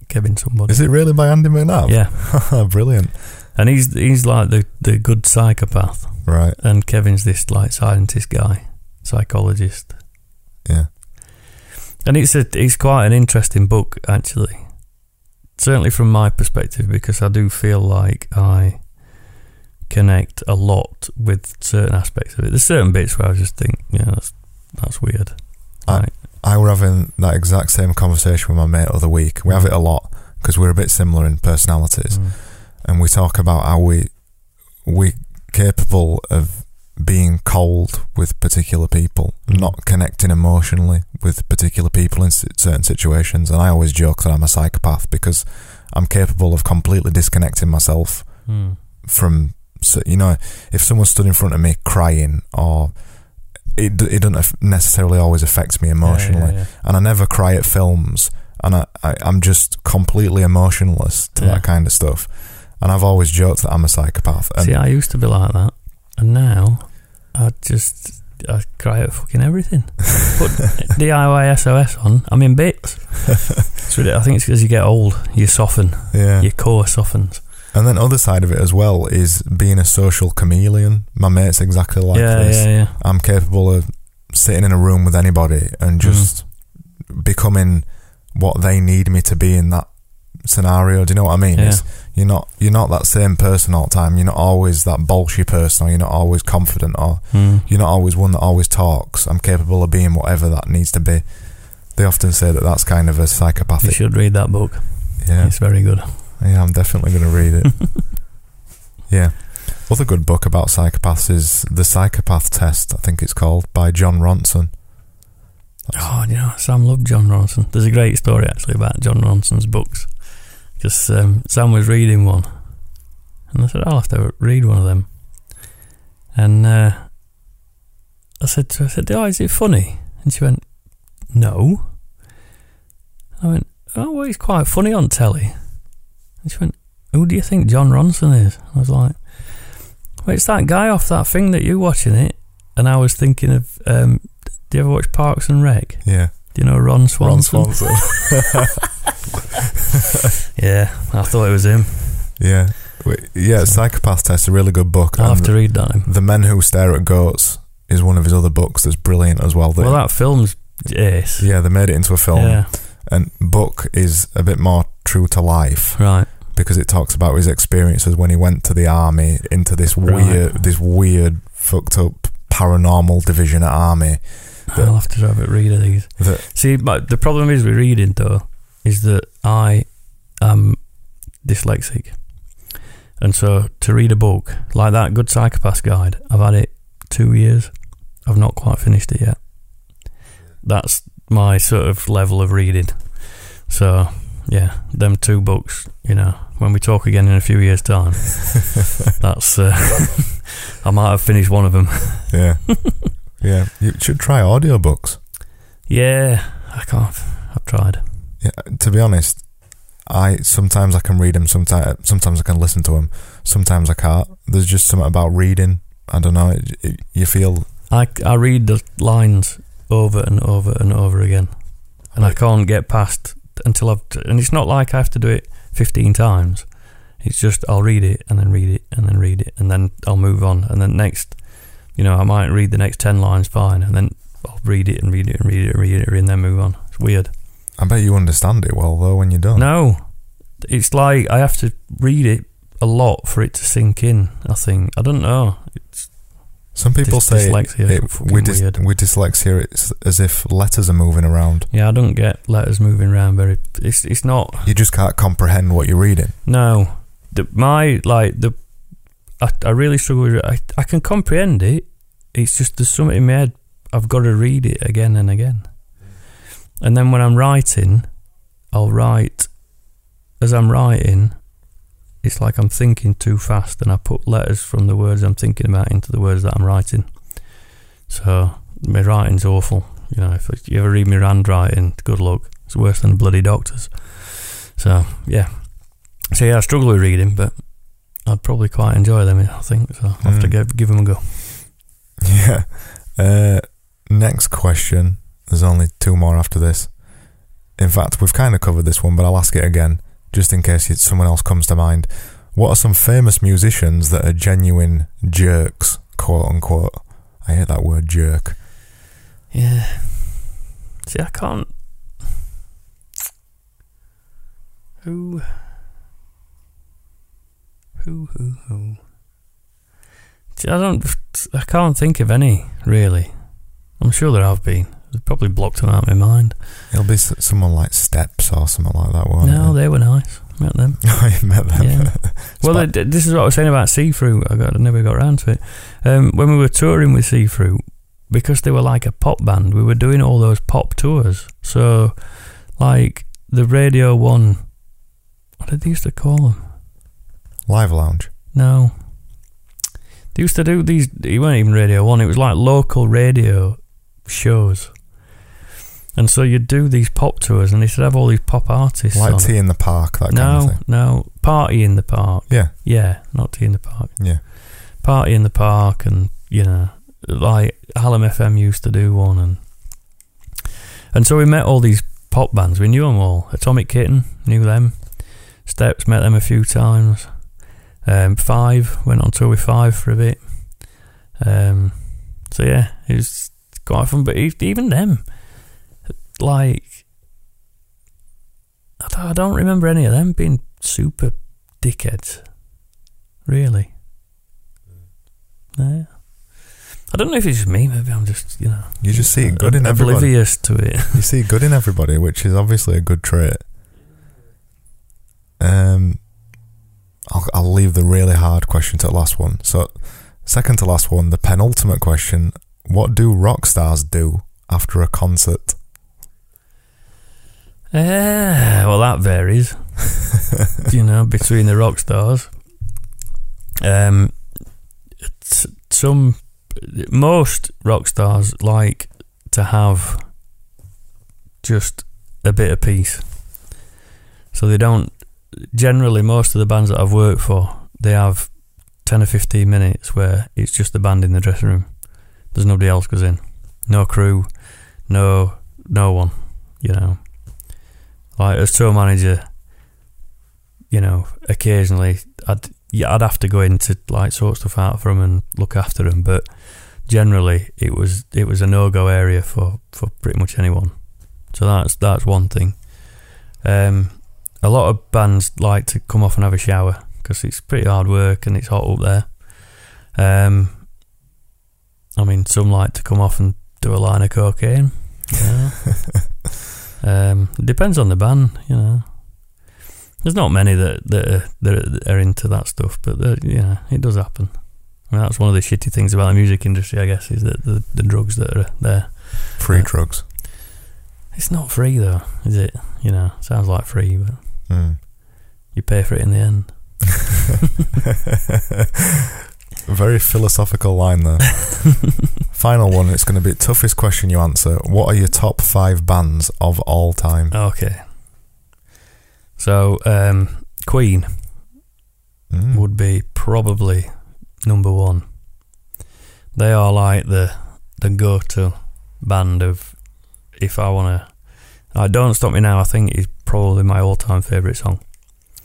Kevin somebody. Is it really by Andy McNab? Yeah, brilliant. and he's he's like the the good psychopath, Right. and Kevin's this like scientist guy, psychologist, Yeah. and it's a it's quite an interesting book actually. Certainly from my perspective, because I do feel like I connect a lot with certain aspects of it. There's certain bits where I just think, yeah, that's that's weird. I- Like, I were having that exact same conversation with my mate the other week. We have it a lot because we're a bit similar in personalities, mm, and we talk about how we we're capable of being cold with particular people, Mm. not connecting emotionally with particular people in certain situations. And I always joke that I'm a psychopath because I'm capable of completely disconnecting myself mm, from you know if someone stood in front of me crying or it, it doesn't necessarily always affect me emotionally yeah, yeah, and I never cry at films and I, I, I'm just completely emotionless to Yeah. that kind of stuff and I've always joked that I'm a psychopath and See, I used to be like that, and now I just I cry at fucking everything. Put DIY SOS on, I'm in bits. It's really, I think it's because you get old, you soften, yeah your core softens. and then other side of it as well is being a social chameleon my mate's exactly like yeah, this yeah, yeah. I'm capable of sitting in a room with anybody and mm. just becoming what they need me to be in that scenario. Do you know what I mean? Yeah. It's, you're not you're not that same person all the time. You're not always that bolshy person, or you're not always confident, or Mm. you're not always one that always talks. I'm capable of being whatever that needs to be. They often say that that's kind of a psychopathic. You should read that book. Yeah, It's very good. yeah, I'm definitely going to read it. yeah. Other good book about psychopaths is The Psychopath Test, I think it's called, by Jon Ronson. Oh, you know, Sam loved Jon Ronson. There's a great story actually about Jon Ronson's books. Because um, Sam was reading one, and I said, "I'll have to read one of them." And uh, I said to her, "I said, oh, is it funny?" And she went, "No." I went, "Oh, well, he's quite funny on telly." And she went, "Who do you think Jon Ronson is?" I was like, "Well, it's that guy off that thing that you're watching it." And I was thinking of, um, do you ever watch Parks and Rec? Yeah. Do you know Ron Swanson? Ron Swanson. Yeah, I thought it was him. yeah. Yeah, Psychopath Test, a really good book. I'll have to read that. The Men Who Stare at Goats is one of his other books that's brilliant as well. That- Well, that film's ace. yeah, they made it into a film. Yeah, And book is a bit more true to life right. because it talks about his experiences when he went to the army into this Right. weird, this weird, fucked up paranormal division at army. I'll have to have a read of these. That See, but the problem is with reading though is that I am dyslexic, and so to read a book like that, Good Psychopath Guide, I've had it two years. I've not quite finished it yet. That's my sort of level of reading. So yeah, them two books, you know, when we talk again in a few years' time, that's uh, I might have finished one of them. Yeah. yeah. You should try audiobooks. Yeah, I can't. I've tried. Yeah, to be honest, I sometimes I can read them. Sometimes sometimes I can listen to them. Sometimes I can't. There's just something about reading. I don't know. It, it, you feel I, I read the lines over and over and over again, and I can't get past until I've. And it's not like I have to do it fifteen times. It's just I'll read it and then read it and then read it and then I'll move on and then next, you know, I might read the next ten lines fine and then I'll read it and read it and read it and read it and then move on. It's weird. I bet you understand it well though when you're done. No, it's like I have to read it a lot for it to sink in. I think I don't know. It's Some people Dys- say dyslexia, it, fucking with, dys- weird. with dyslexia, it's as if letters are moving around. yeah, I don't get letters moving around very. It's it's not. You just can't comprehend what you're reading. No, the, my like the. I, I really struggle with it. I, I can comprehend it. It's just there's something in my head. I've got to read it again and again. And then when I'm writing, I'll write. As I'm writing, it's like I'm thinking too fast, and I put letters from the words I'm thinking about into the words that I'm writing. So my writing's awful. You know, if you ever read my handwriting, good luck. It's worse than bloody doctors. So yeah. So yeah, I struggle with reading, but I'd probably quite enjoy them. I think so. I'll have to Mm. give, give them a go. Yeah. Uh, next question. There's only two more after this. In fact, we've kind of covered this one, but I'll ask it again, just in case someone else comes to mind. What are some famous musicians that are genuine jerks, quote unquote? I hate that word, jerk. Yeah. See, I can't. Who? Who? Who? Who? I don't. I can't think of any really. I'm sure there have been. They've probably blocked them out of my mind. It'll be someone like Steps or something like that, won't no, it? they were nice. Met them. I met them. Yeah. Well, Spi- th- this is what I was saying about See Through. I, got, I never got around to it. Um, when we were touring with See Through, because they were like a pop band, we were doing all those pop tours. So, like the Radio One, what did they used to call them? Live Lounge. No, they used to do these. It weren't even Radio One. It was like local radio shows. And so you'd do these pop tours, and they should have all these pop artists. Like on. T in the Park, that kind no, of thing. no, party in the park. Yeah, Yeah, not tea in the park. yeah. Party in the park, and you know, like Hallam FM used to do one, and and so we met all these pop bands. We knew them all. Atomic Kitten knew them. Steps met them a few times. Um, Five went on tour with Five for a bit. Um, so yeah, it was quite fun. But even them, like, I don't, I don't remember any of them being super dickheads. Really. Yeah. I don't know if it's just me. Maybe I'm just, you know, You just see good in everybody. oblivious to it. You see good in everybody, which is obviously a good trait. Um, I'll, I'll leave the really hard question to the last one. So, second to last one, the penultimate question: What do rock stars do after a concert? Eh, well, that varies, you know, between the rock stars. Um, some, most rock stars like to have just a bit of peace. So they don't. Generally, most of the bands that I've worked for, they have ten or fifteen minutes where it's just the band in the dressing room. There's nobody else goes in, no crew, no no one. You know, like as tour manager, you know, occasionally I'd I'd have to go in to like sort stuff out for them and look after them, but generally it was it was a no go area for for pretty much anyone. So that's that's one thing. Um, a lot of bands like to come off and have a shower because it's pretty hard work and it's hot up there. Um, I mean, some like to come off and do a line of cocaine. Yeah. um, it depends on the band, you know. There's not many that that are, that are into that stuff, but uh, you know, it does happen. I mean, that's one of the shitty things about the music industry, I guess, is that the, the drugs that are there. Free Yeah. drugs. It's not free though, is it? You know, sounds like free, but Mm. you pay for it in the end. Very philosophical line there. Final one. It's going to be the toughest question you answer. What are your top five bands of all time? Okay. So, um, Queen Mm. would be probably number one. They are like the the go to band of if I wanna I don't stop me now, I think is probably my all time favourite song.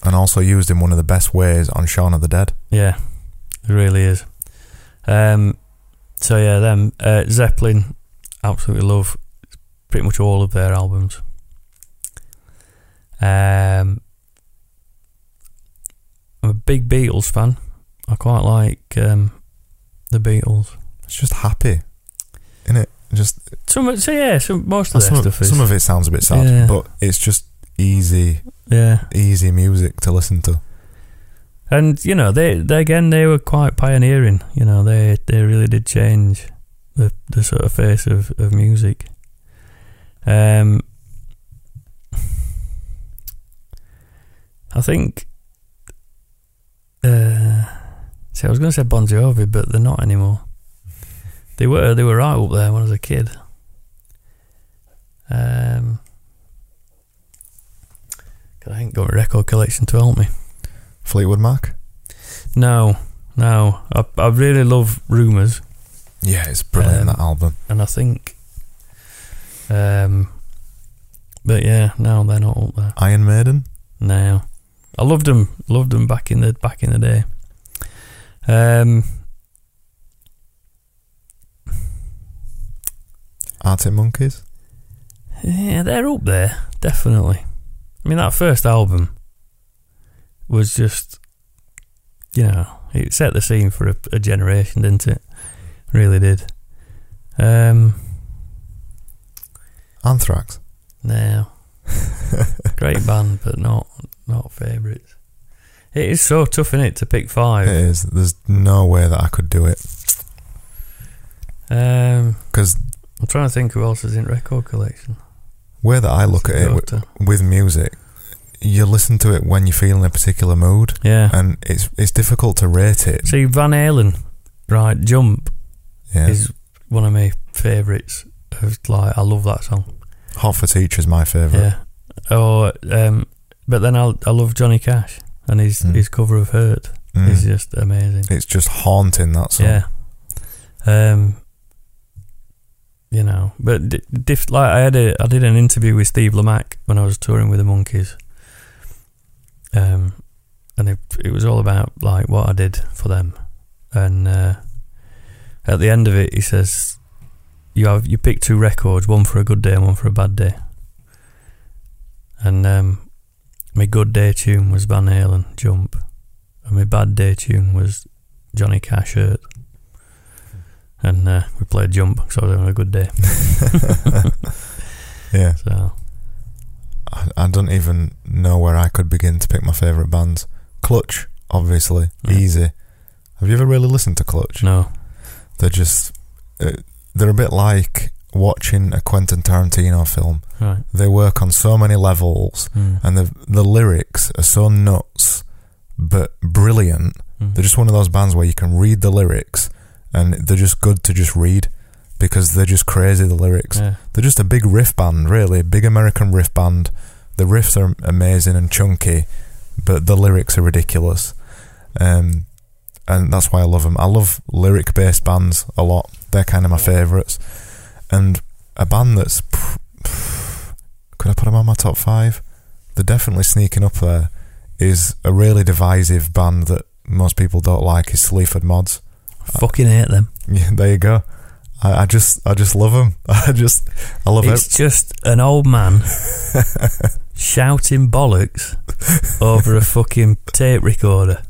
And also used in one of the best ways on Shaun of the Dead. Yeah. It really is. Um so yeah, them uh, Zeppelin absolutely love pretty much all of their albums. Um I'm a big Beatles fan. I quite like um, the Beatles. It's just happy, isn't it? Just Some, so yeah, some most of their some, of, stuff is some of it sounds a bit sad, Yeah. but it's just easy, yeah. easy music to listen to. And you know, they, they again they were quite pioneering. You know, they they really did change the the sort of face of, of music. Um, I think. Uh, see, I was going to say Bon Jovi, but they're not anymore. They were they were right up there when I was a kid. Um, I ain't got a record collection to help me. Fleetwood Mac. No, no. I, I really love Rumours, Yeah, it's brilliant Um, that album. and I think. Um, but yeah, no, they're not up there. Iron Maiden. No, I loved them. Loved them back in the back in the day. Um, Arctic Monkeys. yeah, they're up there definitely. I mean, that first album was just, you know, it set the scene for a, a generation, didn't it? Really did. Um, Anthrax. No. Great band, but not not favourites. It is so tough in it to pick five. is. There's no way that I could do it Um, because I'm trying to think who else is in record collection. Way that I look at it with, with music, you listen to it when you feel in a particular mood, Yeah. and it's it's difficult to rate it. See, Van Halen, right? Jump Yeah, is one of my favourites. Like, I love that song. Hot for Teacher is my favourite. Yeah. Or, um, but then I I love Johnny Cash and his Mm. his cover of Hurt Mm. is just amazing. It's just haunting that song. Yeah. Um. You know, but diff, like I had a, I did an interview with Steve Lamacq when I was touring with the Monkeys. Um, and it it was all about like what I did for them, and uh, at the end of it, he says, "You have you pick two records, one for a good day and one for a bad day." And um, my good day tune was Van Halen, Jump, and my bad day tune was Johnny Cash Hurt. And uh, we played Jump because I was having a good day. yeah. So, I, I don't even know where I could begin to pick my favourite bands. Clutch, obviously, Yeah. easy. Have you ever really listened to Clutch? no. They're just uh, they're a bit like watching a Quentin Tarantino film. Right. They work on so many levels, Mm. and the the lyrics are so nuts, but brilliant. Mm. They're just one of those bands where you can read the lyrics, and they're just good to just read because they're just crazy. The lyrics. Yeah. They're just a big riff band, really. a Big American riff band. The riffs are amazing and chunky, but the lyrics are ridiculous. Um, and that's why I love them. I love lyric based bands a lot. They're kind of my favourites. And a band that's. Could I put them on my top five? They're definitely sneaking up there. Is a really divisive band that most people don't like is Sleaford Mods. Fucking hate them. Yeah, there you go. I, I just, I just love them. I just, I love it. It's just an old man shouting bollocks over a fucking tape recorder.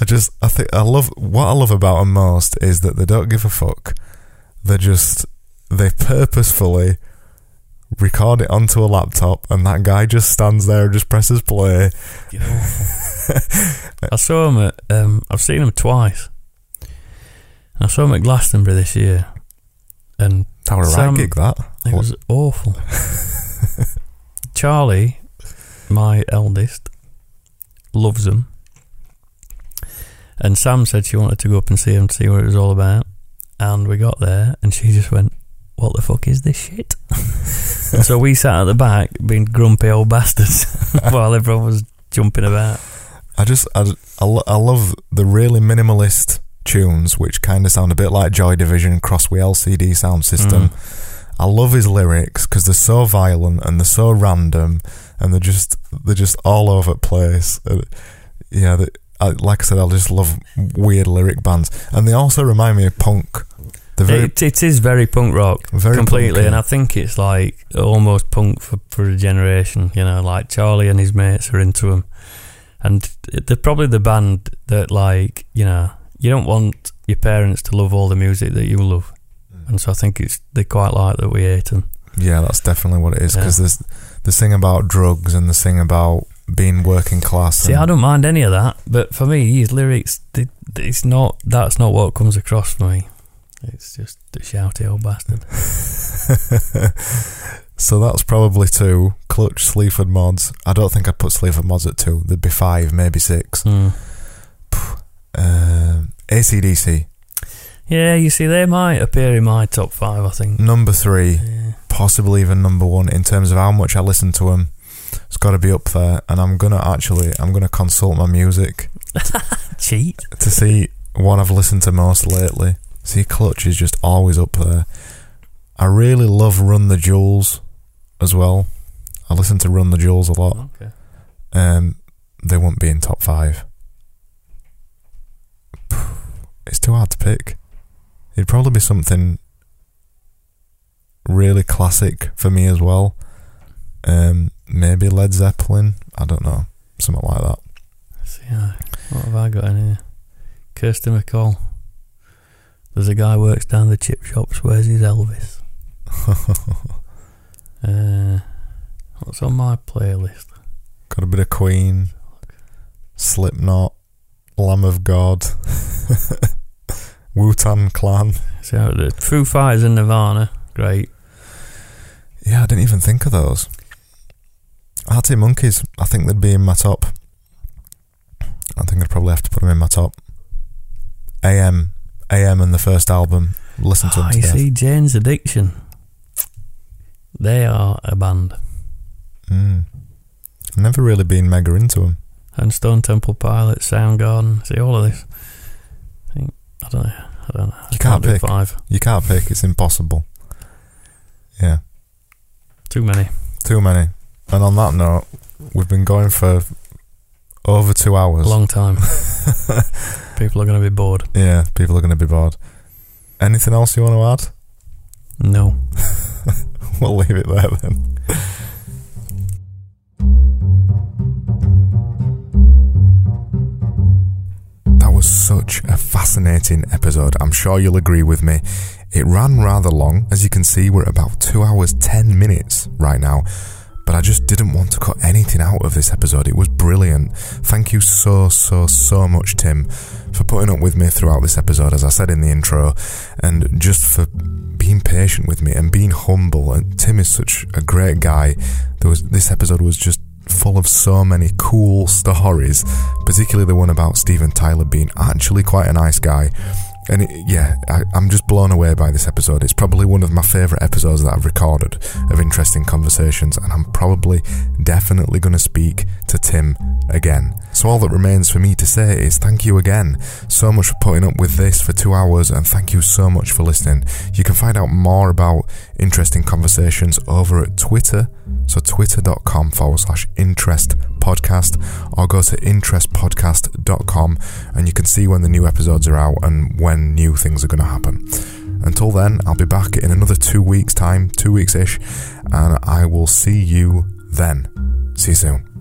I just, I think, I love what I love about them most is that they don't give a fuck. They just, they purposefully record it onto a laptop, and that guy just stands there and just presses play. I saw him at, um, I've seen him twice. I saw him at Glastonbury this year, and That was a right gig, that. it was awful. Charlie my eldest, loves him, And Sam said she wanted to go up and see him to see what it was all about. And we got there, and she just went, "What the fuck is this shit?" and so we sat at the back, being grumpy old bastards, while everyone was jumping about. I just I, I, I love the really minimalist tunes, which kind of sound a bit like Joy Division cross with LCD sound system. I love his lyrics because they're so violent and they're so random and they're just they're just all over the place. Uh, yeah, they, I, like I said, I just love weird lyric bands, and they also remind me of punk. Very It, it is very punk rock, Very completely, punky. and I think it's like almost punk for, for a generation. You know, like Charlie and his mates are into them, and they're probably the band that, like, you know, you don't want your parents to love all the music that you love, Mm. and so I think it's they quite like that we hate them. Yeah, that's definitely what it is because Yeah. there's the thing about drugs and the thing about being working class. See, I don't mind any of that, but for me, his lyrics, they, it's not. That's not what comes across for me. It's just a shouty old bastard. so that's probably two. Clutch, Sleaford mods. I don't think I'd put Sleaford mods at two. There'd be five, maybe six. Hmm. Um, ACDC. Yeah, you see, they might appear in my top five. I think. Number three, Yeah. possibly even number one in terms of how much I listen to them. It's got to be up there, and I'm gonna actually, I'm gonna consult my music Cheat. to see what I've listened to most lately. See, Clutch is just always up there. I really love Run the Jewels as well. I listen to Run the Jewels a lot. Okay. Um, they won't be in top five. It's too hard to pick. It'd probably be something really classic for me as well. Um, maybe Led Zeppelin. I don't know, something like that. See, uh, what have I got in here? Kirsty MacColl. There's a guy who works down the chip shops. Where's his Elvis? Uh, what's on my playlist? Got a bit of Queen, Slipknot, Lamb of God, Wu Tang Clan. So the Foo Fighters and Nirvana. Great. Yeah, I didn't even think of those. Arctic Monkeys, I think they'd be in my top. I think I'd probably have to put them in my top. AM, AM and the first album. Listen to Ah, them to you death. see, Jane's Addiction. They are a band. Mm. Never really been mega into them. And Stone Temple Pilots, Soundgarden. See all of this. I think I don't know. I don't know. I You can't do pick. five. You can't pick, it's impossible. Yeah, Too many. too many. And on that note, we've been going for over two hours. A long time. People are going to be bored. Yeah, people are going to be bored. Anything else you want to add? No. We'll leave it there then. That was such a fascinating episode. I'm sure you'll agree with me. It ran rather long. As you can see, we're about 2 hours 10 minutes right now. But I just didn't want to cut anything out of this episode. It was brilliant. Thank you so, so, so much, Tim, for putting up with me throughout this episode, as I said in the intro, and just for being patient with me and being humble. And Tim is such a great guy. There was this episode was just full of so many cool stories, particularly the one about Steven Tyler being actually quite a nice guy. And it, yeah, I, I'm just blown away by this episode. It's probably one of my favourite episodes that I've recorded of interesting conversations, and I'm probably definitely going to speak to Tim again. So, all that remains for me to say is thank you again so much for putting up with this for two hours, and thank you so much for listening. You can find out more about interesting conversations over at Twitter, so twitter.com forward slash interest podcast, or go to interestpodcast.com and you can see when the new episodes are out and when new things are going to happen. Until then, I'll be back in another two weeks' time, two weeks ish, and I will see you then. See you soon.